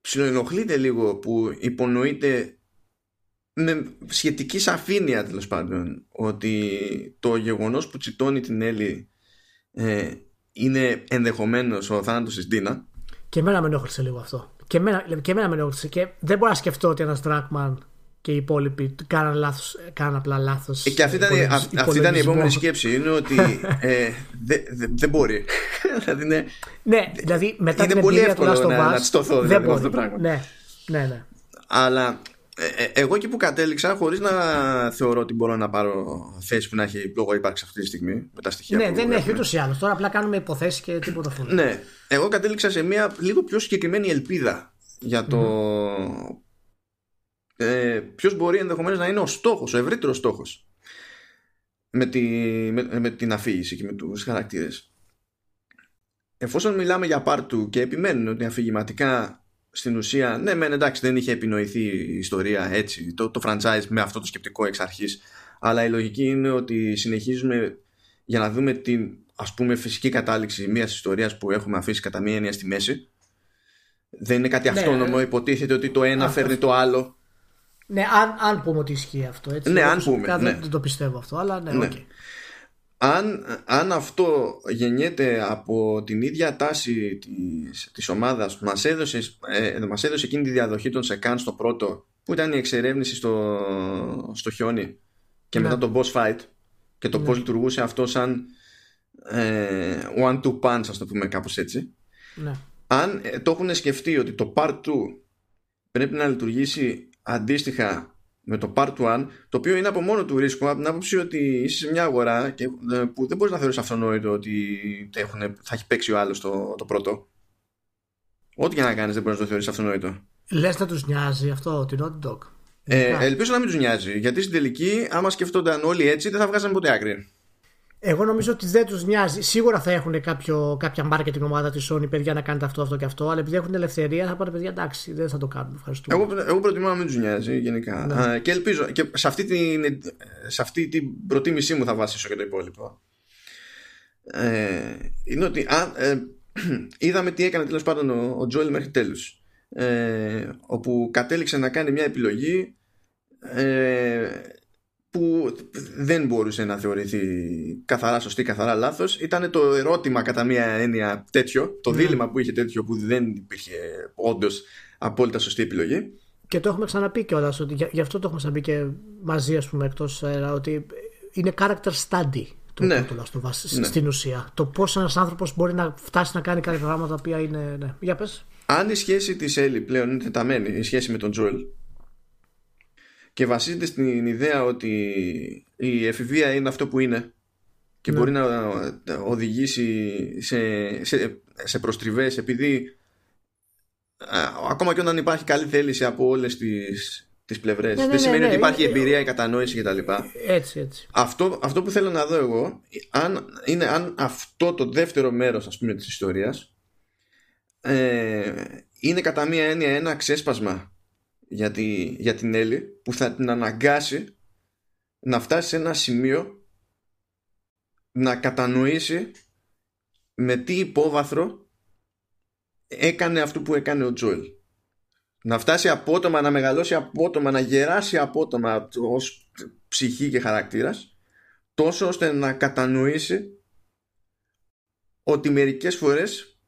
ψιλοενοχλείται λίγο που υπονοείται με σχετική σαφήνεια τέλος πάντων ότι το γεγονός που τσιτώνει την Έλλη ε, είναι ενδεχομένως ο θάνατος της Ντίνα Και εμένα με ενόχλησε λίγο αυτό. Και εμένα, και εμένα με ενόχλησε. Και δεν μπορώ να σκεφτώ ότι ένας Δράκμαν και οι υπόλοιποι κάναν, λάθος, κάναν απλά λάθος. Ε, και αυτή ήταν, η- αυ- αυτή ήταν η επόμενη σκέψη είναι ότι ε, δεν δε, δεν μπορεί δηλαδή είναι, Ναι, δηλαδή μετά Είναι την πολύ εμπειρία του εύκολο Last of να- Us, να τσιτωθώ, δηλαδή, δεν με αυτό μπορεί. το πράγμα. Ναι, ναι, ναι. Αλλά ε, ε, εγώ εκεί που κατέληξα, χωρίς να θεωρώ ότι μπορώ να πάρω θέση που να έχει λόγο ύπαρξης αυτή τη στιγμή με τα στοιχεία Ναι, που δεν έχει έχουμε. ούτως ή άλλως. Τώρα απλά κάνουμε υποθέσεις και τίποτα αυτό. Ναι, εγώ κατέληξα σε μια λίγο πιο συγκεκριμένη ελπίδα για το ε, ποιος μπορεί ενδεχομένως να είναι ο στόχος, ο ευρύτερος στόχος με, τη, με, με την αφήγηση και με τους χαρακτήρες. Εφόσον μιλάμε για part του και επιμένουν ότι αφηγηματικά στην ουσία, ναι, μεν εντάξει, δεν είχε επινοηθεί η ιστορία έτσι, το, το franchise με αυτό το σκεπτικό εξ αρχής, αλλά η λογική είναι ότι συνεχίζουμε για να δούμε την ας πούμε φυσική κατάληξη μιας ιστορίας που έχουμε αφήσει κατά μία έννοια στη μέση. Δεν είναι κάτι Ναι. αυτόνομο, υποτίθεται ότι το ένα Αυτό- φέρνει το άλλο. Ναι, αν, αν πούμε ότι ισχύει αυτό. Έτσι. Ναι, Εγώ αν προσωπικά πούμε, Δεν, ναι. δεν το πιστεύω αυτό, αλλά ναι, Ναι. οκ. Αν, αν αυτό γεννιέται από την ίδια τάση της, της ομάδας που μας έδωσε, ε, μας έδωσε εκείνη τη διαδοχή των σεκάνς στο πρώτο που ήταν η εξερεύνηση στο, στο χιόνι και Ναι. μετά το boss fight και το Ναι. πώς λειτουργούσε αυτό σαν ε, one-two punch ας το πούμε κάπως έτσι Ναι. αν ε, το έχουν σκεφτεί ότι το part 2 πρέπει να λειτουργήσει αντίστοιχα με το part 1 το οποίο είναι από μόνο του ρίσκο από την άποψη ότι είσαι σε μια αγορά και, ε, που δεν μπορείς να θεωρείς αυτονόητο ότι έχουν, θα έχει παίξει ο άλλος το, το πρώτο ό,τι και να κάνεις δεν μπορείς να το θεωρείς αυτονόητο Λες να τους νοιάζει αυτό, την Naughty Dog; ε, Γενικά. ελπίζω να μην τους νοιάζει γιατί στην τελική άμα σκεφτόνταν όλοι έτσι δεν θα βγάζανε ποτέ άκρη Εγώ νομίζω ότι δεν τους νοιάζει. Σίγουρα θα έχουν κάποιο, κάποια marketing ομάδα της Sony, παιδιά, να κάνετε αυτό, αυτό και αυτό. Αλλά επειδή έχουν ελευθερία, θα πούνε παιδιά, εντάξει, δεν θα το κάνουμε. Ευχαριστούμε. Εγώ, εγώ προτιμώ να μην τους νοιάζει γενικά. Ναι. Α, και ελπίζω και σε αυτή, την, σε αυτή την προτίμησή μου θα βασίσω και το υπόλοιπο. Ε, είναι ότι αν, ε, είδαμε τι έκανε τέλος πάντων ο, ο Τζόελ μέχρι τέλους. Ε, όπου κατέληξε να κάνει μια επιλογή ε, που δεν μπορούσε να θεωρηθεί καθαρά σωστή, καθαρά λάθος. Ήταν το ερώτημα κατά μία έννοια τέτοιο, το Ναι. δίλημα που είχε τέτοιο που δεν υπήρχε όντως απόλυτα σωστή επιλογή. Και το έχουμε ξαναπεί κιόλας, ότι γι' γι' αυτό το έχουμε ξαναπεί και μαζί, ας πούμε, εκτός αέρα, ότι είναι character study το Ναι. πρώτο Last of Us, Ναι. στην ουσία. Το πώς ένας άνθρωπος μπορεί να φτάσει να κάνει κάποια πράγματα τα οποία είναι. Ναι. Για πες. Αν η σχέση της Έλλη πλέον είναι τεταμένη, η σχέση με τον Τζοέλ και βασίζεται στην ιδέα ότι η εφηβεία είναι αυτό που είναι και Ναι. μπορεί να οδηγήσει σε, σε, σε προστριβές επειδή α, ακόμα και όταν υπάρχει καλή θέληση από όλες τις, τις πλευρές Ναι, ναι, δεν ναι, σημαίνει ναι. ότι υπάρχει Ε, εμπειρία, η κατανόηση κτλ. Έτσι, έτσι. Αυτό, αυτό που θέλω να δω εγώ αν, είναι αν αυτό το δεύτερο μέρος ας πούμε της ιστορίας ε, είναι κατά μία έννοια ένα ξέσπασμα για, τη, για την Έλλη που θα την αναγκάσει να φτάσει σε ένα σημείο να κατανοήσει με τι υπόβαθρο έκανε αυτό που έκανε ο Τζόελ. Να φτάσει απότομα, να μεγαλώσει απότομα, να γεράσει απότομα ως ψυχή και χαρακτήρας τόσο ώστε να κατανοήσει ότι μερικές φορές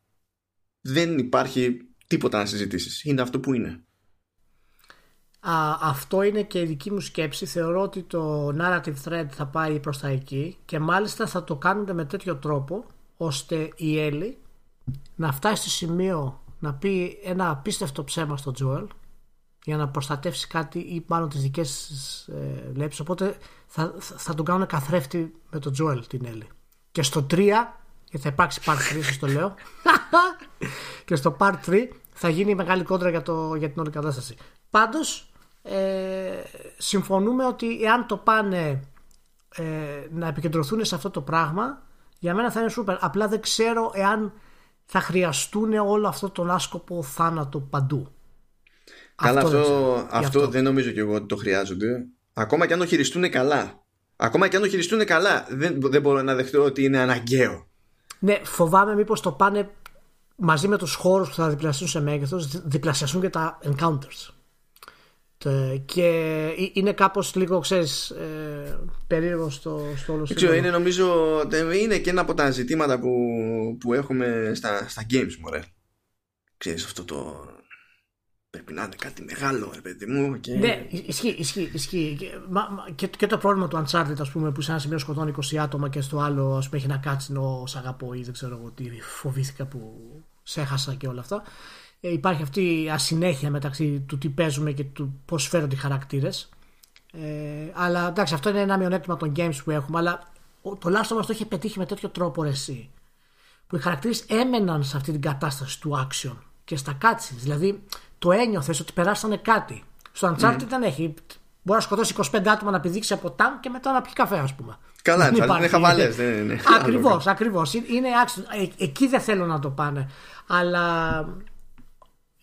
δεν υπάρχει τίποτα να συζητήσεις. Είναι αυτό που είναι. Α, αυτό είναι και η δική μου σκέψη. Θεωρώ ότι το narrative thread θα πάει προς τα εκεί και μάλιστα θα το κάνουν με τέτοιο τρόπο ώστε η Έλλη να φτάσει στο σημείο να πει ένα απίστευτο ψέμα στον Τζόελ για να προστατεύσει κάτι ή μάλλον τις δικές της ε, βλέψεις. Οπότε θα, θα, θα τον κάνουν καθρέφτη με τον Τζόελ την Έλλη. Και στο 3, γιατί θα υπάρξει part 3 σας το λέω, και στο part 3 θα γίνει η μεγάλη κόντρα για, το, για την όλη κατάσταση. Πάντως, ε, συμφωνούμε ότι εάν το πάνε ε, να επικεντρωθούν σε αυτό το πράγμα, για μένα θα είναι σούπερ. Απλά δεν ξέρω εάν θα χρειαστούν όλο αυτό τον άσκοπο θάνατο παντού. Καλά, αυτό, δεν αυτό, ξέρω. Γι' αυτό. δεν νομίζω και εγώ ότι το χρειάζονται. Ακόμα και αν το χειριστούν καλά. Ακόμα και αν το χειριστούν καλά, δεν, δεν μπορώ να δεχτώ ότι είναι αναγκαίο. Ναι, φοβάμαι μήπως το πάνε μαζί με τους χώρους που θα διπλασιάσουν σε μέγεθος, δι- διπλασιάσουν και τα encounters. Τε- Και ε- είναι κάπως λίγο, ξέρεις, ε, περίεργο στο, στο όλο Δεν ξέρω, σύνολο. είναι νομίζω τε- είναι και ένα από τα ζητήματα που, που έχουμε στα, στα games, μωρέ. Ξέρεις αυτό το... Πρέπει να είναι κάτι μεγάλο, ρε παιδί μου. Και... Ναι, ισχύει, ισχύει. ισχύει. Και, μα- μα- και, και το πρόβλημα του Uncharted, ας πούμε, που σε ένα σημείο σκοτώνει 20 άτομα και στο άλλο, ας πούμε, έχει ένα κάτσινο, σ' αγαπώ ή δεν ξέρω εγώ τι, φοβήθηκα που σε έχασα και όλα αυτά. Ε, υπάρχει αυτή η ασυνέχεια μεταξύ του τι παίζουμε και του πώς φέρονται οι χαρακτήρες. Ε, αλλά εντάξει, αυτό είναι ένα μειονέκτημα των games που έχουμε, αλλά ο- το Last of Us το είχε πετύχει με τέτοιο τρόπο ρε, εσύ. Που οι χαρακτήρες έμεναν σε αυτή την κατάσταση του action και στα cutscenes. Δηλαδή το ένιωθες ότι περάσανε κάτι. Στο Uncharted δεν έχει. Μπορεί να σκοτώσει 25 άτομα να πηδήξει από τάγκ και μετά να πιει καφέ, ας πούμε. Καλά, Δεν θα υπάρχει. είναι χαβαλές, δεν είναι. Ακριβώς, ακριβώς. Είναι action. Ε, εκεί δεν θέλω να το πάνε. Αλλά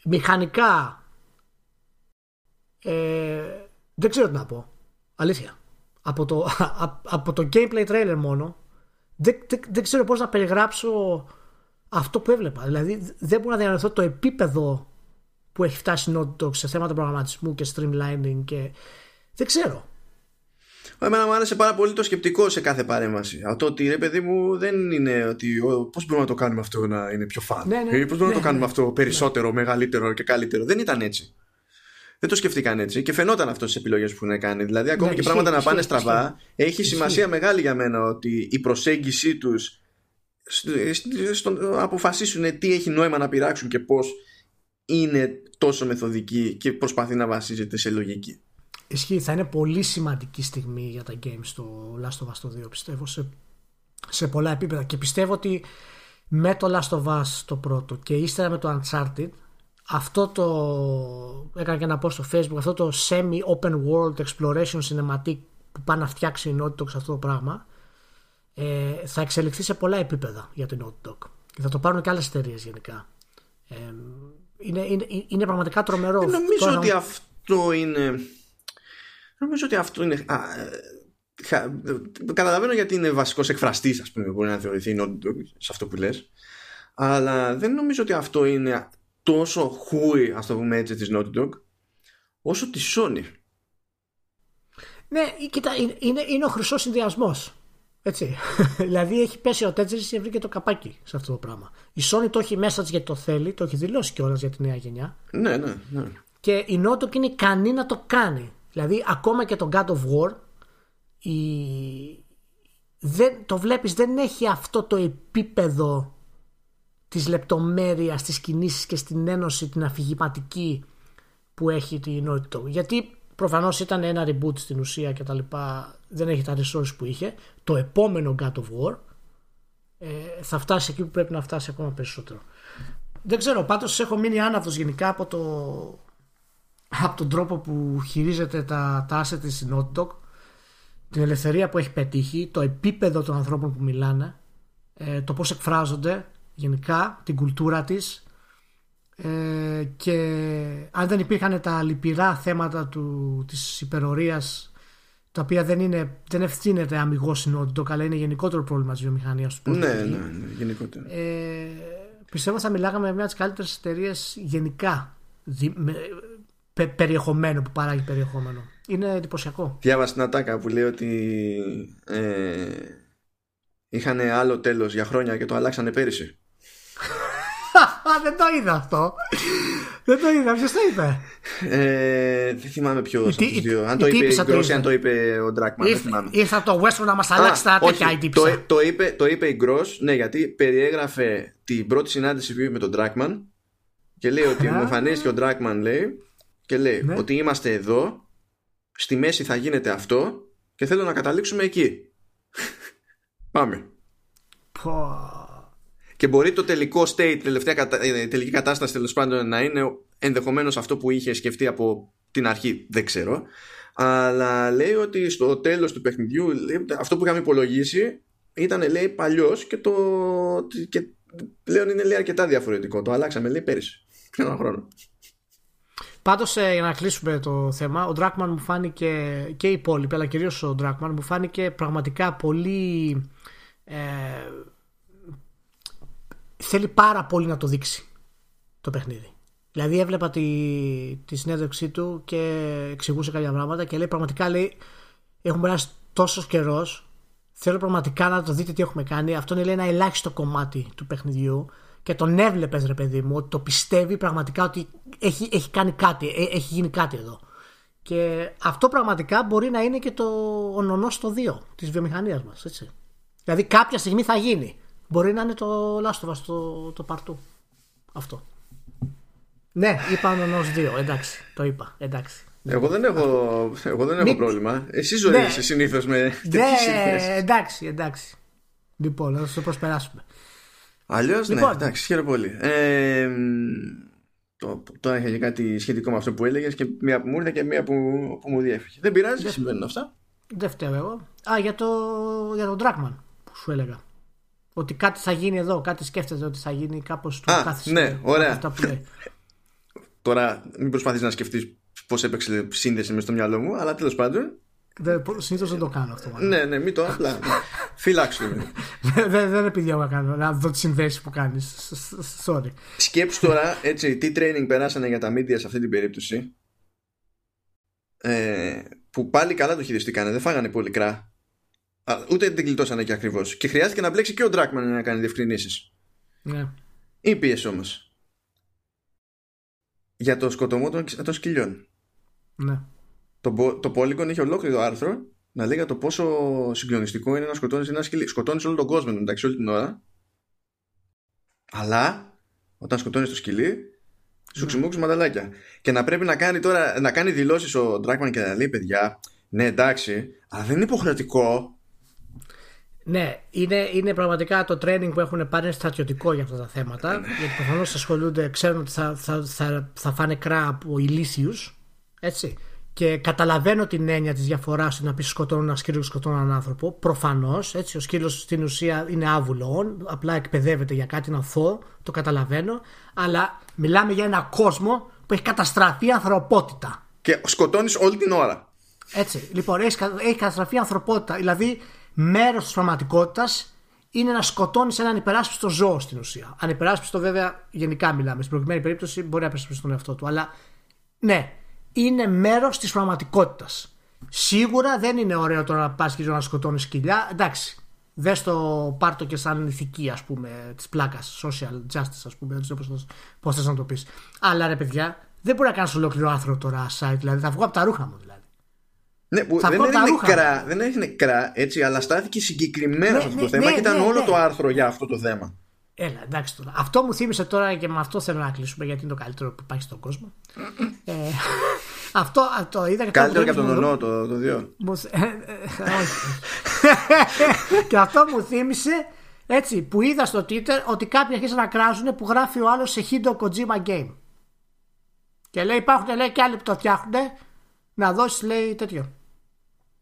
μηχανικά ε, δεν ξέρω τι να πω. Αλήθεια. Από το, α- από το gameplay trailer μόνο δεν, δεν, δεν ξέρω πώς να περιγράψω αυτό που έβλεπα. Δηλαδή δεν μπορώ να διανοηθώ το επίπεδο που έχει φτάσει η Naughty Dog σε θέματα προγραμματισμού και streamlining και δεν ξέρω. Εμένα μου άρεσε πάρα πολύ το σκεπτικό σε κάθε παρέμβαση. Αυτό ότι ρε παιδί μου δεν είναι ότι πώς μπορούμε να το κάνουμε αυτό να είναι πιο φαν. Ναι, ναι, ή πώς μπορούμε ναι, να το κάνουμε ναι. αυτό περισσότερο, μεγαλύτερο και καλύτερο; Δεν ήταν έτσι. Δεν το σκεφτήκαν έτσι και φαινόταν αυτό στις επιλογές που έχουν κάνει. Δηλαδή, ακόμα Ναι, και ισχύει, πράγματα να ισχύει, πάνε στραβά, έχει Ισχύει. σημασία μεγάλη για μένα ότι η προσέγγιση τους να αποφασίσουν τι έχει νόημα να πειράξουν και πώς είναι τόσο μεθοδική και προσπαθεί να βασίζεται σε λογική. Ισχύει, θα είναι πολύ σημαντική στιγμή για τα games το Last of Us το 2 πιστεύω σε, σε πολλά επίπεδα. Και πιστεύω ότι με το Last of Us το πρώτο και ύστερα με το Uncharted αυτό το έκανα και ένα post στο facebook αυτό το semi open world exploration cinematic που πάει να φτιάξει η Naughty Dog σε αυτό το πράγμα ε, θα εξελιχθεί σε πολλά επίπεδα για την Naughty Dog. Και θα το πάρουν και άλλες εταιρείες γενικά. Ε, είναι, είναι, είναι πραγματικά τρομερό. Δεν νομίζω Τώρα- ότι αυτό είναι. Νομίζω ότι αυτό είναι. Α, ε, χα- καταλαβαίνω γιατί είναι βασικός εκφραστής, ας πούμε, μπορεί να θεωρηθεί η Naughty Dog, σε αυτό που λες. Αλλά δεν νομίζω ότι αυτό είναι τόσο χούι, ας το πούμε έτσι, της Naughty Dog, όσο της Sony. Ναι, κοίτα, είναι, είναι, είναι ο χρυσός συνδυασμός. Έτσι. δηλαδή έχει πέσει ο Τέτζερη και βρήκε το καπάκι σε αυτό το πράγμα. Η Sony το έχει μέσα της γιατί το θέλει, το έχει δηλώσει κιόλας για τη νέα γενιά. Ναι, ναι, ναι. Και η Naughty είναι ικανή να το κάνει. Δηλαδή, ακόμα και το God of War, η... δεν, το βλέπεις δεν έχει αυτό το επίπεδο της λεπτομέρειας, της κινήσεις και στην ένωση την αφηγηματική που έχει τη Naughty Dog. Γιατί προφανώς ήταν ένα reboot στην ουσία και τα λοιπά, δεν έχει τα resources που είχε. Το επόμενο God of War ε, θα φτάσει εκεί που πρέπει να φτάσει ακόμα περισσότερο. Δεν ξέρω, πάντως έχω μείνει άναυδος γενικά από το, από τον τρόπο που χειρίζεται τα, τα asset της η Naughty Dog, την ελευθερία που έχει πετύχει, το επίπεδο των ανθρώπων που μιλάνε, ε, το πώς εκφράζονται γενικά, την κουλτούρα της ε, και αν δεν υπήρχαν τα λυπηρά θέματα του, της υπερορίας τα οποία δεν, είναι, δεν ευθύνεται αμυγός η Naughty Dog αλλά είναι γενικότερο πρόβλημα της βιομηχανίας του πώς Ναι, λειτουργεί. ναι, ναι, γενικότερα. Ε, πιστεύω θα μιλάγαμε με μια από τις καλύτερες εταιρείες γενικά δι- με- πε- περιεχομένου που παράγει περιεχόμενο. Είναι εντυπωσιακό. Διάβασα την ατάκα που λέει ότι ε, είχαν άλλο τέλος για χρόνια και το αλλάξανε πέρυσι. Α, δεν το είδα αυτό. δεν το είδα. Ποιος το είπε; Ε, δεν θυμάμαι ποιος από Η τι- τους δύο. Αν η το είπε η τύπισσα το Gross ή είπε. αν το είπε ο Ντράκμαν. Δεν Ήρθε, θυμάμαι. ήρθε από το Westworld να μας αλλάξει τα Α, τέτοια όχι, η τύπησα. το, το, είπε, το είπε η Gross, ναι, γιατί περιέγραφε την πρώτη συνάντηση που είχε με τον Ντράκμαν και λέει ότι Α. μου εμφανίστηκε ο Ντράκμαν, λέει, και λέει Ναι. ότι είμαστε εδώ, στη μέση θα γίνεται αυτό και θέλω να καταλήξουμε εκεί. Πάμε. Πω. Και μπορεί το τελικό state, η τελευταία κατα... η τελική κατάσταση τέλος πάντων να είναι ενδεχομένως αυτό που είχε σκεφτεί από την αρχή, δεν ξέρω. Αλλά λέει ότι στο τέλος του παιχνιδιού λέει, αυτό που είχαμε υπολογίσει ήταν λέει παλιός και το. Και πλέον είναι λέει αρκετά διαφορετικό. Το αλλάξαμε λέει πέρυσι. Πριν ένα χρόνο. Πάντως, για να κλείσουμε το θέμα, ο Ντράκμαν μου φάνηκε και οι υπόλοιποι, αλλά κυρίως ο Ντράκμαν μου φάνηκε πραγματικά πολύ. Ε, θέλει πάρα πολύ να το δείξει το παιχνίδι. Δηλαδή έβλεπα τη, τη συνέντευξή του και εξηγούσε κάποια πράγματα και λέει πραγματικά λέει έχουμε περάσει τόσος καιρός. Θέλω πραγματικά να το δείτε τι έχουμε κάνει. Αυτό είναι λέει, ένα ελάχιστο κομμάτι του παιχνιδιού και τον έβλεπες, ρε παιδί μου, ότι το πιστεύει πραγματικά ότι έχει, έχει κάνει κάτι, ε, έχει γίνει κάτι εδώ. Και αυτό πραγματικά μπορεί να είναι και το ονονό στο 2 της βιομηχανίας μας. Δηλαδή κάποια στιγμή θα γίνει. Μπορεί να είναι το Last of Us το, το παρτού. Αυτό. Ναι, είπα ονονός 2. Εντάξει, το είπα. Εντάξει. Εγώ δεν έχω, εγώ δεν έχω Μη- πρόβλημα. Εσύ ζωή Ναι. είσαι συνήθως με Ναι, τέτοιες ιδέες. εντάξει, εντάξει. Λοιπόν, να το προσπεράσουμε. Αλλιώς, ναι, Λοιπόν. εντάξει, χαίρομαι πολύ. Ε, μ, το, τώρα είχε και κάτι σχετικό με αυτό που έλεγες και μία που μου ήρθε και μία που, που μου διέφυγε. Δεν πειράζει, συμβαίνουν αυτά. Δεν φταίω εγώ. Α, για, το, για τον Dragman που σου έλεγα. Ότι κάτι θα γίνει εδώ, κάτι σκέφτεται ότι θα γίνει κάπως του Α, κάθισε ναι, από ωραία. Αυτά που λέει. Τώρα μην προσπαθείς να σκεφτείς πώς έπαιξε σύνδεση μες στο μυαλό μου, αλλά τέλος πάντων. Συνήθως δεν το κάνω αυτό. μάλλον. Ναι, ναι, μην το απλά. Φυλάξου με. δεν, δεν επιδιώκω να κάνω, να δω τις συνδέσεις που κάνεις. Sorry. Σκέψου τώρα έτσι, τι training περάσανε για τα media σε αυτή την περίπτωση. Ε, που πάλι καλά το χειριστήκανε, δεν φάγανε πολύ κρά. Ούτε την κλειτώσανε και ακριβώς. Και χρειάστηκε να μπλέξει και ο Ντράκμαν να κάνει διευκρινήσεις. Ναι. Ή πίεση όμως. Για το σκοτωμό των, των σκυλιών. Ναι. Το, το Polygon είχε ολόκληρο άρθρο να λέει για το πόσο συγκλονιστικό είναι να σκοτώνεις ένα σκυλί. Σκοτώνεις όλο τον κόσμο εντάξει όλη την ώρα. Αλλά όταν σκοτώνεις το σκυλί, σου ξυμούξουν μανταλάκια. Και να πρέπει να κάνει τώρα να κάνει δηλώσεις ο Ντράκμαν και να λέει παιδιά, ναι εντάξει, αλλά δεν είναι υποχρεωτικό. Ναι, είναι, είναι πραγματικά το training που έχουν πάρει στρατιωτικό για αυτά τα θέματα. Ναι. γιατί προφανώς ασχολούνται, ξέρουν ότι θα, θα, θα, θα φάνε κρά από ηλίθιους. Έτσι. Και καταλαβαίνω την έννοια της διαφοράς του να πεις σκοτώνουν ένα σκύλο και σκοτώνουν έναν άνθρωπο. Προφανώς, ο σκύλος στην ουσία είναι άβουλο, απλά εκπαιδεύεται για κάτι να θώ, το καταλαβαίνω. Αλλά μιλάμε για ένα κόσμο που έχει καταστραφεί η ανθρωπότητα. Και σκοτώνεις όλη την ώρα. Έτσι. Λοιπόν, έχεις, έχει καταστραφεί η ανθρωπότητα. Δηλαδή, μέρος της πραγματικότητας είναι να σκοτώνεις έναν υπεράσπιστο ζώο στην ουσία. Ανυπεράσπιστο, βέβαια, γενικά μιλάμε. Στην προηγουμένη περίπτωση μπορεί να υπερασπιστεί τον εαυτό του. Αλλά ναι, είναι μέρος της πραγματικότητας. Σίγουρα δεν είναι ωραίο τώρα να πας και να σκοτώνεις σκυλιά. Εντάξει, δες το πάρτο και σαν ηθική ας πούμε της πλάκας, social justice ας πούμε, πώς θες να το πεις. Αλλά ρε παιδιά, δεν μπορεί να κάνεις ολόκληρο άνθρωπο τώρα site, δηλαδή θα βγω από τα ρούχα μου δηλαδή. Ναι, που δεν, είναι νεκρά, δεν έχει νεκρά, έτσι, αλλά στάθηκε συγκεκριμένα ναι, αυτό το ναι, θέμα ναι, και ήταν ναι, όλο ναι. το άρθρο για αυτό το θέμα. Έλα, εντάξει τώρα. Αυτό μου θύμισε τώρα και με αυτό θέλω να κλείσουμε γιατί είναι το καλύτερο που υπάρχει στον κόσμο. ε, αυτό το είδα και Καλύτερο και από τον Ονό το, το δύο. Ε, ε, και αυτό μου θύμισε έτσι που είδα στο Twitter ότι κάποιοι αρχίσαν να κράζουν που γράφει ο άλλος σε Hideo Kojima Game. Και λέει υπάρχουν λέει και άλλοι που το φτιάχνουν να δώσεις λέει τέτοιο.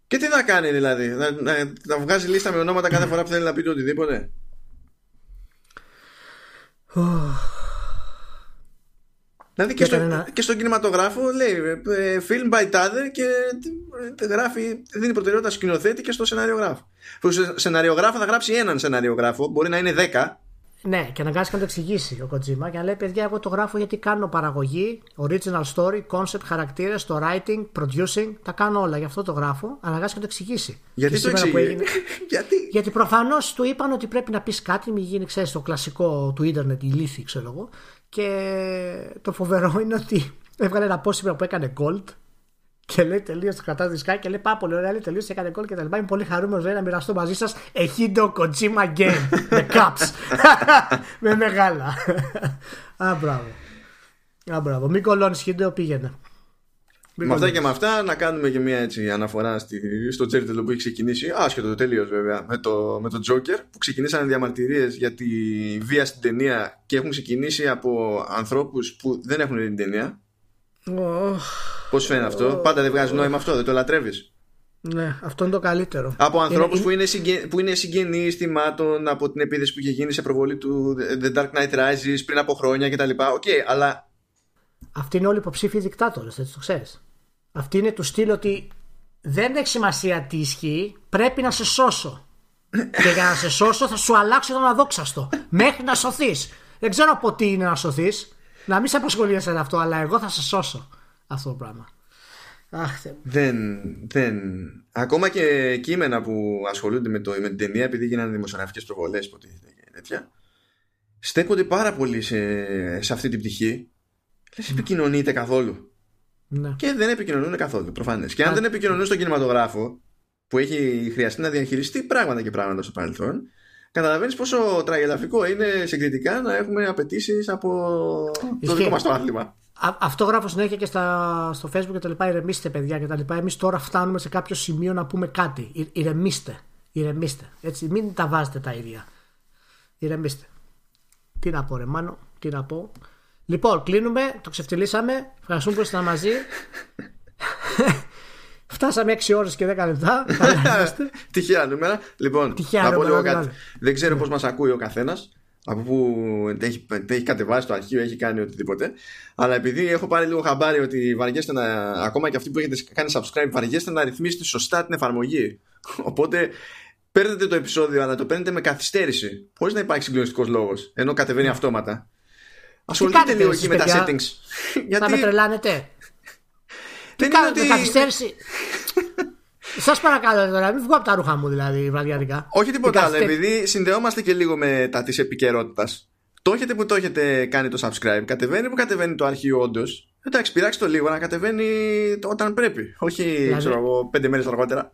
Και τι να κάνει δηλαδή, να, να, να βγάζει λίστα με ονόματα κάθε φορά που θέλει να πει το οτιδήποτε. Δηλαδή και, στο, ένα... και στον κινηματογράφο λέει ε, film by Tather και ε, γράφει, δίνει προτεραιότητα σκηνοθέτη και στο σενάριογράφο. Που σενάριογράφο θα γράψει έναν σενάριογράφο, μπορεί να είναι δέκα, ναι, και αναγκάστηκε να το εξηγήσει ο Κοτζίμα και να λέει: Παιδιά, εγώ το γράφω γιατί κάνω παραγωγή, original story, concept, χαρακτήρες, το writing, producing, τα κάνω όλα. Γι' αυτό το γράφω. Αναγκάστηκε να το εξηγήσει. Γιατί το εξηγήσει. γιατί; Γιατί προφανώς του είπαν ότι πρέπει να πεις κάτι, μην γίνει, ξέρεις, το κλασικό του ίντερνετ, η λύθη, ξέρω εγώ. Και το φοβερό είναι ότι έβγαλε ένα πόσιμο που έκανε gold και λέει τελείω το κρατά δισκάκι και λέει πάρα πολύ ωραία. Λέει τελείω έκανε κόλ και τα λοιπά. Είμαι πολύ χαρούμενος να μοιραστώ μαζί σας. Εχίντο Kojima Game. με caps. με μεγάλα. Α, μπράβο. Α, μπράβο. Μην κολώνεις Χίντο, πήγαινε. Με αυτά και με αυτά να κάνουμε και μια έτσι αναφορά στη, στο Τζέρτελο που έχει ξεκινήσει, άσχετο το τελείως βέβαια, με το, με το Joker που ξεκινήσανε διαμαρτυρίες για τη βία στην ταινία και έχουν ξεκινήσει από ανθρώπους που δεν έχουν την ταινία Oh. Πώς φαίνεται αυτό, Πάντα δεν βγάζει νόημα αυτό, δεν το λατρεύεις; Ναι, αυτό είναι το καλύτερο. Από ανθρώπους που είναι, συγγε... που είναι συγγενείς θυμάτων από την επίθεση που είχε γίνει σε προβολή του The Dark Knight Rises πριν από χρόνια κτλ. Ok, okay, αλλά. Αυτοί είναι όλοι υποψήφιοι δικτάτορες, έτσι το ξέρεις. Αυτή είναι του στυλ ότι δεν έχει σημασία τι ισχύει, πρέπει να σε σώσω. και για να σε σώσω θα σου αλλάξω τον αδόξαστο. μέχρι να σωθείς. Δεν ξέρω από τι είναι να σωθείς. Να μην σε απασχολεί σε αυτό, αλλά εγώ θα σε σώσω αυτό το πράγμα. Αχ, δεν, δεν. Ακόμα και κείμενα που ασχολούνται με, το, με την ταινία, επειδή γίνανε δημοσιογραφικές προβολές, υποτίθεται και τέτοια, στέκονται πάρα πολύ σε, σε αυτή την πτυχή. Δεν mm. επικοινωνείτε καθόλου. Ναι. Και δεν επικοινωνούν καθόλου, προφανές. Και αν δεν επικοινωνούν στον κινηματογράφο, που έχει χρειαστεί να διαχειριστεί πράγματα και πράγματα στο παρελθόν, καταλαβαίνεις πόσο τραγελαφικό είναι συγκριτικά να έχουμε απαιτήσεις από το δικό μας το άθλημα. αυτό γράφω συνέχεια και στα, στο facebook και τα λοιπά. Ηρεμήστε, παιδιά και τα λοιπά. Εμείς τώρα φτάνουμε σε κάποιο σημείο να πούμε κάτι. ηρεμήστε. Ηρεμήστε. Έτσι, μην τα βάζετε τα ίδια. Ηρεμήστε. Τι να πω, ρε Μάνο, τι να πω. Λοιπόν, κλείνουμε, το ξεφτυλίσαμε. Ευχαριστούμε που ήσασταν μαζί. Φτάσαμε 6 ώρες και 10 λεπτά. Τυχαία νούμερα. Λοιπόν, Τυχαία θα πω λίγο κάτι. Δεν ξέρω ναι. πώς μας ακούει ο καθένας. Από πού έχει, έχει κατεβάσει το αρχείο, έχει κάνει οτιδήποτε. Αλλά επειδή έχω πάρει λίγο χαμπάρι ότι βαριέστε να. Ακόμα και αυτοί που έχετε κάνει subscribe, βαριέστε να ρυθμίσετε σωστά την εφαρμογή. Οπότε παίρνετε το επεισόδιο, αλλά το παίρνετε με καθυστέρηση. Χωρίς να υπάρχει συγκλονιστικός λόγος. Ενώ κατεβαίνει αυτόματα. Ασχοληθείτε λίγο εκεί με τα settings. Γιατί... Θα με τρελάνετε; Δεν Κα- είναι ότι. Καθυστέρηση; Σας παρακαλώ τώρα, μην βγω από τα ρούχα μου δηλαδή βραδιάτικα. Όχι τίποτα άλλο, καθυστε- επειδή συνδεόμαστε και λίγο με τα της επικαιρότητας. Το έχετε που το έχετε κάνει το subscribe, κατεβαίνει που κατεβαίνει το αρχείο όντως. Εντάξει, πειράξτε το λίγο να κατεβαίνει το- όταν πρέπει. Όχι, Δηλαδή- ξέρω εγώ, πέντε μέρες αργότερα.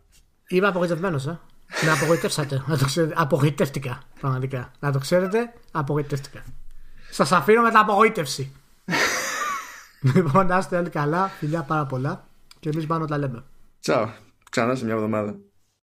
Είμαι απογοητευμένος, ε. Με απογοητεύσατε. Να το ξέρετε. Απογοητεύτηκα, πραγματικά. Να το ξέρετε, απογοητεύτηκα. Σας αφήνω με τα απογοήτευση. λοιπόν, να είστε όλοι καλά. Φιλιά πάρα πολλά. Και εμείς πάνω τα λέμε. Τσαου. Ξανά σε μια εβδομάδα.